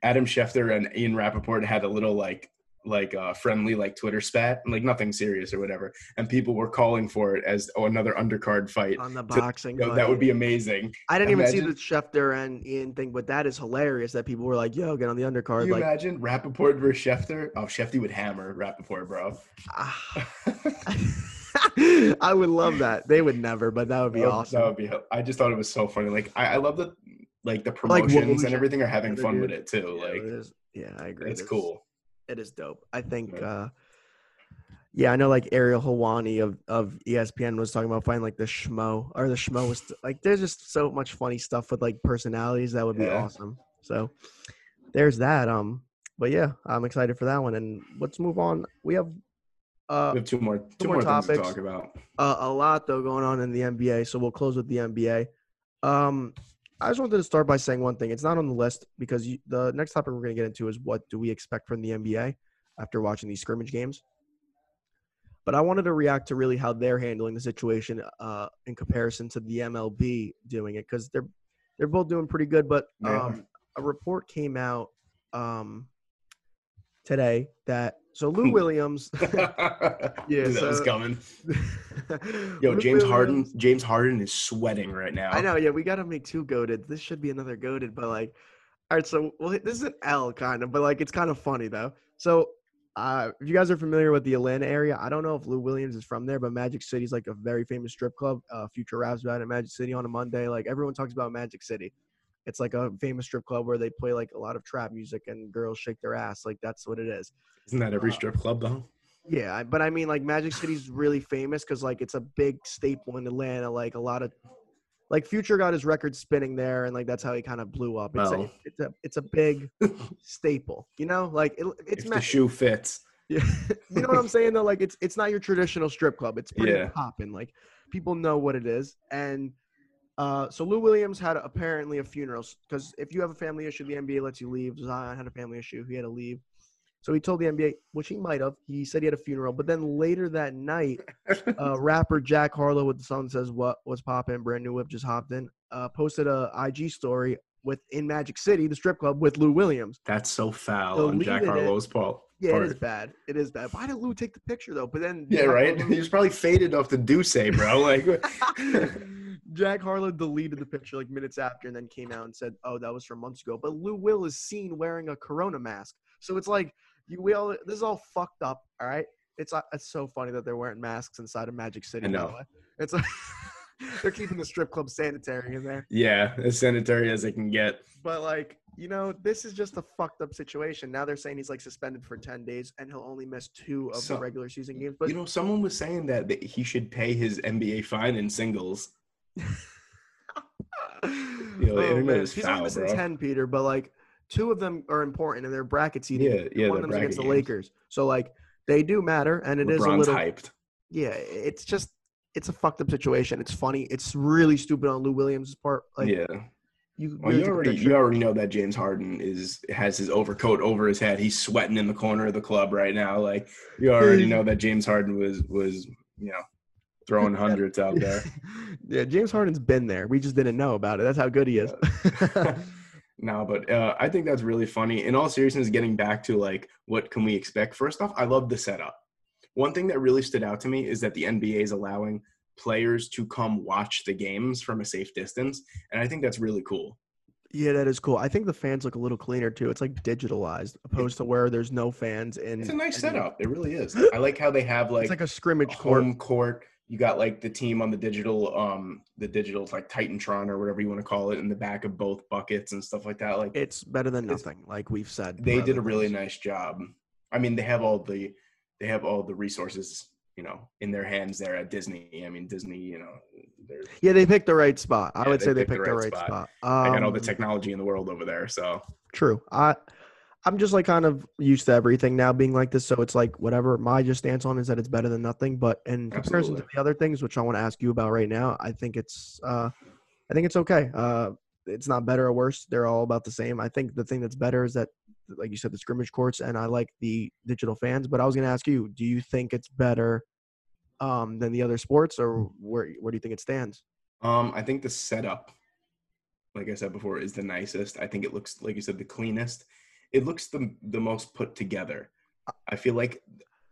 D: Adam Schefter and Ian Rapoport had a little like like uh, friendly like Twitter spat, like nothing serious or whatever, and people were calling for it as oh, another undercard fight.
E: on the
D: To-
E: boxing.
D: Yo,
E: fight.
D: that would be amazing.
E: I didn't even see
D: imagine-
E: the Schefter and Ian thing, but that is hilarious. That people were like, "Yo, get on the undercard."
D: Can you
E: Like,
D: imagine Rapoport versus Schefter? Oh, Shefty would hammer Rapoport, bro.
E: ah. I would love that. They would never, but that would be
D: That would-
E: awesome.
D: That would be. I just thought it was so funny. Like I, I love that. Like the promotions
E: Woj
D: and everything are having fun
E: dude.
D: with it too.
E: Yeah,
D: Like
E: it is- yeah, I agree.
D: it's cool.
E: It is dope. I think.
D: Yeah.
E: uh Yeah, I know. Like Ariel Helwani of of ESPN was talking about finding like the schmo or the schmo was like. There's just so much funny stuff with like personalities that would be
D: Yeah.
E: awesome. So there's that. Um, but yeah, I'm excited for that one. And let's move on. We have uh
D: We have two more two
E: more
D: more, things to
E: topics.
D: talk about.
E: uh, a lot though going on in the NBA. So we'll close with the NBA. Um, I just wanted to start by saying one thing. It's not on the list because you, the next topic we're going to get into is what do we expect from the NBA after watching these scrimmage games. But I wanted to react to really how they're handling the situation uh, in comparison to the MLB doing it because they're they're both doing pretty good. But um, a report came out um, today that so Lou Williams.
D: yeah, that was coming. Yo, James Harden. James Harden is sweating right now.
E: I know, yeah, we got to make two goaded. This should be another goaded, but like, all right, so well, this is an L kind of, but like, it's kind of funny though. So, uh, if you guys are familiar with the Atlanta area, I don't know if Lou Williams is from there, but Magic City is like a very famous strip club. Uh, Future raps about it, Magic City on a Monday. Like everyone talks about Magic City. It's like a famous strip club where they play like a lot of trap music and girls shake their ass. Like that's what it is.
D: Isn't that every
E: Uh,
D: strip club though?
E: Yeah, but I mean, like Magic City's really famous because like it's a big staple in Atlanta. Like a lot of, like Future got his record spinning there, and like that's how he kind of blew up. It's, a, it's a it's a big staple, you know. Like it, it's
D: if
E: ma-
D: the shoe fits.
E: yeah. you know what I'm saying though. Like it's it's not your traditional strip club. It's pretty
D: Yeah.
E: popping. Like people know what it is, and uh, so Lou Williams had apparently a funeral because if you have a family issue, the NBA lets you leave. Zion had a family issue; he had to leave. So he told the NBA, which he might have. He said he had a funeral, but then later that night, uh, rapper Jack Harlow with the song says what was poppin', brand new whip just hopped in, uh, posted a IG story with in Magic City, the strip club with Lou Williams.
D: That's so foul on Jack. Harlow's part.
E: Yeah, it is bad. It is bad. Why did Lou take the picture though? But then
D: Yeah,
E: Jack
D: right.
E: Harlow-
D: He was probably faded off the Duce, bro. Like,
E: Jack Harlow deleted the picture like minutes after and then came out and said, "Oh, that was from months ago." But Lou Will is seen wearing a Corona mask, so it's like you we all this is all fucked up. All right, it's uh, it's so funny that they're wearing masks inside of Magic City.
D: I
E: by
D: know.
E: the way. It's like They're keeping the strip club sanitary in there.
D: Yeah, as sanitary as it can get.
E: But like, you know, this is just a fucked up situation. Now they're saying he's like suspended for ten days and he'll only miss two of
D: So-
E: the regular season games. But
D: you know, someone was saying that, that he should pay his NBA fine in singles. the internet is
E: Oh, he's
D: foul,
E: only missing
D: bro.
E: ten, Peter. But like, two of them are important and they're bracket seeding.
D: Yeah, yeah,
E: One of them's against
D: bracket
E: the. Lakers, so like they do matter, and it is a little.
D: hyped.
E: Yeah, it's just it's a fucked up situation. It's funny. It's really stupid on Lou Williams' part. Like,
D: yeah.
E: you,
D: Well, you already you already know that James Harden is has his overcoat over his head. He's sweating in the corner of the club right now. Like you already know that James Harden was was you know throwing hundreds out there.
E: yeah, James Harden's been there. We just didn't know about it. That's how good he is.
D: no, but uh, I think that's really funny. In all seriousness, getting back to like what can we expect? First off, I love the setup. One thing that really stood out to me is that the NBA is allowing players to come watch the games from a safe distance, and I think that's really cool.
E: yeah, that is cool. I think the fans look a little cleaner too. It's like digitalized, opposed to where there's no fans in.
D: It's a nice setup. It really is. I like how they have like,
E: It's like a scrimmage court.
D: home court. You got like the team on the digital, um, the digital like Titantron or whatever you want to call it in the back of both buckets and stuff like that. Like
E: It's better than nothing, like we've said.
D: they did a really
E: things.
D: nice job. I mean, they have all the they have all the resources, you know, in their hands there at Disney. I mean, Disney, you know, they're,
E: Yeah, they picked the right spot. I
D: Yeah,
E: would
D: they
E: say they
D: picked the
E: picked the
D: right
E: right
D: spot.
E: spot.
D: they got all the
E: Um,
D: technology in the world over there. So
E: True. I I'm just like kind of used to everything now being like this, so it's like whatever my just stance on is that it's better than nothing. But in comparison to the other things, which I want to ask you about right now, I think it's uh I think it's okay. Uh it's not better or worse. They're all about the same. I think the thing that's better is that like you said, the scrimmage courts and I like the digital fans. But I was gonna ask you, do you think it's better um than the other sports or where where do you think it stands?
D: Um, I think the setup, like I said before, is the nicest. I think it looks, like you said, the cleanest. It looks the the most put together. I feel like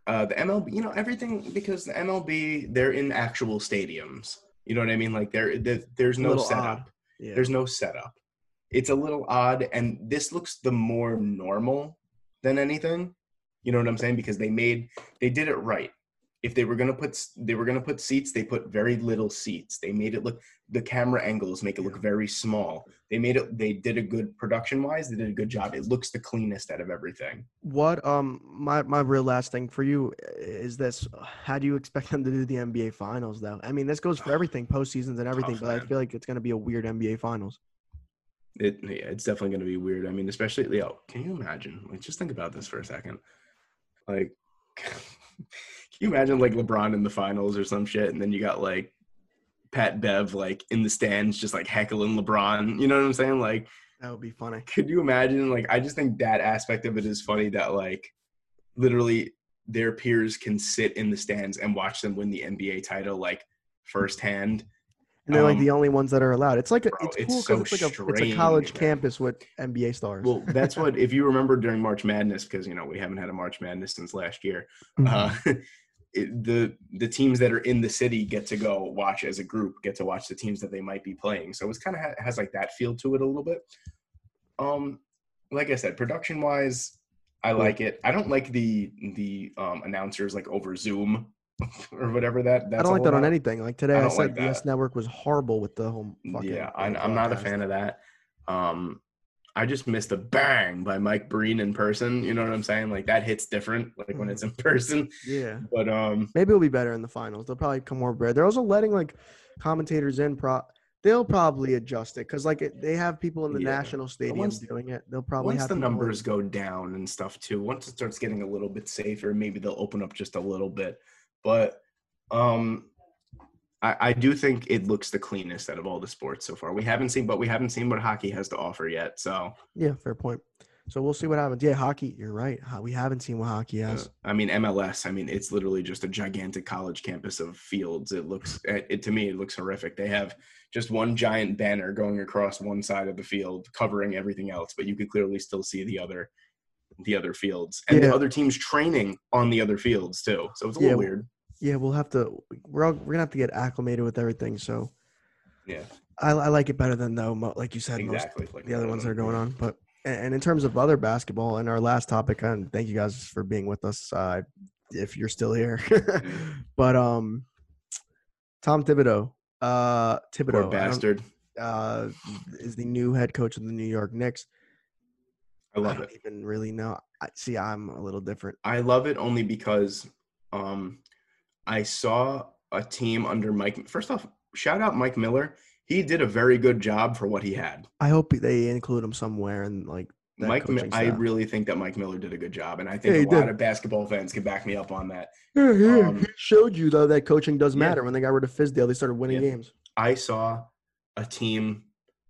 D: uh, the MLB, you know, everything because the MLB they're in actual stadiums. You know what I mean? Like there, there there's no setup.
E: Yeah.
D: There's no setup. It's a little odd, and this looks the more normal than anything. You know what I'm saying? Because they made they did it right. If they were gonna put they were gonna put seats, they put very little seats. They made it look the camera angles make it look very small. They made it. They did a good production wise. They did a good job. It looks the cleanest out of everything.
E: What um my my real last thing for you is this: How do you expect them to do the NBA Finals though? I mean, this goes for everything, postseasons and everything,
D: Tough,
E: but I feel like it's going to be a weird NBA Finals.
D: It yeah, it's definitely gonna be weird. I mean, especially leo can you imagine? Like, just think about this for a second. Like, you imagine like LeBron in the finals or some shit, and then you got like Pat Bev like in the stands, just like heckling LeBron. You know what I'm saying? Like,
E: That would be funny.
D: could you imagine? Like, I just think that aspect of it is funny. That like, literally, their peers can sit in the stands and watch them win the NBA title like firsthand.
E: And they're like
D: Um,
E: the only ones that are allowed. It's like a,
D: bro,
E: it's
D: it's
E: cool
D: so
E: it's like a, it's a college
D: man.
E: campus with NBA stars.
D: Well, that's what if you remember during March Madness, because you know we haven't had a March Madness since last year.
E: Mhm.
D: Uh, it, the the teams that are in the city get to go watch as a group, get to watch the teams that they might be playing. So it's kind of ha- has like that feel to it a little bit. Um, like I said, production wise, I like it. I don't like the the um, announcers like over Zoom or whatever that. That's
E: I don't like that on anything. Like today,
D: I
E: I, said
D: like
E: the S. Network was horrible with the home. Fucking,
D: Yeah,
E: uh,
D: I'm, I'm not a fan of that. Um, I just missed a bang by Mike Breen in person. You know what I'm saying? Like that hits different, like when it's in person.
E: Yeah,
D: But um,
E: maybe it'll be better in the finals. They'll probably come more prepared. They're also letting like commentators in. Pro, they'll probably adjust it because like it, they have people in the
D: Yeah.
E: national stadium
D: once-
E: doing it. They'll probably
D: once
E: have
D: the numbers go down and stuff too, once it starts getting a little bit safer, maybe they'll open up just a little bit. But um, I, I do think it looks the cleanest out of all the sports so far. We haven't seen, but we haven't seen what hockey has to offer yet. So
E: Yeah, fair point. So we'll see what happens. Yeah, hockey. You're right. We haven't seen what hockey
D: Uh,
E: has.
D: I mean, MLS. I mean, it's literally just a gigantic college campus of fields. It looks, it, it- to me, it looks horrific. They have just one giant banner going across one side of the field, covering everything else, but you could clearly still see the other, the other fields, and
E: Yeah.
D: the other teams training on the other fields too. So it's a
E: Yeah,
D: little weird.
E: Yeah, we'll have to. We're all, we're gonna have to get acclimated with everything. So
D: Yeah,
E: I, I like it better than though, like you said, most.
D: Like
E: the other ones that are going on. But and in terms of other basketball and our last topic, and thank you guys for being with us. Uh, if you're still here, but um, Tom Thibodeau Uh, Thibodeau
D: Poor bastard.
E: uh, is the new head coach of the New York Knicks.
D: I love
E: don't
D: it.
E: even really know. I see. I'm a little different.
D: I love it only because um, I saw a team under Mike. First off, shout out Mike Miller. He did a very good job for what he had.
E: I hope they include him somewhere and like that
D: Mike, Mi- I really think that Mike Miller did a good job, and I think
E: Yeah,
D: a lot
E: did.
D: of basketball fans can back me up on that.
E: Yeah, yeah,
D: um,
E: he showed you though that coaching does matter. When they got rid of Fizdale, they started winning games.
D: I saw a team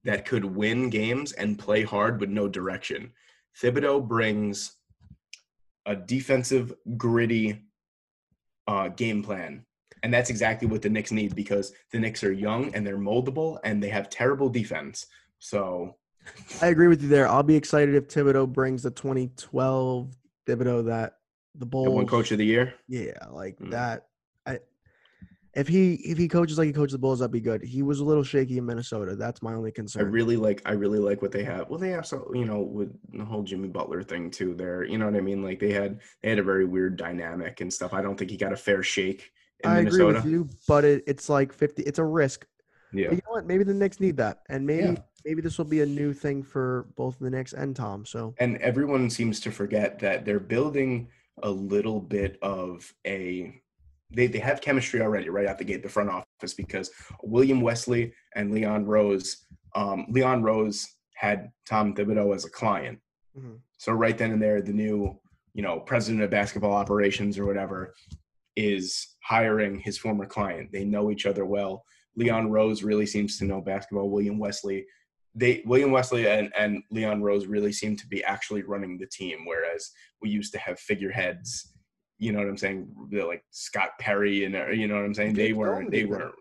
D: that could win games and play hard with no direction. Thibodeau brings a defensive, gritty uh, game plan. And that's exactly what the Knicks need because the Knicks are young and they're moldable and they have terrible defense. So
E: I agree with you there. I'll be excited if Thibodeau brings the 2012 Thibodeau that the Bulls.
D: the one coach of the year.
E: Yeah, like
D: Mm.
E: that. If he if he coaches like he coaches the Bulls, that'd be good. He was a little shaky in Minnesota. That's my only concern.
D: I really like I really like what they have. Well, they have so you know with the whole Jimmy Butler thing too. There, you know what I mean. Like they had they had a very weird dynamic and stuff. I don't think he got a fair shake in
E: I agree with you, but it, it's like fifty. It's a risk.
D: Yeah,
E: But you know what? Maybe the Knicks need that, and maybe
D: Yeah.
E: maybe this will be a new thing for both the Knicks and Tom. So
D: and everyone seems to forget that they're building a little bit of a they, they have chemistry already right out the gate the front office because william wesley and leon rose um, leon rose had tom thibodeau as a client
E: Mhm.
D: so right then and there the new you know president of basketball operations or whatever is hiring his former client they know each other well leon rose really seems to know basketball william wesley they William Wesley and, and Leon Rose really seem to be actually running the team, whereas we used to have figureheads. You know what I'm saying? They're Like Scott Perry and uh, you know what I'm saying. They weren't. They weren't.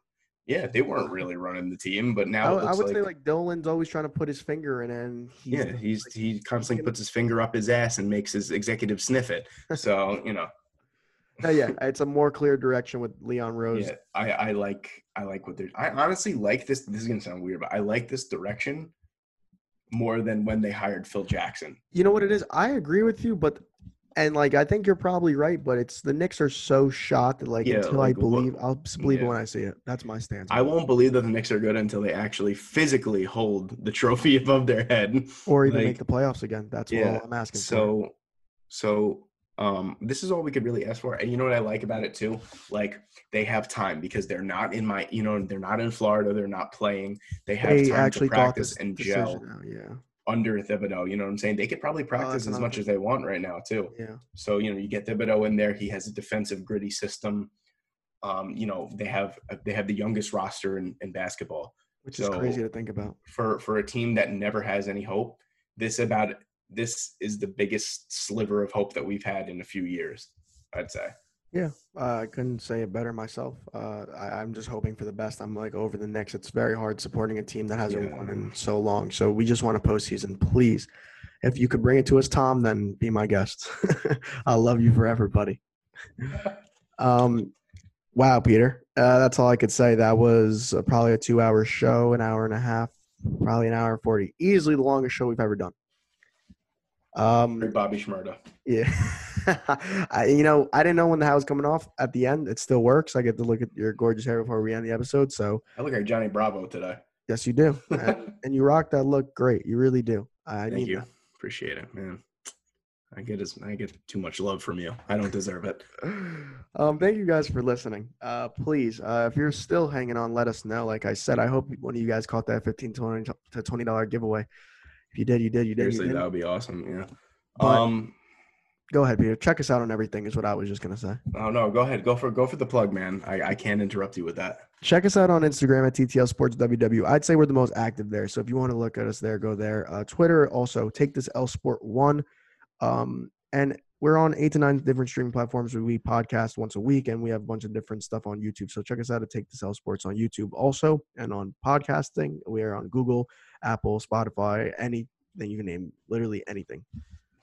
D: Yeah, they weren't really running the team, but
E: I,
D: now it
E: I would
D: like,
E: say like Dolan's always trying to put his finger in, and he's
D: yeah, he's he constantly puts his finger up his ass and makes his executive sniff it. So you know,
E: Uh, yeah, it's a more clear direction with Leon Rose.
D: yeah, I I like I like what they're. I honestly like this. This is gonna sound weird, but I like this direction more than when they hired Phil Jackson.
E: You know what it is? I agree with you, but and like I think you're probably right, but it's the Knicks are so shot that like
D: Yeah,
E: until
D: like,
E: I
D: what-
E: believe, I'll believe it
D: yeah.
E: when I see it. That's my stance.
D: I won't believe that the Knicks are good until they actually physically hold the trophy above their head.
E: or even
D: like,
E: make the playoffs again. That's
D: yeah,
E: all I'm asking for.
D: So, so um, this is all we could really ask for. And you know what I like about it too? Like they have time because they're not in my, you know, they're not in Florida. They're not playing. They have
E: They
D: time
E: actually
D: to practice and gel
E: out, Yeah,
D: under Thibodeau. You know what I'm saying? They could probably practice
E: that's
D: as much as they want right now too.
E: yeah.
D: So you know, you get Thibodeau in there. He has a defensive, gritty system. Um, you know, they have they have the youngest roster in, in basketball
E: Which is crazy to think about.
D: for for a team that never has any hope. This about this is the biggest sliver of hope that we've had in a few years. I'd say.
E: Yeah, uh, I couldn't say it better myself. Uh, I, I'm just hoping for the best. I'm like over the Knicks. It's very hard supporting a team that hasn't
D: Yeah.
E: won in so long. So we just want a postseason, please. If you could bring it to us, Tom, then be my guest. I'll love you forever, buddy. um, wow, Peter. Uh, that's all I could say. That was uh, probably a two-hour show, an hour and a half, probably an hour and forty. Easily the longest show we've ever done. Um,
D: Bobby Shmurda.
E: yeah. I, you know, I didn't know when the hat was coming off. At the end, it still works. I get to look at your gorgeous hair before we end the episode. So,
D: I look like Johnny Bravo today.
E: yes, you do. and, and you rock that look great. You really do. I
D: Thank you. Appreciate it, man. I get as I get too much love from you. I don't deserve it.
E: Um, thank you guys for listening. Uh, please, uh, if you're still hanging on, let us know. Like I said, I hope one of you guys caught that 15 20 to $20 giveaway. If you did, you did. You did. You did.
D: that would be awesome. Yeah.
E: But-
D: um.
E: Go ahead, Peter. Check us out on everything, is what I was just going to say.
D: Oh no. Go ahead. Go for go for the plug, man. I I can't interrupt you with that.
E: Check us out on Instagram at TTL Sports WW. I'd say we're the most active there. So if you want to look at us there, go there. Uh, Twitter also take this L Sport One, um, and we're on eight to nine different streaming platforms. We podcast once a week, and we have a bunch of different stuff on YouTube. So check us out at Take This L Sports on YouTube also, and on podcasting. We are on Google, Apple, Spotify, anything you can name, literally anything.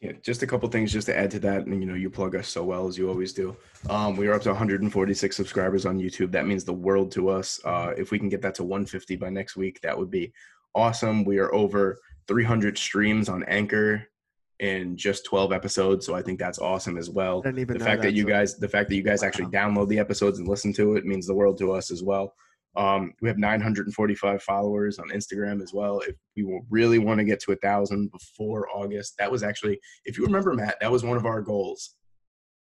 D: Yeah, just a couple things just to add to that, and you know, you plug us so well as you always do. Um, we are up to 146 subscribers on YouTube. That means the world to us. Uh, if we can get that to 150 by next week, that would be awesome. We are over 300 streams on Anchor in just 12 episodes, so I think that's awesome as well.
E: I didn't even
D: The fact that you
E: so-
D: guys, the fact that you guys actually download the episodes and listen to it means the world to us as well. Um, we have 945 followers on Instagram as well. If we really want to get to a thousand before August, that was actually, if you remember, Matt, that was one of our goals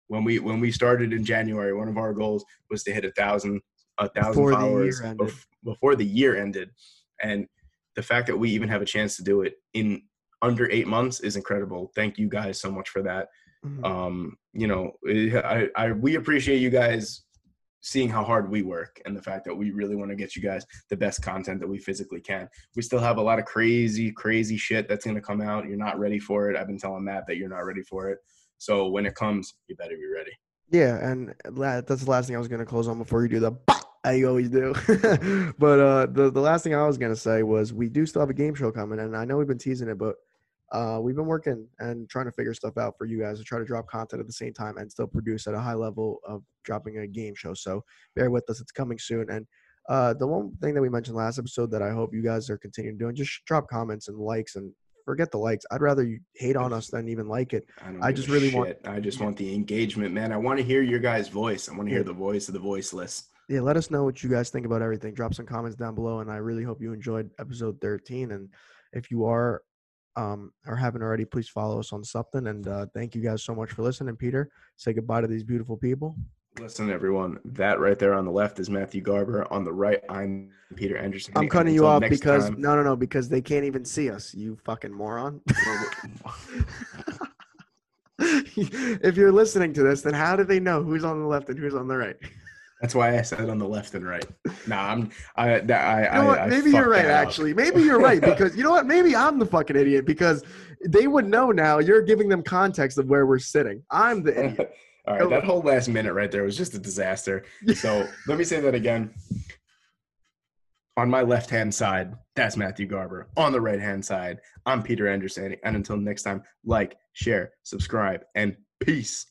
D: when we when we started in January. One of our goals was to hit a thousand a thousand
E: Before
D: followers
E: ended.
D: bef- before the year ended, and the fact that we even have a chance to do it in under eight months is incredible. Thank you guys so much for that
E: Mhm.
D: um you know I, I we appreciate you guys seeing how hard we work and the fact that we really want to get you guys the best content that we physically can. We still have a lot of crazy crazy shit that's going to come out. You're not ready for it. I've been telling matt that you're not ready for it. So when it comes you better be ready.
E: Yeah, and that's the last thing I was going to close on before you do the I always do. but uh, the the last thing I was going to say was we do still have a game show coming, and I know we've been teasing it, but uh, we've been working and trying to figure stuff out for you guys to try to drop content at the same time and still produce at a high level of dropping a game show. So bear with us; it's coming soon. And uh, the one thing that we mentioned last episode that I hope you guys are continuing doing, just drop comments and likes and. Forget the likes. I'd rather you hate on us than even like it.
D: don't
E: I just really want-
D: i just want the engagement man i want to hear your guys voice i want to hear
E: Yeah.
D: the voice of the voiceless
E: yeah, let us know what you guys think about everything. Drop some comments down below, and I really hope you enjoyed episode 13. And if you are um, or haven't already, please follow us on something. And uh, thank you guys so much for listening. Peter, say goodbye to these beautiful people.
D: Listen, everyone, that right there on the left is Matthew Garber. On the right, I'm Peter Anderson.
E: I'm
D: And
E: cutting you off because
D: time-
E: no, no, no, because they can't even see us. You fucking moron. if you're listening to this, then how do they know who's on the left and who's on the right?
D: That's why I said on the left and right. Nah, I'm. I. I.
E: You know?
D: I, I
E: Maybe you're right.
D: up.
E: Actually, maybe you're right because you know what? Maybe I'm the fucking idiot because they would know now. You're giving them context of where we're sitting. I'm the idiot.
D: All right, that whole last minute right there was just a disaster. So let me say that again. On my left hand side, that's Matthew Garber. On the right hand side, I'm Peter Anderson. And until next time, like, share, subscribe, and peace.